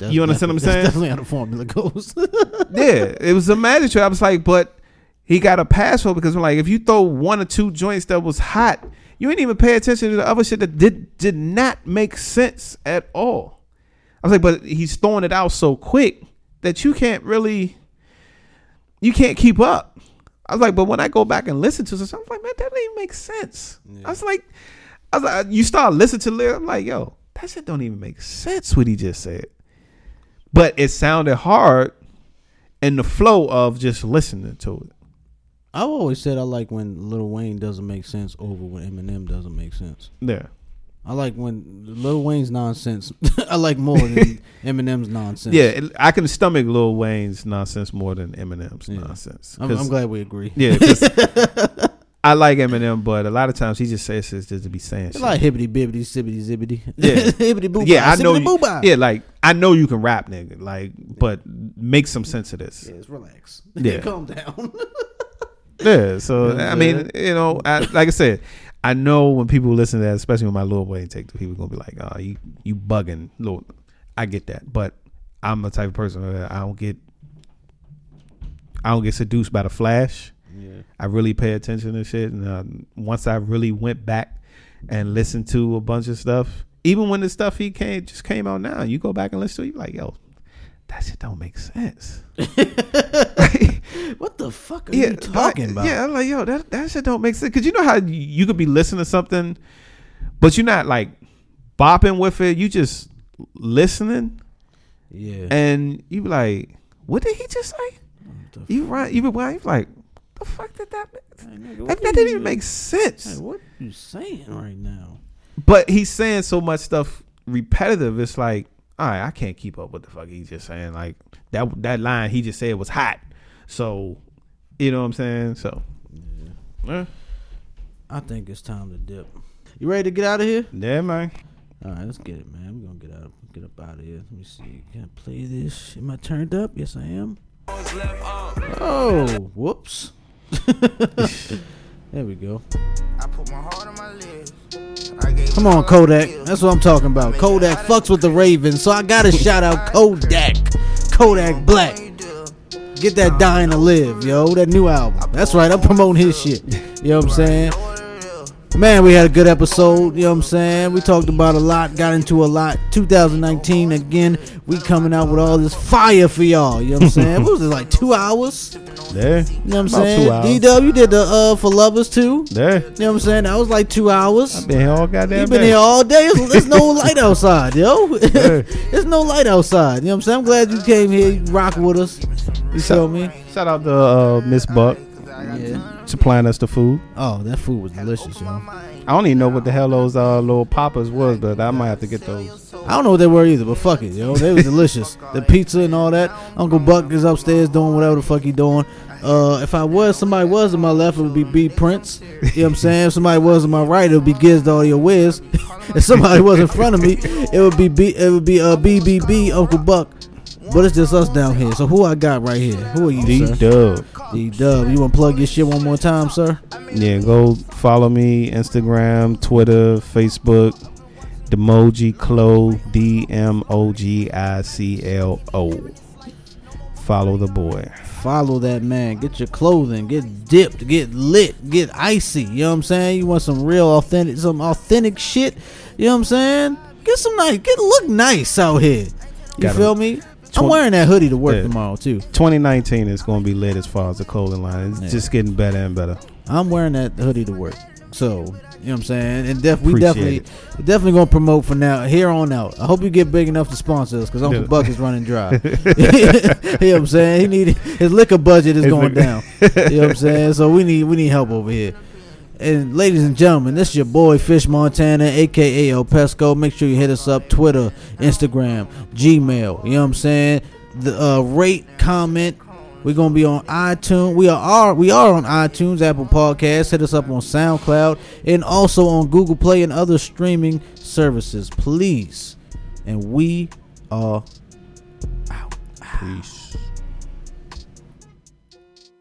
You understand what I'm saying? That's definitely how the formula goes. <laughs> yeah, it was a magic trick. I was like, but he got a pass for because I'm like, if you throw one or two joints that was hot, you ain't even pay attention to the other shit that did did not make sense at all. I was like, but he's throwing it out so quick that you can't really, you can't keep up. I was like, but when I go back and listen to this, I'm like, man, that doesn't even make sense. I was like, I was like, you start listening to lyrics, I'm like, yo, that shit don't even make sense what he just said. But it sounded hard in the flow of just listening to it. I've always said I like when Lil Wayne doesn't make sense over when Eminem doesn't make sense. Yeah. I like when Lil Wayne's nonsense. <laughs> I like more than <laughs> Eminem's nonsense. Yeah, I can stomach Lil Wayne's nonsense more than Eminem's Yeah. nonsense. I'm, I'm glad we agree. Yeah, <laughs> I like Eminem, but a lot of times he just says this just to be saying It's shit. like hibbity bibbity sibbity zibbity. Yeah. hibbity boo yeah, I know. You, yeah, like I know you can rap, nigga. Like, but make some sense of this. Yes, relax. Yeah. calm down. <laughs> Yeah, so I mean, you know, I, like I said, I know when people listen to that, especially when my Lil Wayne take, the people gonna be like, "Oh, you you bugging." Lord, I get that, but I'm the type of person that I don't get, I don't get seduced by the flash. Yeah. I really pay attention to shit, and uh, once I really went back and listened to a bunch of stuff, even when the stuff he came just came out now, you go back and listen to, it, you like, yo, that shit don't make sense. <laughs> <laughs> What the fuck are you talking like, about? Yeah, I'm like, yo, that, that shit don't make sense. Cause you know how you, could be listening to something, but you're not like bopping with it. You just listening, Yeah. and you be like, what did he just say? the You right? You be like, the fuck did that? Make? nigga, That, that didn't even make sense. What you saying right now? But he's saying so much stuff repetitive. It's like, all right, I can't keep up with the fuck he's just saying. Like that that line he just said was hot. So, you know what I'm saying? So, yeah, I think it's time to dip. You ready to get out of here? yeah man. All right, let's get it, man. We're gonna get out, get up out of here. Let me see. Can I play this? Am I turned up? Yes, I am. Oh, whoops. <laughs> there we go. I put my heart on my lips. Come on, Kodak. That's what I'm talking about. Kodak fucks with the Ravens, so I gotta shout out Kodak. Kodak Black. Get that dying to live, yo. That new album. That's right. I'm promoting his shit. You know what I'm saying? Man, we had a good episode. You know what I'm saying? We talked about a lot, got into a lot. 2019 again. We coming out with all this fire for y'all. You know what I'm saying? what was it like two hours? There, You know what I'm saying? D-Dub, did the uh for lovers too. there. You know what I'm saying? That was like two hours. I've Been here all goddamn. You've been day. here all day. There's, there's no <laughs> light outside, yo. <laughs> there's no light outside. You know what I'm saying? I'm glad you came here, you rock with us. You feel me? Shout out to uh, Miss Buck Yeah. supplying us the food. Oh, that food was delicious, yo. I don't even know what the hell those uh, little poppers was, but I might have to get those. I don't know what they were either, but fuck it, yo. They was delicious. <laughs> The pizza and all that. Uncle Buck is upstairs doing whatever the fuck he doing. Uh, if I was somebody was to my left, it would be B Prince. You know what I'm saying? If somebody was to my right, it would be Giz Audio Wiz. <laughs> if somebody was in front of me, it would be B. It would be uh BBB Uncle Buck. But it's just us down here. So who I got right here? Who are you, D? Dub. D Dub. You want to plug your shit one more time, sir? Yeah, go follow me Instagram, Twitter, Facebook. Demoji Clo D M O G I C L O. Follow the boy. Follow that man. Get your clothing. Get dipped. Get lit. Get icy. You know what I'm saying? You want some real authentic, some authentic shit. You know what I'm saying? Get some nice. Get look nice out here. You Gotta- feel me? I'm wearing that hoodie to work Yeah. tomorrow too. 2019 is going to be lit as far as the clothing line. It's Yeah. just getting better and better. I'm wearing that hoodie to work. So you know what I'm saying? And def- we definitely, it. definitely gonna promote from now here on out. I hope you get big enough to sponsor us because Uncle. Buck is running dry. <laughs> <laughs> you know what I'm saying? He need his liquor budget is His going liquor- down. You know what I'm saying? So we need we need help over here. And ladies and gentlemen, this is your boy Fish Montana, aka El Pesco. Make sure you hit us up Twitter, Instagram, Gmail. You know what I'm saying? The uh, rate, comment. We're gonna be on iTunes. We are, we are on iTunes, Apple Podcasts. Hit us up on SoundCloud and also on Google Play and other streaming services, please. And we are Peace.